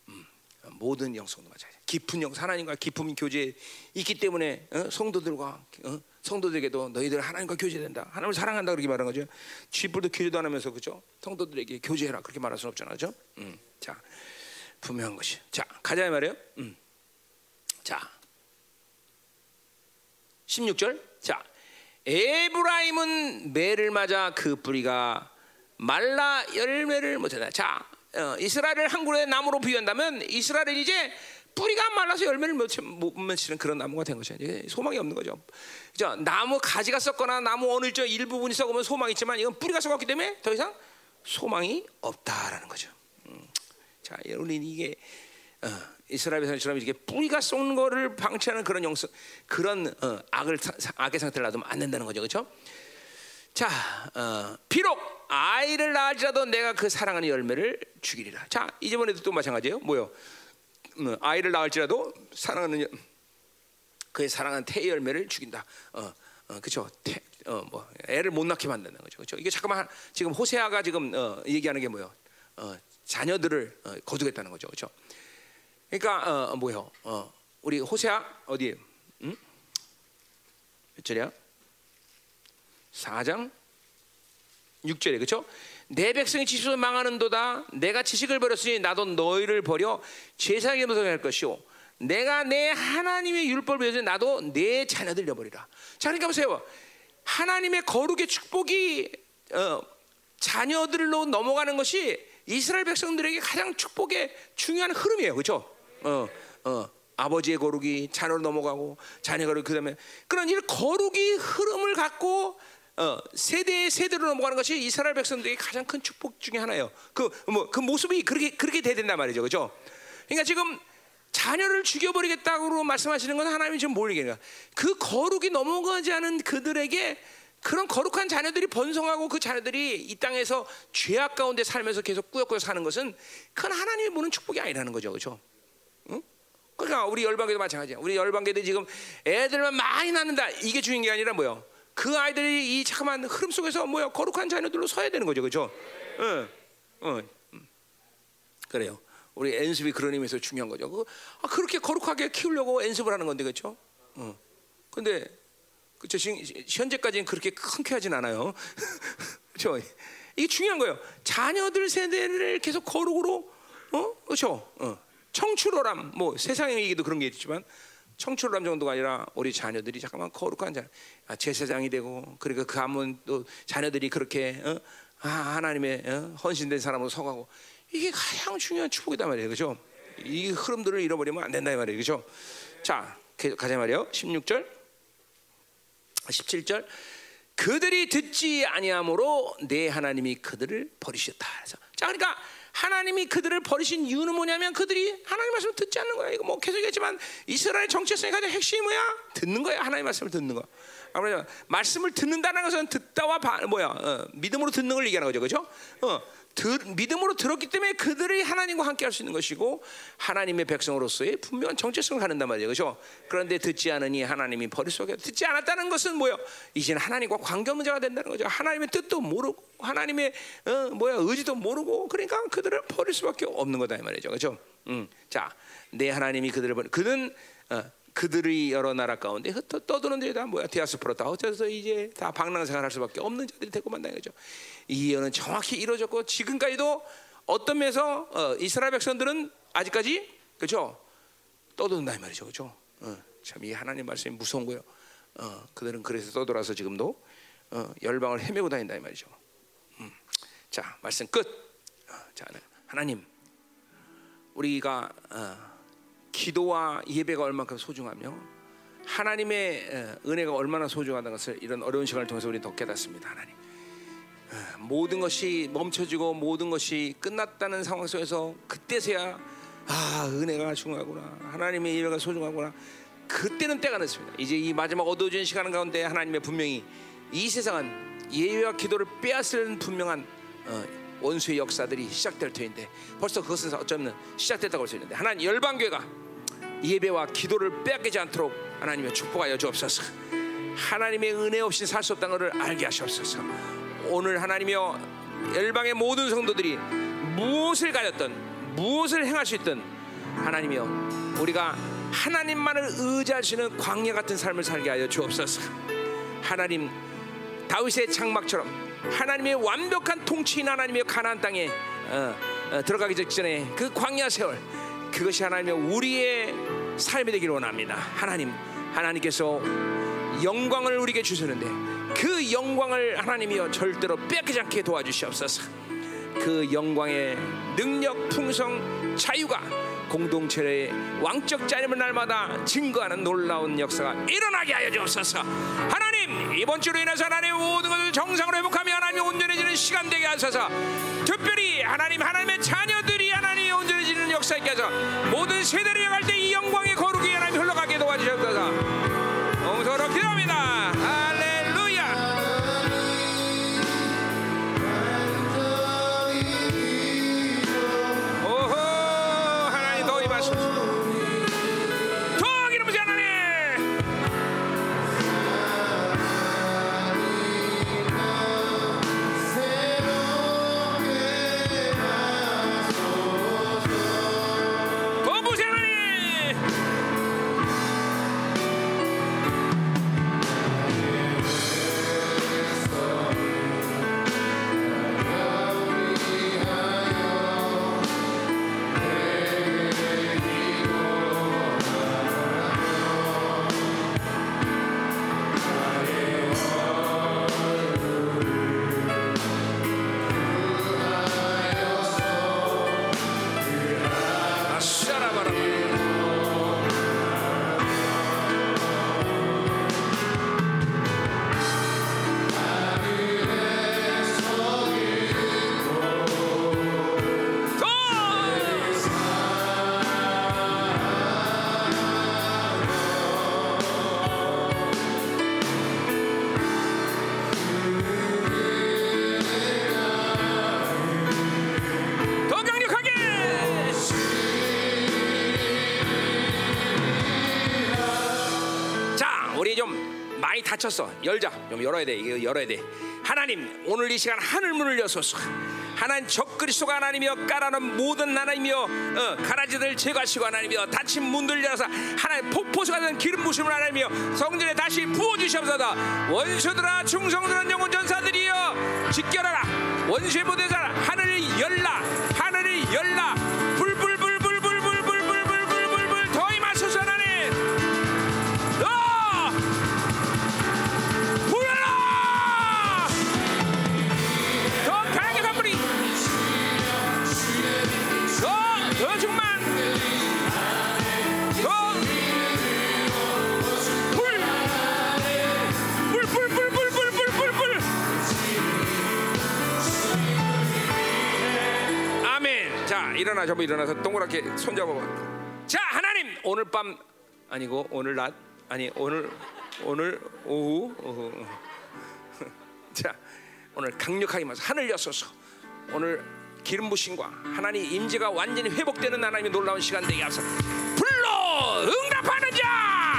음, 모든 영성도 마찬가지. 깊은 영 하나님과 깊은 교제 있기 때문에 어? 성도들과 어? 성도들에게도 너희들 하나님과 교제된다. 하나님을 사랑한다 그렇게 말하는 거죠. 쥐뿔도 기도도 안 하면서 그죠? 성도들에게 교제해라 그렇게 말할 수는 없잖아요, 그죠? 음, 자 분명한 것이. 자 가자 말이에요. 음. 자 16절. 자 에브라임은 매를 맞아 그 뿌리가 말라 열매를 못한다. 자, 어, 이스라엘을 한 그루의 나무로 비유한다면 이스라엘은 이제 뿌리가 말라서 열매를 못 맺히는 그런 나무가 된 것이죠. 소망이 없는 거죠. 그죠? 나무 가지가 썩거나 나무 어느 저 일부분이 썩으면 소망이 있지만 이건 뿌리가 썩었기 때문에 더 이상 소망이 없다라는 거죠. 음. 자, 우리 이게 어, 이스라엘 사람처럼 이렇게 뿌리가 썩는 거를 방치하는 그런 영성, 그런 어, 악을 악의 상태를 놔두면 안 된다는 거죠, 그렇죠? 자, 어, 비록 아이를 낳을지라도 내가 그 사랑하는 열매를 주기리라. 자, 이번에도 또 마찬가지예요. 뭐요? 음, 아이를 낳을지라도 사랑하는 그의 사랑하는 태 열매를 죽인다. 어, 어 그렇죠. 태, 어, 뭐 애를 못 낳게 만드는 거죠. 그렇죠. 이게 잠깐만 지금 호세아가 지금 어, 얘기하는 게 뭐요? 어, 자녀들을 어, 거두겠다는 거죠. 그렇죠. 그러니까 어, 뭐요? 어, 우리 호세아 어디? 음? 몇 절이야? 4장 6절에 그렇죠? 내 백성이 지식을 망하는도다. 내가 지식을 버렸으니 나도 너희를 버려 제사장의 모습을 할 것이오. 내가 내 하나님의 율법을 버렸으니 나도 내 자녀들 잃어버리라. 자, 그러니까 보세요. 하나님의 거룩의 축복이 어, 자녀들로 넘어가는 것이 이스라엘 백성들에게 가장 축복의 중요한 흐름이에요. 그렇죠? 어, 어, 아버지의 거룩이 자녀로 넘어가고 자녀 거룩 그다음에 그런 일 거룩이 흐름을 갖고 어, 세대 세대로 넘어가는 것이 이스라엘 백성들에게 가장 큰 축복 중에 하나예요. 그 뭐그 그 모습이 그렇게 그렇게 돼야 된단 말이죠, 그렇죠? 그러니까 지금 자녀를 죽여버리겠다고 말씀하시는 건 하나님이 지금 뭘 얘기해요? 그 거룩이 넘어가지 않은 그들에게 그런 거룩한 자녀들이 번성하고 그 자녀들이 이 땅에서 죄악 가운데 살면서 계속 꾸역꾸역 사는 것은 그건 하나님이 보는 축복이 아니라는 거죠, 그렇죠? 응? 그러니까 우리 열방계도 마찬가지야. 우리 열방계도 지금 애들만 많이 낳는다. 이게 중요한 게 아니라 뭐요? 그 아이들이 이 잠깐만 흐름 속에서 뭐야 거룩한 자녀들로 서야 되는 거죠, 그렇죠? 응, 응, 그래요. 우리 연습이 그런 의미에서 중요한 거죠. 그, 아, 그렇게 거룩하게 키우려고 연습을 하는 건데, 그렇죠? 응. 근데 그렇죠. 지금 현재까지는 그렇게 흔쾌하진 않아요. 그렇죠? 이게 중요한 거예요. 자녀들 세대를 계속 거룩으로, 어, 그렇죠? 어. 청출어람, 뭐 세상의 얘기도 그런 게 있지만 청출람 정도가 아니라 우리 자녀들이 잠깐만 거룩한 자, 아, 제사장이 되고 그리고 그 가문 또 자녀들이 그렇게 어? 아, 하나님의 어? 헌신된 사람으로 서가고 이게 가장 중요한 축복이다 말이에요, 그렇죠? 이 흐름들을 잃어버리면 안 된다 이 말이에요, 그렇죠? 자, 가자 말이요, 16절, 17절. 그들이 듣지 아니함으로 내 하나님이 그들을 버리셨다. 자, 그러니까 하나님이 그들을 버리신 이유는 뭐냐면 그들이 하나님 말씀을 듣지 않는 거야. 이거 뭐 계속 얘기했지만 이스라엘 정체성의 가장 핵심이 뭐야? 듣는 거야. 하나님 말씀을 듣는 거. 아무래도 말씀을 듣는다는 것은 듣다와 바, 뭐야? 어, 믿음으로 듣는 걸 얘기하는 거죠. 그렇죠? 어, 들, 믿음으로 들었기 때문에 그들이 하나님과 함께 할 수 있는 것이고 하나님의 백성으로서의 분명한 정체성을 갖는단 말이에요. 그렇죠? 그런데 듣지 않으니 하나님이 버릴 수 없게 듣지 않았다는 것은 뭐예요? 이제는 하나님과 관계 문제가 된다는 거죠. 하나님의 뜻도 모르고 하나님의 어, 뭐야 의지도 모르고 그러니까 그들을 버릴 수밖에 없는 거다 이 말이죠. 그렇죠? 음. 자, 내 하나님이 그들을 버리 그는 어, 그들의 여러 나라 가운데 흩어 떠드는 데다 뭐야 디아스포라 다 어째서 이제 다 방랑 생활할 수밖에 없는 자들이 되고 만다는 거죠. 이 예언은 정확히 이루어졌고 지금까지도 어떤 면에서 어, 이스라엘 백성들은 아직까지 그렇죠 떠돈다 이 말이죠, 그렇죠? 어, 참이 하나님 말씀이 무서운 거예요. 어, 그들은 그래서 떠돌아서 지금도 어, 열방을 헤매고 다닌다 이 말이죠. 음. 자 말씀 끝. 어, 자 하나님 우리가 어, 기도와 예배가 얼마큼 소중하며 하나님의 어, 은혜가 얼마나 소중하다는 것을 이런 어려운 시간을 통해서 우리 더 깨닫습니다. 하나님 어, 모든 것이 멈춰지고 모든 것이 끝났다는 상황 속에서 그때서야 아 은혜가 중요하구나 하나님의 예배가 소중하구나 그때는 때가 늦습니다. 이제 이 마지막 어두워진 시간 가운데 하나님의 분명히 이 세상은 예배와 기도를 빼앗을 분명한 어, 원수의 역사들이 시작될 터인데 벌써 그것은 어쩌면 시작됐다고 할 수 있는데 하나님 열방교회가 예배와 기도를 빼앗기지 않도록 하나님의 축복하여 주옵소서. 하나님의 은혜 없이 살 수 없다는 것을 알게 하시옵소서. 오늘 하나님이여 열방의 모든 성도들이 무엇을 가졌던 무엇을 행할 수 있든 하나님이여 우리가 하나님만을 있는 광야 같은 삶을 살게 하여 주옵소서. 하나님 다윗의 장막처럼 하나님의 완벽한 통치인 하나님의 가나안 땅에 어, 어, 들어가기 직전에 그 광야 세월 그것이 하나님의 우리의 삶이 되기를 원합니다. 하나님 하나님께서 영광을 우리에게 주셨는데 그 영광을 하나님이여 절대로 뺏기지 않게 도와주시옵소서. 그 영광의 능력, 풍성, 자유가 공동체의 왕적 자임을 날마다 증거하는 놀라운 역사가 일어나게 하여 주옵소서. 하나님 이번 주로 인해서 하나님 모든 것을 정상으로 회복하며 하나님이 온전해지는 시간 되게 하소서. 특별히 하나님 하나님의 자녀 있게 하소서. 모든 세대를 이어갈 때이 영광의 거룩이 하나님 흘러가게 도와주옵소서. 용서로 기도합니다. 다쳤어. 열자. 좀 열어야 돼. 이거 열어야 돼. 하나님, 오늘 이 시간 하늘 문을 여소서. 하나님 적그리스도가 하나님이여 깔아놓은 모든 하나님이여 어, 가라지들 제거하시고 하나님이여 닫힌 문들 열어서 하나님 폭포수가 된 기름 부심을 하나님이여 성전에 다시 부어주시옵소서 원수들아 충성들은 영혼 전사들이여 직결하라 원수의 하 일어나, 저보 일어나서 동그랗게 손 잡아봐. 자, 하나님, 오늘 밤 아니고 오늘 낮 아니 오늘 오늘 오후 오후. 자, 오늘 강력하게 말서 하늘 여소서. 오늘 기름 부신과 하나님 임재가 완전히 회복되는 하나님의 놀라운 시간 되게 하소서. 불러 응답하는 자,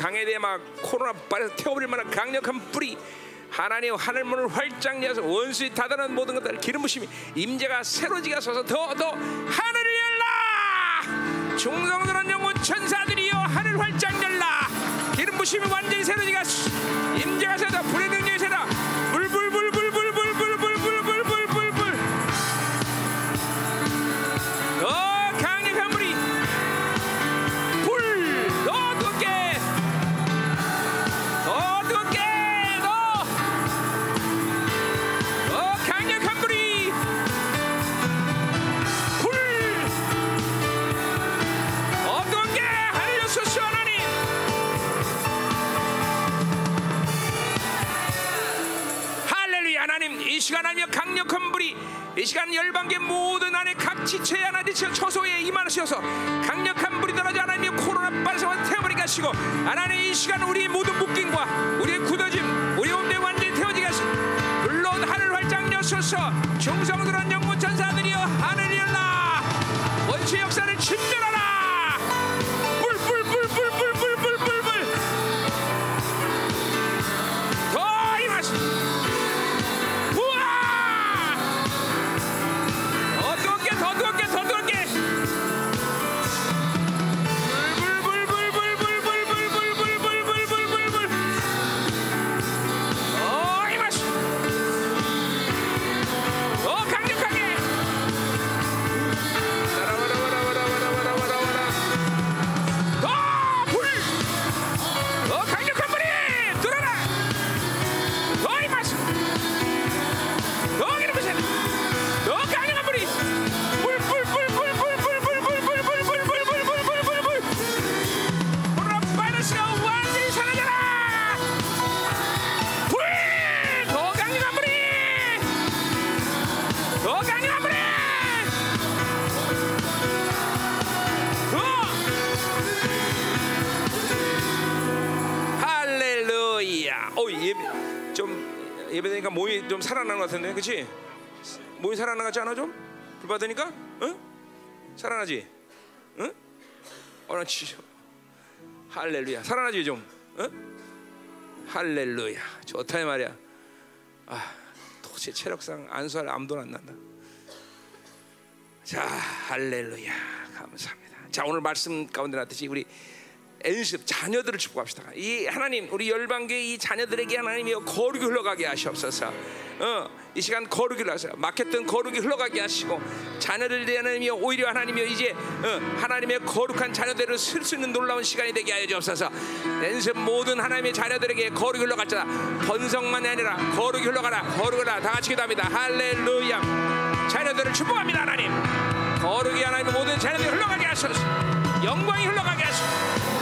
불이 강해대 막 코로나 빨아서 태워버릴 만한 강력한 불이 하나님 하늘 문을 활짝 여서 원수의 다다른 모든 것들 기름 부심이 임재가 새로지가 서서. 더 더 하늘을 열라! 중성들은 영혼 천사들이여 하늘 활짝 열라! 기름 부심이 완전히 새로지가 임재가 불의 능 지체 처소에 임하시어서 강력한 불이 떨어져 하나님의 코로나 빨리서 태워버리게 하시고 하나님 이 시간 우리 모든 좀 예배되니까 몸이 좀 살아나는 것 같은데, 그렇지? 몸이 같지 않아 좀? 불 받으니까, 응? 살아나지? 응? 어나 치. 할렐루야. 살아나지 좀? 응? 할렐루야. 좋다 이 말이야. 아, 도대체 체력상 안수할 암도 안 난다. 자, 할렐루야. 감사합니다. 자, 오늘 말씀 가운데 나듯이 우리 엔습 자녀들을 축복합시다. 이 하나님 우리 열방계 이 자녀들에게 하나님이여 거룩이 흘러가게 하시옵소서. 어, 이 시간 거룩이 흘러서 막혔던 거룩이 흘러가게 하시고 자녀들 하나님이여 오히려 하나님이여 이제 어, 하나님의 거룩한 자녀들을 쓸 수 있는 놀라운 시간이 되게 하여 주옵소서. 엔습 모든 하나님의 자녀들에게 거룩이 흘러가자. 번성만이 아니라 거룩이 흘러가라. 거룩이라 다 같이 기도합니다. 할렐루야. 자녀들을 축복합니다 하나님. 거룩이 하나님 모든 자녀들이 흘러가게 하소서. 영광이 흘러가게 하소서.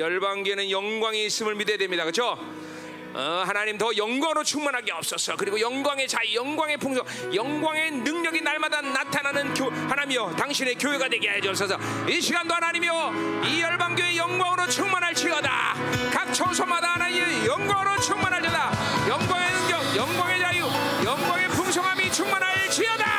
열방계는 영광이 있음을 믿어야 됩니다. 그렇죠? 어, 하나님 더 영광으로 충만하게 없었어. 그리고 영광의 자유, 영광의 풍성, 영광의 능력이 날마다 나타나는 교, 하나님이여 당신의 교회가 되게 해주셔서 이 시간도 하나님이여 이 열방계의 영광으로 충만할지어다. 각 처소마다 하나님의 영광으로 충만할지어다. 영광의 능력, 영광의 자유, 영광의 풍성함이 충만할지어다.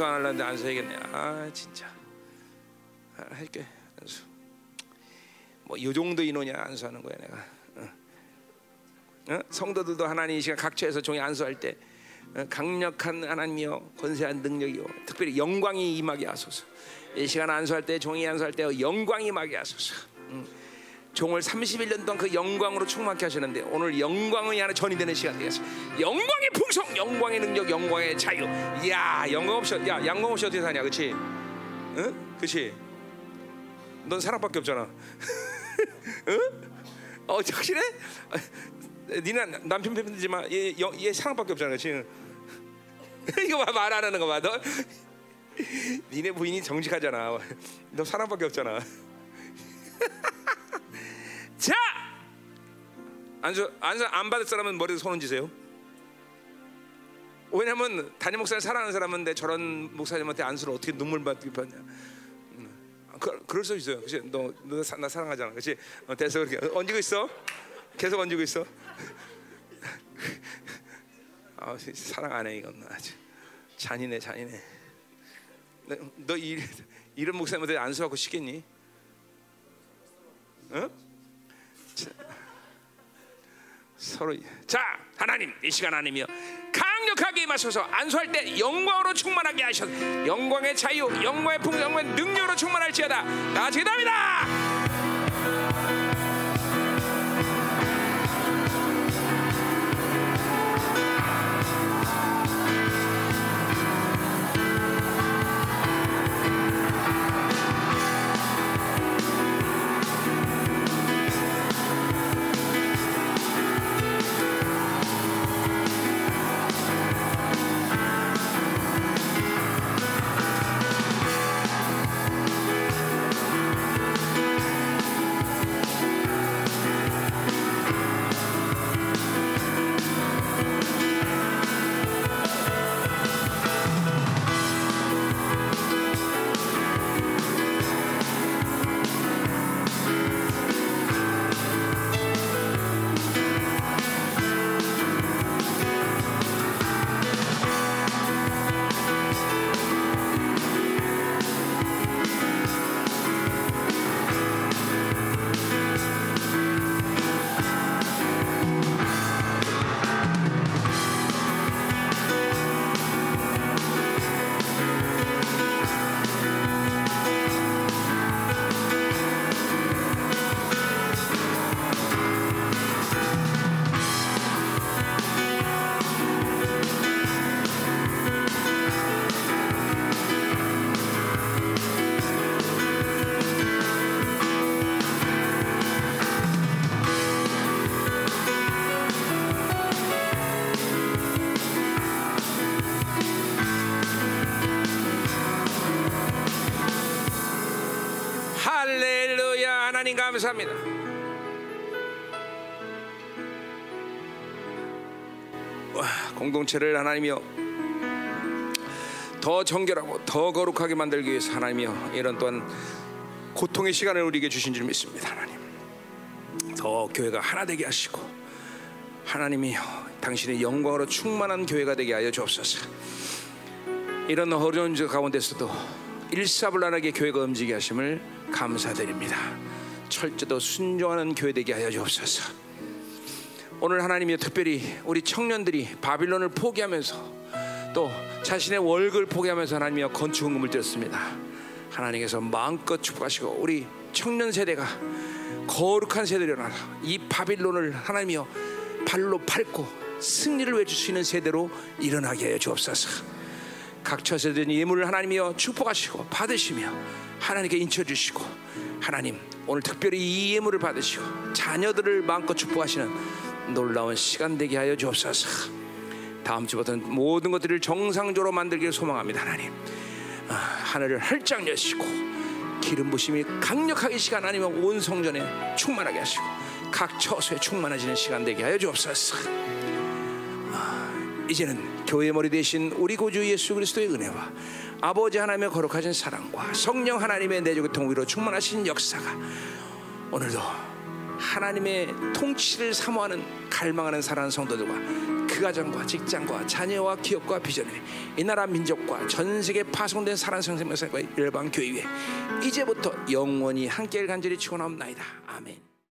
안수 안 하려는데 안수 해야겠네. 아 진짜. 아, 할게 안수. 뭐이 정도 인원이야 안수하는 거야 내가. 어. 어? 성도들도 하나님 이 시간 각처에서 종이 안수할 때 어, 강력한 하나님이여 권세한 능력이요 특별히 영광이 임하게 하소서. 이 시간 안수할 때 종이 안수할 때 영광이 임하게 하소서. 음. 종을 31년 동안 그 영광으로 충만케 하시는데 오늘 영광의 하나 전이 되는 시간 되겠어. 영광의 풍성, 영광의 능력, 영광의 자유. 야, 영광 없이 야, 영광 없이 어떻게 사냐, 그렇지? 응? 그렇지? 넌 사랑밖에 없잖아. 응? 어, 확실해? 니는 남편 편이지만 얘, 영- 얘 사랑밖에 없잖아, 그렇지? 이거 봐, 말 안 하는 거 봐. 너 니네 부인이 정직하잖아. 너 사랑밖에 없잖아. 자 안수 안수 안 받을 사람은 머리에 손 얹으세요. 왜냐하면 담임 목사를 사랑하는 사람은 내 저런 목사님한테 안수를 어떻게 눈물 받게 받냐. 음, 그, 그럴 수 있어요. 그렇지? 너너 나 사랑하잖아. 그렇지? 어, 됐어 그렇게 얹고 있어. 계속 얹고 있어. 아, 사랑 안 해 이건 아주 잔인해 잔인해. 너, 너 이, 이런 목사님한테 안수하고 싶겠니? 어? 서로 자 하나님 이 시간 하나님이여. 강력하게 임하셔서. 안수할 때 영광으로 충만하게 하셔서 영광의 자유 영광의 풍성 영광의 능력으로 충만할지어다. 다 같이 기도합니다 감사합니다. 와, 공동체를 하나님이여 더 정결하고 더 거룩하게 만들기 위해서 하나님이여 이런 또한 고통의 시간을 우리에게 주신 줄 믿습니다 하나님. 더 교회가 하나 되게 하시고 하나님이여 당신의 영광으로 충만한 교회가 되게 하여 주옵소서. 이런 어려운 저 가운데서도 일사불란하게 교회가 움직여 하심을 감사드립니다. 철저도 순종하는 교회 되게 하여 주옵소서. 오늘 하나님이 특별히 우리 청년들이 바빌론을 포기하면서 또 자신의 월급을 포기하면서 하나님이 건축 헌금을 드렸습니다. 하나님께서 마음껏 축복하시고 우리 청년 세대가 거룩한 세대로 일어나서 이 바빌론을 하나님이여 발로 밟고 승리를 외칠 수 있는 세대로 일어나게 하여 주옵소서. 각 처세된 예물을 하나님이여 축복하시고 받으시며 하나님께 인쳐 주시고 하나님 오늘 특별히 이 예물을 받으시고 자녀들을 마음껏 축복하시는 놀라운 시간 되게 하여 주옵소서. 다음 주부터는 모든 것들을 정상적으로 만들기를 소망합니다 하나님. 아, 하늘을 활짝 여시고 기름 부심이 강력하게 시간 아니면 온 성전에 충만하게 하시고 각 처소에 충만해지는 시간 되게 하여 주옵소서. 아, 이제는 교회 머리 대신 우리 구주 예수 그리스도의 은혜와 아버지 하나님의 거룩하신 사랑과 성령 하나님의 내적의 통위로 충만하신 역사가 오늘도 하나님의 통치를 사모하는 갈망하는 사랑하는 성도들과 그 가정과 직장과 자녀와 기업과 비전에 이 나라 민족과 전 세계 파송된 사랑하는 성생명사과 열방 교회 위에 이제부터 영원히 함께 간절히 축원하옵나이다 아멘.